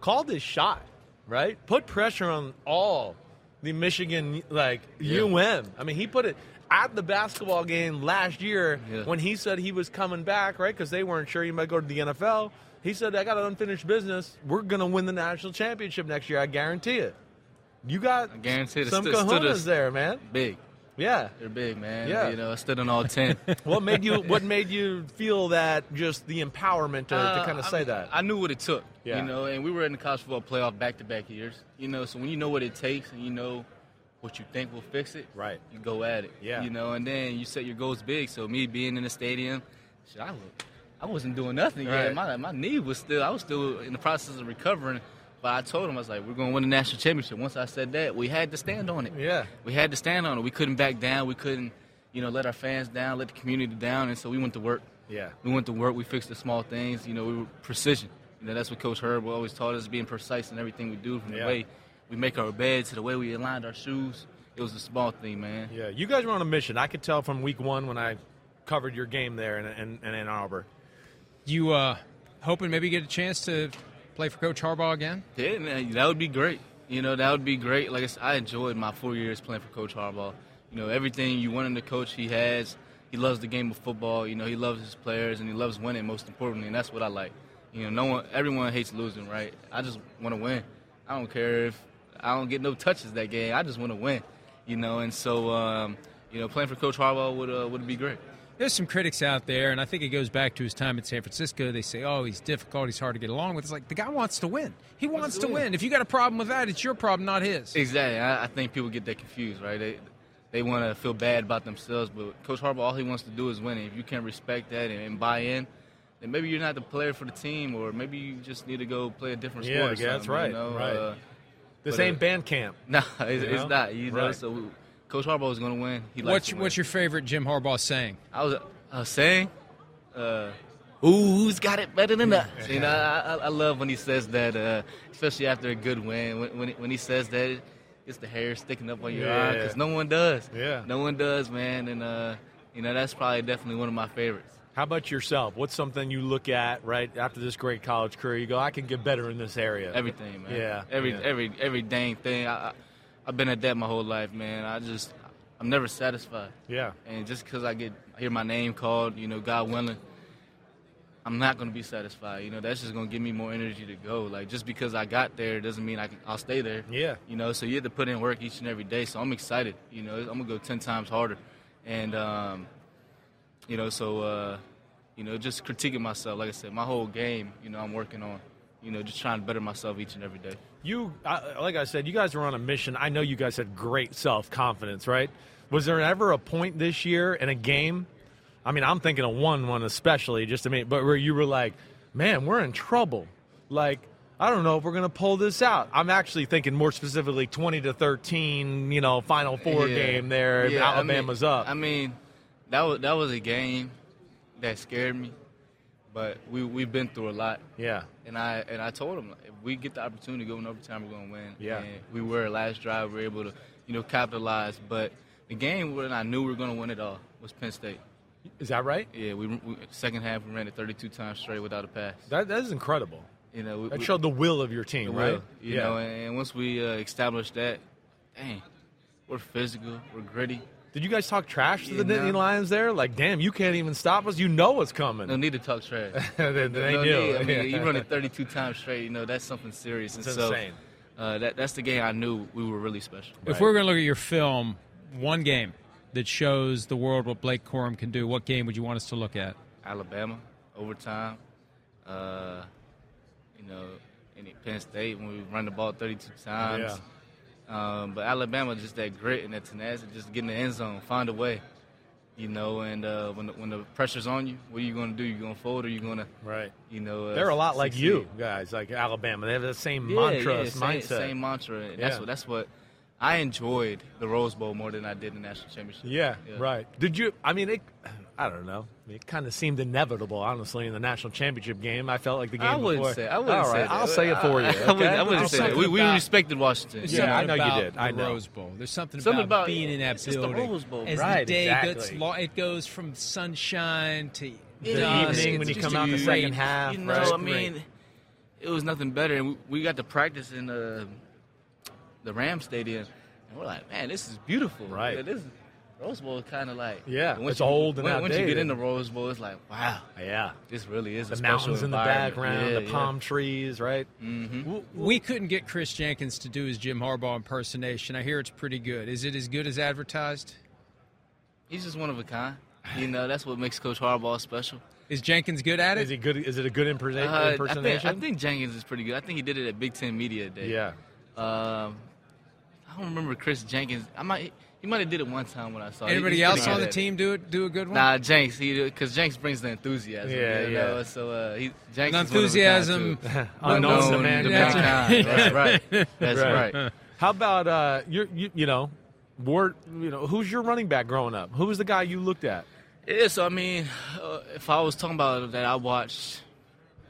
[SPEAKER 3] Called his shot, right? Put pressure on all the Michigan like UM. I mean, he put it at the basketball game last year
[SPEAKER 13] Yeah.
[SPEAKER 3] when he said he was coming back, right? Because they weren't sure he might go to the NFL. He said, "I got an unfinished business. We're gonna win the national championship next year. I guarantee it." You got
[SPEAKER 13] I guarantee
[SPEAKER 3] some
[SPEAKER 13] stood
[SPEAKER 3] kahunas
[SPEAKER 13] us-
[SPEAKER 3] there, man.
[SPEAKER 13] Big.
[SPEAKER 3] Yeah.
[SPEAKER 13] They're big, man.
[SPEAKER 3] Yeah.
[SPEAKER 13] You know, I stood on all 10. (laughs)
[SPEAKER 3] What made you What made you feel that just the empowerment to, to
[SPEAKER 13] Uh,
[SPEAKER 3] kind of
[SPEAKER 13] I
[SPEAKER 3] say
[SPEAKER 13] mean,
[SPEAKER 3] that?
[SPEAKER 13] I knew what it took.
[SPEAKER 3] Yeah.
[SPEAKER 13] You know, and we were in the college football playoff back to back years. You know, so when you know what it takes and you know what you think will fix it,
[SPEAKER 3] Right.
[SPEAKER 13] You go at it.
[SPEAKER 3] Yeah.
[SPEAKER 13] You know, and then you set your goals big. So me being in the stadium, shit, I, was- I wasn't doing nothing
[SPEAKER 3] Right.
[SPEAKER 13] yet. My my knee was still. I was still in the process of recovering But I told him I was like, we're going to win the national championship. Once I said that, we had to stand on it.
[SPEAKER 3] Yeah.
[SPEAKER 13] We had to stand on it. We couldn't back down. We couldn't, you know, let our fans down, let the community down, and so we went to work.
[SPEAKER 3] Yeah.
[SPEAKER 13] We went to work. We fixed the small things. You know, we were precision. You know, that's what Coach Harb always taught us, being precise in everything we do, from the way we make our beds to the way we aligned our shoes. It was a small thing, man.
[SPEAKER 3] Yeah, you guys were on a mission. I could tell from week one when I covered your game there in, in, in Ann Arbor.
[SPEAKER 1] You uh, hoping maybe get a chance to play for Coach Harbaugh again?
[SPEAKER 13] Yeah, man, that would be great. You know, that would be great. Like I said, I enjoyed my four years playing for Coach Harbaugh. You know, everything you want in the coach, he has. He loves the game of football. You know, he loves his players and he loves winning most importantly, and that's what I like. You know, no one, everyone hates losing, right? I just want to win. I don't care if I don't get no touches that game. I just want to win. You know, and so um, you know, playing for Coach Harbaugh would uh, would be great.
[SPEAKER 1] There's some critics out there, and I think it goes back to his time in San Francisco. They say, "Oh, he's difficult. He's hard to get along with." It's like the guy wants to win. He wants to win. If you got a problem with that, it's your problem, not his.
[SPEAKER 13] Exactly. I, I think people get that confused, right? They they want to feel bad about themselves, but Coach Harbaugh, all he wants to do is win. And if you can't respect that and, and buy in, then maybe you're not the player for the team, or maybe you just need to go play a different
[SPEAKER 3] Yeah,
[SPEAKER 13] sport. or
[SPEAKER 3] yeah, that's right,
[SPEAKER 13] You know?
[SPEAKER 3] right.
[SPEAKER 13] Uh,
[SPEAKER 3] This
[SPEAKER 13] but, uh,
[SPEAKER 3] ain't band camp. (laughs)
[SPEAKER 13] No, it's,
[SPEAKER 3] You
[SPEAKER 13] it's not. You know,
[SPEAKER 3] Right.
[SPEAKER 13] so we, Coach Harbaugh is going to win. He
[SPEAKER 1] What's
[SPEAKER 13] to
[SPEAKER 1] what's your favorite Jim Harbaugh saying?
[SPEAKER 13] I was, I was saying, uh, who's got it better than us? You know, I, I- I love when he says that, uh, especially after a good win. When, when, he, when he says that, it gets the hair sticking up on your eye because no one does.
[SPEAKER 3] Yeah.
[SPEAKER 13] No one does, man. And, uh, you know, that's probably definitely one of my favorites.
[SPEAKER 3] How about yourself? What's something you look at right after this great college career? You go, I can get better in this area.
[SPEAKER 13] Everything, man.
[SPEAKER 3] Yeah.
[SPEAKER 13] Every
[SPEAKER 3] yeah.
[SPEAKER 13] every every dang thing. I, I I've been at that my whole life, man. I just I'm never satisfied.
[SPEAKER 3] Yeah.
[SPEAKER 13] And just because I get hear my name called, you know, God willing, I'm not gonna be satisfied. You know, that's just gonna give me more energy to go. Like just because I got there doesn't mean I can, I'll stay there.
[SPEAKER 3] Yeah.
[SPEAKER 13] You know, so you have to put in work each and every day. So I'm excited. You know, I'm gonna go ten times harder, and um, you know, so uh, you know, just critiquing myself. Like I said, my whole game, you know, I'm working on. You know, just trying to better myself each and every day.
[SPEAKER 3] You, I like I said, you guys were on a mission. I know you guys had great self confidence, right? Was there ever a point this year in a game? I mean, I'm thinking of one one especially, just to me, but where you were like, man, we're in trouble. Like, I don't know if we're going to pull this out. I'm actually thinking more specifically 20 to 13, you know, Final Four
[SPEAKER 13] Yeah.
[SPEAKER 3] game there.
[SPEAKER 13] Yeah, I
[SPEAKER 3] Alabama's
[SPEAKER 13] mean-
[SPEAKER 3] up.
[SPEAKER 13] I mean, that was that was a game that scared me, but we we've been through a lot.
[SPEAKER 3] Yeah.
[SPEAKER 13] And I and I told him if we get the opportunity to go in overtime, we're gonna win.
[SPEAKER 3] Yeah.
[SPEAKER 13] And we were last drive, we were able to you know capitalize. But the game when I knew we were gonna win it all was Penn State.
[SPEAKER 3] Is that right?
[SPEAKER 13] Yeah. We, we second half we ran it 32 times straight without a pass.
[SPEAKER 3] That, that is incredible.
[SPEAKER 13] You know, we,
[SPEAKER 3] That
[SPEAKER 13] we-
[SPEAKER 3] showed the will of your team, right?
[SPEAKER 13] will, you know, and, and once we uh, established that, dang, we're physical, we're gritty.
[SPEAKER 3] Did you guys talk trash to the
[SPEAKER 13] Yeah,
[SPEAKER 3] Nittany
[SPEAKER 13] no.
[SPEAKER 3] Lions there? Like, damn, you can't even stop us. You know what's coming.
[SPEAKER 13] No need to talk trash. (laughs)
[SPEAKER 3] they they
[SPEAKER 13] no
[SPEAKER 3] knew.
[SPEAKER 13] need. I mean, (laughs) you run it 32 times straight. You know that's something serious.
[SPEAKER 3] It's
[SPEAKER 13] and so,
[SPEAKER 3] insane.
[SPEAKER 13] Uh, that that's the game I knew we were really special.
[SPEAKER 1] If we're going to look at your film, one game that shows the world what Blake Corum can do, what game would you want us to look at?
[SPEAKER 13] Alabama overtime, uh, you know, in Penn State when we run the ball 32 times. Um, but Alabama just that grit and that tenacity, just get in the end zone, find a way. You know, and uh, when the, when the pressure's on you, what are you going to do? You going to fold or you going to,
[SPEAKER 3] right?
[SPEAKER 13] You know, uh,
[SPEAKER 3] They're a lot like
[SPEAKER 13] succeed?
[SPEAKER 3] you guys, like Alabama. They have the same
[SPEAKER 13] Yeah,
[SPEAKER 3] mantra,
[SPEAKER 13] yeah, same,
[SPEAKER 3] mindset.
[SPEAKER 13] same mantra. And That's
[SPEAKER 3] Yeah.
[SPEAKER 13] what that's what I enjoyed the Rose Bowl more than I did the national championship.
[SPEAKER 3] Yeah, right. Did you? I mean, it. I don't know. It kind of seemed inevitable, honestly, in the national championship game. I felt like the game
[SPEAKER 13] I wouldn't
[SPEAKER 3] before.
[SPEAKER 13] say. I wouldn't
[SPEAKER 3] All
[SPEAKER 13] say.
[SPEAKER 3] I'll say it for you.
[SPEAKER 13] I, (laughs) I wouldn't, I wouldn't say that. We, we respected Washington.
[SPEAKER 1] There's
[SPEAKER 3] Yeah, I know you did. I
[SPEAKER 1] the
[SPEAKER 3] know.
[SPEAKER 1] Rose Bowl. There's something,
[SPEAKER 13] Something
[SPEAKER 1] about,
[SPEAKER 13] about-
[SPEAKER 1] being in that
[SPEAKER 13] it's the. Rose Bowl.
[SPEAKER 1] As
[SPEAKER 3] Right,
[SPEAKER 1] the day gets
[SPEAKER 3] exactly.
[SPEAKER 1] long, it goes from sunshine to
[SPEAKER 13] It
[SPEAKER 1] dusk.
[SPEAKER 3] evening when you come out the second half.
[SPEAKER 13] You know,
[SPEAKER 3] right?
[SPEAKER 13] I mean, it was nothing better, and we, we got to practice in uh, the Ram Stadium, and we're like, man, this is beautiful.
[SPEAKER 3] Right.
[SPEAKER 13] Yeah, this Rose Bowl is kind of like
[SPEAKER 3] Yeah,
[SPEAKER 13] once
[SPEAKER 3] it's
[SPEAKER 13] you-
[SPEAKER 3] old and
[SPEAKER 13] when- Once you get
[SPEAKER 3] outdated.
[SPEAKER 13] in the Rose Bowl, it's like, wow,
[SPEAKER 3] yeah,
[SPEAKER 13] this really is
[SPEAKER 3] the
[SPEAKER 13] a special The
[SPEAKER 3] mountains in the background,
[SPEAKER 13] Yeah,
[SPEAKER 3] the
[SPEAKER 13] yeah.
[SPEAKER 3] palm trees, right?
[SPEAKER 13] Mm-hmm.
[SPEAKER 1] We couldn't get Kris Jenkins to do his Jim Harbaugh impersonation. I hear it's pretty good. Is it as good as advertised?
[SPEAKER 13] He's just one of a kind. You know, that's what makes Coach Harbaugh special.
[SPEAKER 1] Is Jenkins good at it?
[SPEAKER 3] Is he good? Is it a good impersa-
[SPEAKER 13] Uh, I,
[SPEAKER 3] impersonation?
[SPEAKER 13] think, I think Jenkins is pretty good. I think he did it at Big Ten Media Day.
[SPEAKER 3] Yeah.
[SPEAKER 13] Um, I don't remember Kris Jenkins. I might he might have did it one time when I saw. it.
[SPEAKER 1] Anybody
[SPEAKER 13] He's
[SPEAKER 1] else on the
[SPEAKER 13] at it.
[SPEAKER 1] team do it? Do a good one?
[SPEAKER 13] Nah, Jenks. He because Jenks brings the enthusiasm.
[SPEAKER 3] Yeah,
[SPEAKER 13] you
[SPEAKER 3] yeah.
[SPEAKER 13] know, So uh, he Jenks
[SPEAKER 1] An
[SPEAKER 13] is one of a kind,
[SPEAKER 1] enthusiasm
[SPEAKER 13] too. (laughs)
[SPEAKER 3] Unknown to man.
[SPEAKER 13] to (laughs)
[SPEAKER 1] That's right.
[SPEAKER 13] That's right. That's right.
[SPEAKER 3] How about uh, you, you? You know, Ward. You know, who's your running back growing up? Who was the guy you looked at?
[SPEAKER 13] Yeah, so I mean, uh, if I was talking about that, I watched,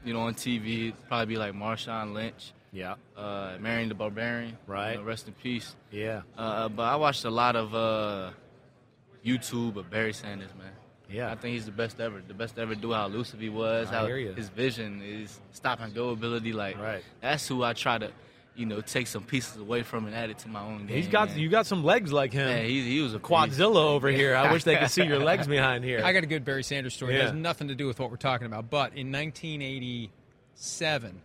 [SPEAKER 13] you know, on TV, it'd probably be like Marshawn Lynch,
[SPEAKER 3] Yeah.
[SPEAKER 13] uh, Marion the Barbarian,
[SPEAKER 3] Right.
[SPEAKER 13] you know, rest in peace.
[SPEAKER 3] Yeah.
[SPEAKER 13] Uh, but I watched a lot of uh, YouTube of Barry Sanders, man.
[SPEAKER 3] Yeah.
[SPEAKER 13] I think he's the best ever. The best ever. Do how elusive he was.
[SPEAKER 3] I
[SPEAKER 13] how
[SPEAKER 3] hear ya.
[SPEAKER 13] his vision, his stop and go ability. Like
[SPEAKER 3] Right.
[SPEAKER 13] that's who I try to, you know, take some pieces away from and add it to my own game.
[SPEAKER 3] He's got
[SPEAKER 13] man.
[SPEAKER 3] you got some legs like him.
[SPEAKER 13] Yeah, he, he was a
[SPEAKER 3] Quadzilla over here. I wish they could see your (laughs) legs behind here.
[SPEAKER 1] I got a good Barry Sanders story. It has nothing to do with what we're talking about. But in 1987,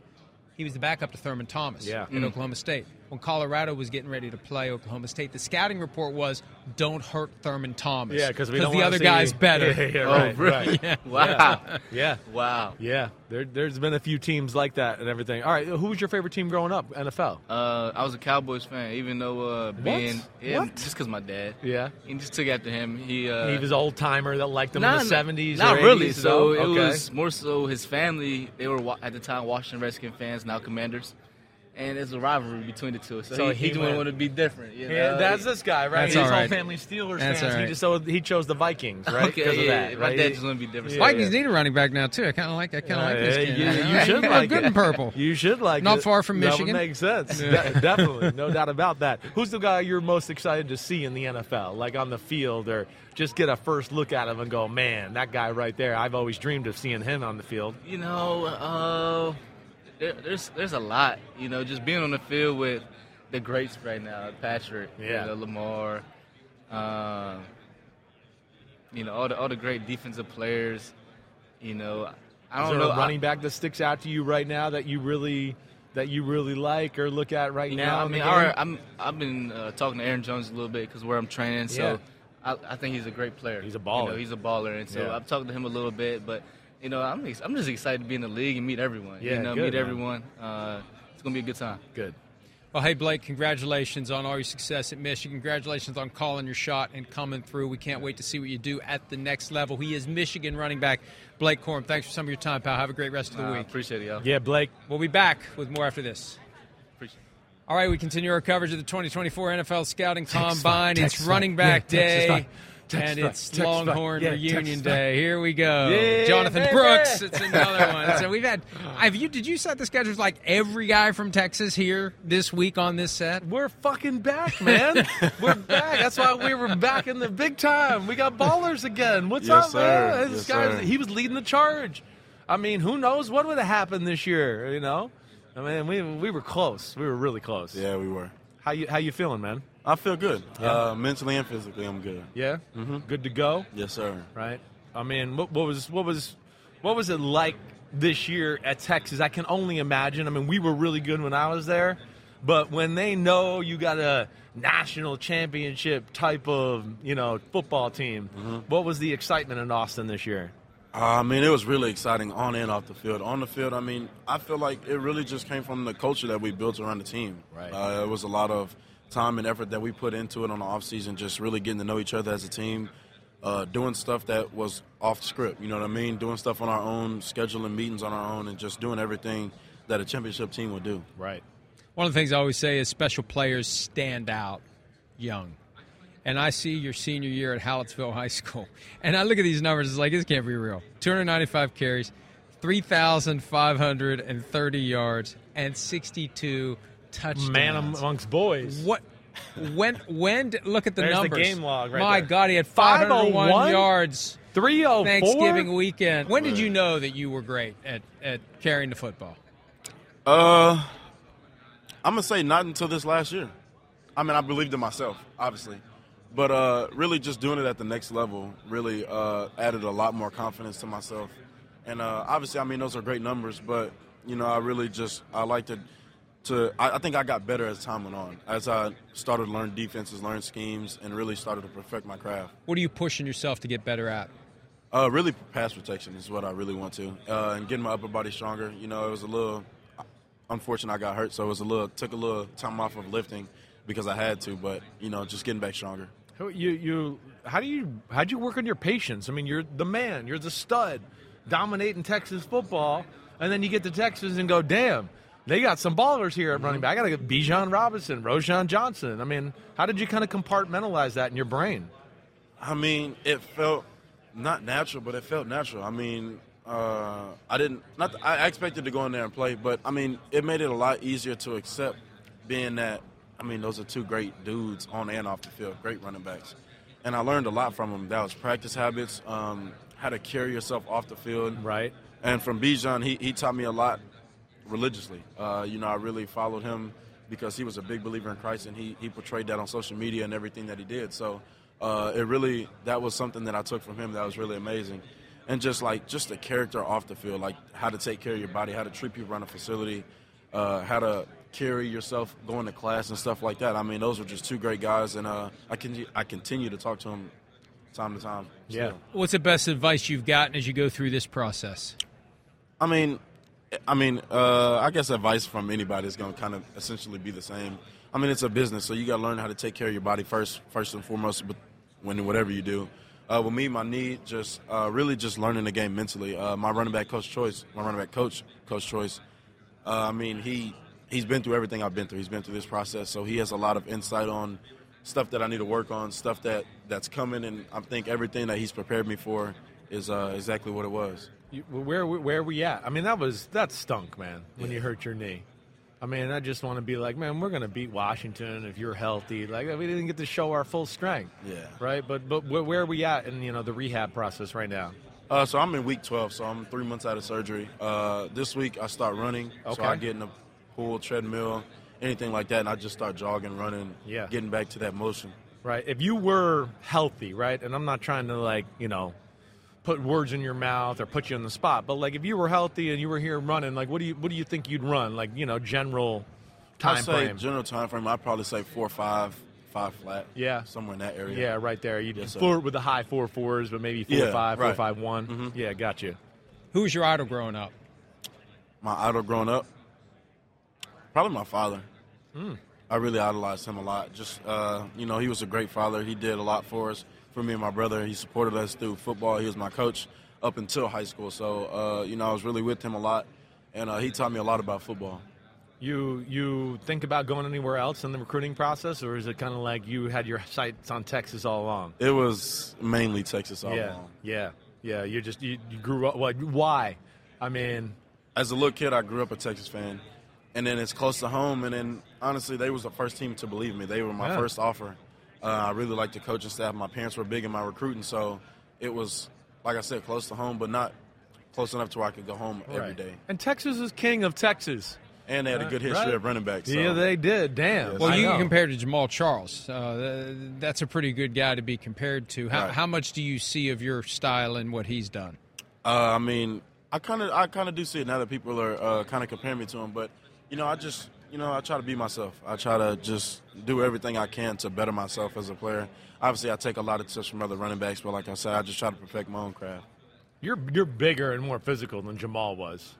[SPEAKER 1] he was the backup to Thurman Thomas
[SPEAKER 3] Yeah.
[SPEAKER 1] in
[SPEAKER 13] Mm.
[SPEAKER 1] Oklahoma State. When Colorado was getting ready to play Oklahoma State, the scouting report was, "Don't hurt Thurman Thomas."
[SPEAKER 3] Yeah, because we don't
[SPEAKER 1] the other
[SPEAKER 3] see-
[SPEAKER 1] guy's (laughs) better.
[SPEAKER 3] Yeah, yeah,
[SPEAKER 13] Oh,
[SPEAKER 3] right,
[SPEAKER 13] really?
[SPEAKER 3] right.
[SPEAKER 1] Yeah.
[SPEAKER 13] Wow.
[SPEAKER 3] Yeah.
[SPEAKER 13] Wow.
[SPEAKER 3] Yeah. There, there's been a few teams like that and everything. All right, who was your favorite team growing up? NFL.
[SPEAKER 13] Uh, I was a Cowboys fan, even though uh, being yeah,
[SPEAKER 3] What?
[SPEAKER 13] just because my dad.
[SPEAKER 3] Yeah.
[SPEAKER 13] He just took after him. He uh,
[SPEAKER 3] he was an old timer that liked them in the '70s.
[SPEAKER 13] Not
[SPEAKER 3] or
[SPEAKER 13] really.
[SPEAKER 3] 80s,
[SPEAKER 13] So it
[SPEAKER 3] okay.
[SPEAKER 13] was more so his family. They were at the time Washington Redskin fans, now Commanders, and it's a rivalry between the two. So,
[SPEAKER 3] So
[SPEAKER 13] he,
[SPEAKER 3] he
[SPEAKER 13] he, didn't want to be different. You know?
[SPEAKER 3] Yeah, that's this guy, right?
[SPEAKER 1] That's
[SPEAKER 3] His
[SPEAKER 1] all
[SPEAKER 3] whole
[SPEAKER 1] right.
[SPEAKER 3] family Steelers
[SPEAKER 1] That's
[SPEAKER 3] fans.
[SPEAKER 1] all
[SPEAKER 3] He just so he chose the Vikings, right?
[SPEAKER 13] Okay,
[SPEAKER 3] Because of
[SPEAKER 13] yeah,
[SPEAKER 3] that,
[SPEAKER 13] my
[SPEAKER 3] right?
[SPEAKER 13] dad just want to be different.
[SPEAKER 3] Yeah.
[SPEAKER 1] Vikings need a running back now too. I kind of like. I kind of like this
[SPEAKER 3] Uh,
[SPEAKER 1] kid.
[SPEAKER 3] you,
[SPEAKER 1] Yeah.
[SPEAKER 3] you (laughs) should
[SPEAKER 1] Yeah,
[SPEAKER 3] like
[SPEAKER 1] good
[SPEAKER 3] it.
[SPEAKER 1] in purple.
[SPEAKER 3] You should like
[SPEAKER 1] Not
[SPEAKER 3] it.
[SPEAKER 1] far from
[SPEAKER 3] That would
[SPEAKER 1] Michigan.
[SPEAKER 3] make sense.
[SPEAKER 1] Yeah.
[SPEAKER 3] De- definitely, no doubt about that. Who's the guy you're most excited to see in the NFL, like on the field, or just get a first look at him and go, "Man, that guy right there! I've always dreamed of seeing him on the field."
[SPEAKER 13] You know, uh, there, there's there's a lot. You know, just being on the field with the greats right now, Patrick,
[SPEAKER 3] Yeah.
[SPEAKER 13] you know, Lamar, um, you know, all the all the great defensive players. You know, I don't
[SPEAKER 3] there
[SPEAKER 13] know.
[SPEAKER 3] a running back that sticks out to you right now that you really that you really like or look at right now?
[SPEAKER 13] know, I mean? I'm I've been uh, talking to Aaron Jones a little bit because where I'm training, so
[SPEAKER 3] Yeah.
[SPEAKER 13] I, I think he's a great player.
[SPEAKER 3] He's a
[SPEAKER 13] You
[SPEAKER 3] baller.
[SPEAKER 13] know, he's a baller, and so
[SPEAKER 3] Yeah.
[SPEAKER 13] I've talked to him a little bit, but you know, I'm ex- I'm just excited to be in the league and meet everyone.
[SPEAKER 3] Yeah,
[SPEAKER 13] you know,
[SPEAKER 3] good,
[SPEAKER 13] meet
[SPEAKER 3] man.
[SPEAKER 13] everyone. Uh, it's gonna be a good time.
[SPEAKER 3] Good.
[SPEAKER 1] Well, hey, Blake, congratulations on all your success at Michigan. Congratulations on calling your shot and coming through. We can't wait to see what you do at the next level. He is Michigan running back Blake Corum. Thanks for some of your time, pal. Have a great rest of the
[SPEAKER 13] Uh,
[SPEAKER 1] week.
[SPEAKER 13] appreciate it, y'all.
[SPEAKER 3] Yeah, Blake.
[SPEAKER 1] We'll be back with more after this.
[SPEAKER 13] Appreciate it.
[SPEAKER 1] All right, we continue our coverage of the 2024 NFL Scouting Combine.
[SPEAKER 3] fine,
[SPEAKER 1] it's
[SPEAKER 3] text
[SPEAKER 1] running back
[SPEAKER 3] Yeah, text is
[SPEAKER 1] day,
[SPEAKER 3] fine. (laughs) Text
[SPEAKER 1] and it's
[SPEAKER 3] text fine.
[SPEAKER 1] Longhorn
[SPEAKER 3] Yeah,
[SPEAKER 1] Reunion Day.
[SPEAKER 3] fine.
[SPEAKER 1] Here we go. (laughs)
[SPEAKER 3] Yeah,
[SPEAKER 1] Jonathon
[SPEAKER 3] baby.
[SPEAKER 1] Brooks. It's another one. (laughs) So we've had. Have you? Did you set the schedules like every guy from Texas here this week on this set?
[SPEAKER 3] We're fucking back, man. we're back. That's why we were back in the big time. We got ballers again. What's
[SPEAKER 14] Yes,
[SPEAKER 3] up,
[SPEAKER 14] sir.
[SPEAKER 3] man? This
[SPEAKER 14] Yes,
[SPEAKER 3] guy,
[SPEAKER 14] sir.
[SPEAKER 3] he was leading the charge. I mean, who knows what would have happened this year? You know, I mean, we we were close. We were really close.
[SPEAKER 14] Yeah, we were.
[SPEAKER 3] How you how you feeling, man?
[SPEAKER 14] I feel good.
[SPEAKER 3] Yeah.
[SPEAKER 14] Uh, mentally and physically, I'm good.
[SPEAKER 3] Yeah,
[SPEAKER 14] hmm
[SPEAKER 3] good to go.
[SPEAKER 14] Yes, sir.
[SPEAKER 3] Right. I mean, what, what was what was what was it like this year at Texas? I can only imagine. I mean, we were really good when I was there, but when they know you got a national championship type of you know football team, what was the excitement in Austin this year?
[SPEAKER 14] Uh, I mean, it was really exciting on and off the field. On the field, I mean, I feel like it really just came from the culture that we built around the team.
[SPEAKER 3] Right.
[SPEAKER 14] Uh, it was a lot of time and effort that we put into it on the offseason, just really getting to know each other as a team, uh, doing stuff that was off script. You know what I mean? Doing stuff on our own, scheduling meetings on our own, and just doing everything that a championship team would do.
[SPEAKER 3] Right.
[SPEAKER 1] One of the things I always say is special players stand out young. And I see your senior year at Hallettsville (laughs) High School, and I look at these numbers. It's like this can't be real. 295 carries, 3,530 yards, and 62 touchdowns.
[SPEAKER 3] Man amongst boys.
[SPEAKER 1] What? When? When? Look at the
[SPEAKER 3] There's the game log right
[SPEAKER 1] My
[SPEAKER 3] there.
[SPEAKER 1] God, he had 501
[SPEAKER 3] 501?
[SPEAKER 1] yards.
[SPEAKER 3] 304?
[SPEAKER 1] Thanksgiving weekend. When did you know that you were great at, at carrying the football?
[SPEAKER 14] Uh, I'm gonna say not until this last year. I mean, I believed in myself, obviously, but uh, really just doing it at the next level really uh, added a lot more confidence to myself. And uh, obviously, I mean, those are great numbers, but you know, I really just I like to to I, I think I got better as time went on as I started to learn defenses, learn schemes, and really started to perfect my craft.
[SPEAKER 1] What are you pushing yourself to get better at?
[SPEAKER 14] Uh, really, pass protection is what I really want to, uh, and getting my upper body stronger. You know, it was a little unfortunate I got hurt, so it was a little took a little time off of lifting because I had to, but you know, just getting back stronger.
[SPEAKER 3] You you how do you how do you work on your patience? I mean, you're the man, you're the stud, dominating Texas football, and then you get to Texas and go, damn, they got some ballers here at running back. I got to get Bijan Robinson, Roschon Johnson. I mean, how did you kind of compartmentalize that in your brain?
[SPEAKER 14] I mean, it felt not natural, but it felt natural. I mean, uh, I didn't. Not I I expected to go in there and play, but I mean, it made it a lot easier to accept, being that I mean, those are two great dudes on and off the field, great running backs, and I learned a lot from them. That was practice habits, um, how to carry yourself off the field,
[SPEAKER 3] right?
[SPEAKER 14] And from Bijan, he he taught me a lot religiously. Uh, you know, I really followed him because he was a big believer in Christ, and he he portrayed that on social media and everything that he did. So uh, it really that was something that I took from him that was really amazing, and just like just the character off the field, like how to take care of your body, how to treat people around a facility, uh, how to carry yourself going to class and stuff like that. I mean, those were just two great guys, and uh, I can I continue to talk to them time to time. still.
[SPEAKER 1] What's the best advice you've gotten as you go through this process?
[SPEAKER 14] I mean, I mean, uh, I guess advice from anybody is going to kind of essentially be the same. I mean, it's a business, so you got to learn how to take care of your body first, first and foremost, when whatever you do. Uh, with me, my knee, just uh, really just learning the game mentally. Uh, my running back coach Choice, my running back coach, coach Choice. Uh, I mean, he he's been through everything I've been through. He's been through this process, so he has a lot of insight on stuff that I need to work on, stuff that that's coming, and I think everything that he's prepared me for is uh, exactly what it was.
[SPEAKER 3] You, where where are we at? I mean, that was that stunk, man. When you hurt your knee. I mean, I just want to be like, man, we're going to beat Washington if you're healthy. Like, we didn't get to show our full strength.
[SPEAKER 14] Yeah.
[SPEAKER 3] Right. But but where, where are we at in you know the rehab process right now?
[SPEAKER 14] Uh, so I'm in week 12, so I'm three months out of surgery. Uh, this week I start running,
[SPEAKER 3] Okay.
[SPEAKER 14] so I get in the pool, treadmill, anything like that, and I just start jogging, running,
[SPEAKER 3] Yeah.
[SPEAKER 14] getting back to that motion.
[SPEAKER 3] Right. If you were healthy, right, and I'm not trying to like you know put words in your mouth or put you on the spot, but like if you were healthy and you were here running, like what do you what do you think you'd run? Like you know general time
[SPEAKER 14] I'd say
[SPEAKER 3] frame.
[SPEAKER 14] general time frame. I'd probably say four, five, five flat.
[SPEAKER 3] Yeah.
[SPEAKER 14] somewhere in that area.
[SPEAKER 3] Yeah, right there. You
[SPEAKER 14] Yes, sir.
[SPEAKER 3] flirt with the high four fours, but maybe four
[SPEAKER 14] Yeah,
[SPEAKER 3] five, four
[SPEAKER 14] right.
[SPEAKER 3] five one.
[SPEAKER 14] Mhm.
[SPEAKER 3] Yeah, got you.
[SPEAKER 1] Who was your idol growing up?
[SPEAKER 14] My idol growing up, probably my father.
[SPEAKER 3] Hmm.
[SPEAKER 14] I really idolized him a lot. Just uh, you know, he was a great father. He did a lot for us, for me and my brother. He supported us through football. He was my coach up until high school. So uh, you know, I was really with him a lot, and uh, he taught me a lot about football.
[SPEAKER 3] You you think about going anywhere else in the recruiting process, or is it kind of like you had your sights on Texas all along?
[SPEAKER 14] It was mainly Texas all
[SPEAKER 3] yeah,
[SPEAKER 14] along.
[SPEAKER 3] yeah, yeah. You just you, you grew up. What? Why? I mean,
[SPEAKER 14] As a little kid, I grew up a Texas fan, and then it's close to home. And then honestly, they was the first team to believe me. They were my
[SPEAKER 3] Yeah.
[SPEAKER 14] first offer. Uh, I really liked the coaching staff. My parents were big in my recruiting, so it was like I said, close to home, but not close enough to where I could go home every
[SPEAKER 3] Right.
[SPEAKER 14] day.
[SPEAKER 3] and Texas is king of Texas.
[SPEAKER 14] And they had a good history
[SPEAKER 3] Right?
[SPEAKER 14] of running backs. so-
[SPEAKER 3] Yeah, they did. Damn.
[SPEAKER 1] Well,
[SPEAKER 3] I
[SPEAKER 1] you
[SPEAKER 3] know.
[SPEAKER 1] can compare to Jamaal Charles. Uh, that's a pretty good guy to be compared to. How,
[SPEAKER 14] Right.
[SPEAKER 1] how much do you see of your style and what he's done?
[SPEAKER 14] Uh, I mean, I kind of, I kind of do see it now that people are uh, kind of comparing me to him. But you know, I just, you know, I try to be myself. I try to just do everything I can to better myself as a player. Obviously, I take a lot of tips from other running backs, but like I said, I just try to perfect my own craft.
[SPEAKER 3] You're you're bigger and more physical than Jamaal was.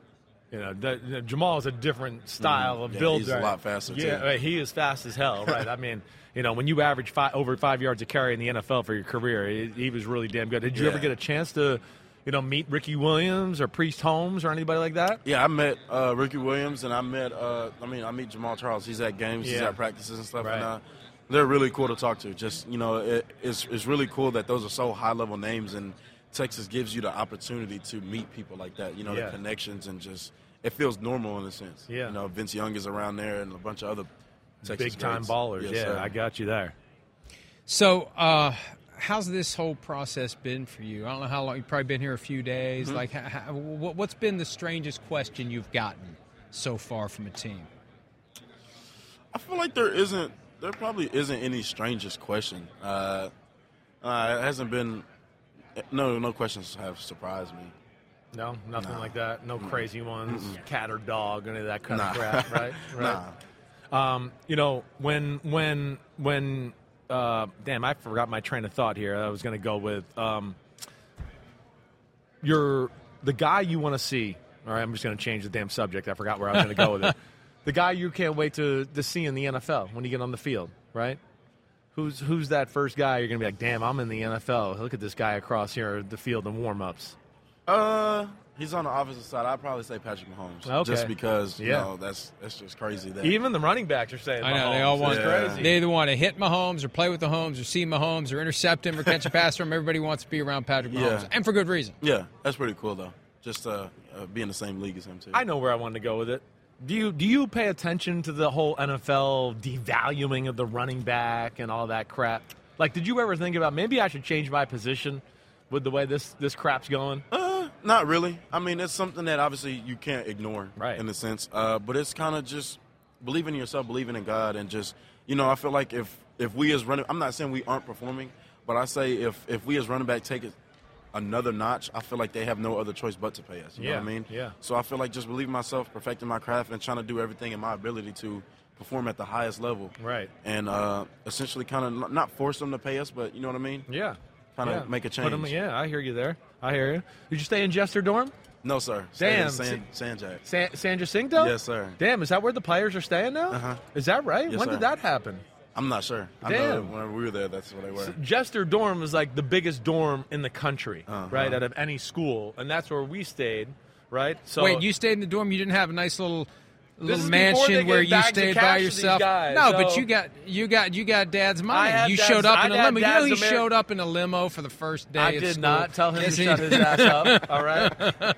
[SPEAKER 3] You know, Jamaal is a different style
[SPEAKER 14] Mhm.
[SPEAKER 3] of
[SPEAKER 14] Yeah,
[SPEAKER 3] build.
[SPEAKER 14] he's a lot faster,
[SPEAKER 3] Yeah,
[SPEAKER 14] too.
[SPEAKER 3] right, he is fast as hell. Right. I mean, (laughs) you know, when you average five, over five yards a carry in the NFL for your career, he, he was really damn good. Did you ever get a chance to, you know, meet Ricky Williams or Priest Holmes or anybody like that?
[SPEAKER 14] Yeah, I met uh, Ricky Williams, and I met, uh, I mean, I meet Jamaal Charles. He's at games, he's at practices and stuff,
[SPEAKER 3] Right.
[SPEAKER 14] and uh, they're really cool to talk to. Just you know, it, it's it's really cool that those are so high level names, and Texas gives you the opportunity to meet people like that. You know,
[SPEAKER 3] Yeah.
[SPEAKER 14] the connections and just it feels normal in a sense.
[SPEAKER 3] Yeah.
[SPEAKER 14] you know, Vince Young is around there, and a bunch of other Texas
[SPEAKER 3] Big time ballers.
[SPEAKER 14] Yes,
[SPEAKER 3] yeah,
[SPEAKER 14] sir.
[SPEAKER 3] I got you there.
[SPEAKER 1] So, uh, how's this whole process been for you? I don't know how long. You've probably been here a few days.
[SPEAKER 14] Mhm.
[SPEAKER 1] Like, how, how, what- what's been the strangest question you've gotten so far from a team?
[SPEAKER 14] I feel like there isn't, there probably isn't any strangest question. Uh, uh, it hasn't been, no, no questions have surprised me.
[SPEAKER 3] No, nothing
[SPEAKER 14] Nah.
[SPEAKER 3] like that. No crazy ones,
[SPEAKER 14] Mm-mm.
[SPEAKER 3] cat or dog, any of that kind
[SPEAKER 14] Nah.
[SPEAKER 3] of crap, right? (laughs) right. Um, you know, when when when uh, damn, I forgot my train of thought here. I was going to go with um, you're the guy you want to see. All right, I'm just going to change the damn subject. I forgot where I was going to go with it. (laughs) The guy you can't wait to, to see in the NFL when you get on the field. right? Who's who's that first guy you're gonna be like, damn, I'm in the NFL. Look at this guy across here the field in warm-ups.
[SPEAKER 14] Uh, he's on the offensive side. I'd probably say Patrick Mahomes.
[SPEAKER 3] Okay.
[SPEAKER 14] Just because, you
[SPEAKER 3] Yeah.
[SPEAKER 14] know, that's that's just crazy. That
[SPEAKER 3] Even the running backs are saying,
[SPEAKER 1] I know they all want
[SPEAKER 3] It's crazy.
[SPEAKER 1] they either want to hit Mahomes or play with Mahomes or see Mahomes or intercept him or catch a (laughs) pass from him. Everybody wants to be around Patrick Mahomes,
[SPEAKER 14] Yeah.
[SPEAKER 1] and for good reason.
[SPEAKER 14] Yeah, that's pretty cool though. Just uh, uh be in the same league as him too.
[SPEAKER 3] I know where I wanted to go with it. Do you do you pay attention to the whole NFL devaluing of the running back and all that crap? Like, did you ever think about maybe I should change my position with the way this this crap's going?
[SPEAKER 14] Uh, not really. I mean, it's something that obviously you can't ignore,
[SPEAKER 3] Right.
[SPEAKER 14] In a sense, uh, but it's kind of just believing in yourself, believing in God, and just you know, I feel like if if we as running, I'm not saying we aren't performing, but I say if if we as running back take it another notch, I feel like they have no other choice but to pay us. You know what I mean?
[SPEAKER 3] yeah.
[SPEAKER 14] So I feel like just believing myself, perfecting my craft, and trying to do everything in my ability to perform at the highest level.
[SPEAKER 3] Right.
[SPEAKER 14] And uh, essentially, kind of not force them to pay us, but you know what I mean?
[SPEAKER 3] Yeah.
[SPEAKER 14] Kind of
[SPEAKER 3] Yeah.
[SPEAKER 14] make a
[SPEAKER 3] Put
[SPEAKER 14] change.
[SPEAKER 3] 'em- yeah, I hear you there. I hear you. Did you stay in Jester Dorm?
[SPEAKER 14] No, sir. Stay in
[SPEAKER 3] Damn.
[SPEAKER 14] San, San Jack.
[SPEAKER 3] San, San Jacinto?
[SPEAKER 14] Yes, sir.
[SPEAKER 3] Damn, is that where the players are staying now?
[SPEAKER 14] Uh-huh.
[SPEAKER 3] Is that right?
[SPEAKER 14] Yes,
[SPEAKER 3] when
[SPEAKER 14] sir.
[SPEAKER 3] did that happen?
[SPEAKER 14] I'm not sure. I
[SPEAKER 3] Damn.
[SPEAKER 14] know whenever we were there, that's what they were.
[SPEAKER 3] Jester Dorm is like the biggest dorm in the country,
[SPEAKER 14] Uh-huh.
[SPEAKER 3] right? Out of any school, and that's where we stayed, right? So
[SPEAKER 1] Wait, you stayed in the dorm. You didn't have a nice little
[SPEAKER 3] This
[SPEAKER 1] little
[SPEAKER 3] is before they
[SPEAKER 1] mansion where you stayed by yourself.
[SPEAKER 3] guys,
[SPEAKER 1] no, but you got you got you got dad's money. You
[SPEAKER 3] dad's-
[SPEAKER 1] showed up in a limo. You know he
[SPEAKER 3] Ameri-
[SPEAKER 1] showed up in a limo for the first day.
[SPEAKER 3] I did
[SPEAKER 1] school.
[SPEAKER 3] not tell him
[SPEAKER 1] Yes,
[SPEAKER 3] to shut his ass up. (laughs) All right. Uh,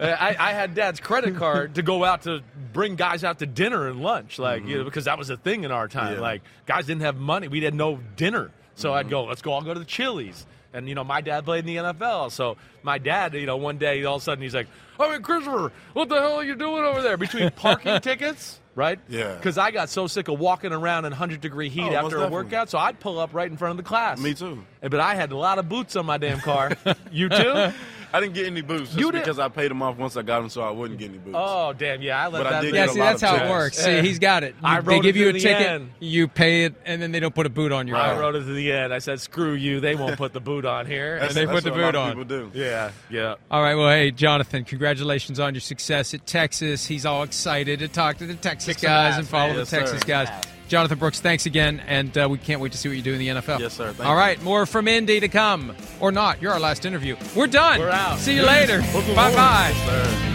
[SPEAKER 3] I, I had dad's credit card to go out to bring guys out to dinner and lunch, like you know, because that was a thing in our time.
[SPEAKER 14] Yeah.
[SPEAKER 3] Like guys didn't have money, we had no dinner, so I'd go, let's go, I'll go to the Chili's. And you know, my dad played in the NFL, so my dad, you know, one day all of a sudden he's like, "I mean, Christopher, what the hell are you doing over there between (laughs) parking tickets?" Right?
[SPEAKER 14] Yeah.
[SPEAKER 3] Because I got so sick of walking around in 100 degree heat
[SPEAKER 14] Oh,
[SPEAKER 3] after a
[SPEAKER 14] definitely.
[SPEAKER 3] workout, so I'd pull up right in front of the class.
[SPEAKER 14] Me too.
[SPEAKER 3] But I had a lot of boots on my damn car. (laughs) you too?
[SPEAKER 14] I didn't get any boots just
[SPEAKER 3] You did-
[SPEAKER 14] because I paid them off once I got them, so I wouldn't get any boots.
[SPEAKER 3] Oh damn! Yeah, I let
[SPEAKER 14] But I
[SPEAKER 3] that.
[SPEAKER 14] did
[SPEAKER 1] Yeah,
[SPEAKER 14] get a
[SPEAKER 1] see,
[SPEAKER 14] lot
[SPEAKER 1] that's
[SPEAKER 14] of
[SPEAKER 1] how it works.
[SPEAKER 3] Yeah.
[SPEAKER 1] See, he's got it.
[SPEAKER 3] I wrote
[SPEAKER 1] they
[SPEAKER 3] it
[SPEAKER 1] give you a ticket,
[SPEAKER 3] end.
[SPEAKER 1] you pay it, and then they don't put a boot on your
[SPEAKER 3] I wrote it to the end. I said, "Screw you! They won't put the boot on here."
[SPEAKER 1] And they put the
[SPEAKER 14] what a
[SPEAKER 1] boot on.
[SPEAKER 14] People do.
[SPEAKER 3] Yeah, yeah.
[SPEAKER 1] All right, well, hey, Jonathon, congratulations on your success at Texas. He's all excited to talk to the Texas
[SPEAKER 3] Kick
[SPEAKER 1] guys
[SPEAKER 3] ass,
[SPEAKER 1] and follow
[SPEAKER 3] man.
[SPEAKER 1] the
[SPEAKER 14] Yes,
[SPEAKER 1] Texas
[SPEAKER 14] sir.
[SPEAKER 1] guys. Jonathon Brooks, thanks again, and uh, we can't wait to see what you do in the NFL.
[SPEAKER 14] Yes, sir. Thank
[SPEAKER 1] all right, more from Indy to come, or not. You're our last interview. We're done.
[SPEAKER 3] We're out.
[SPEAKER 1] See you later.
[SPEAKER 3] Look forward.
[SPEAKER 1] Bye bye.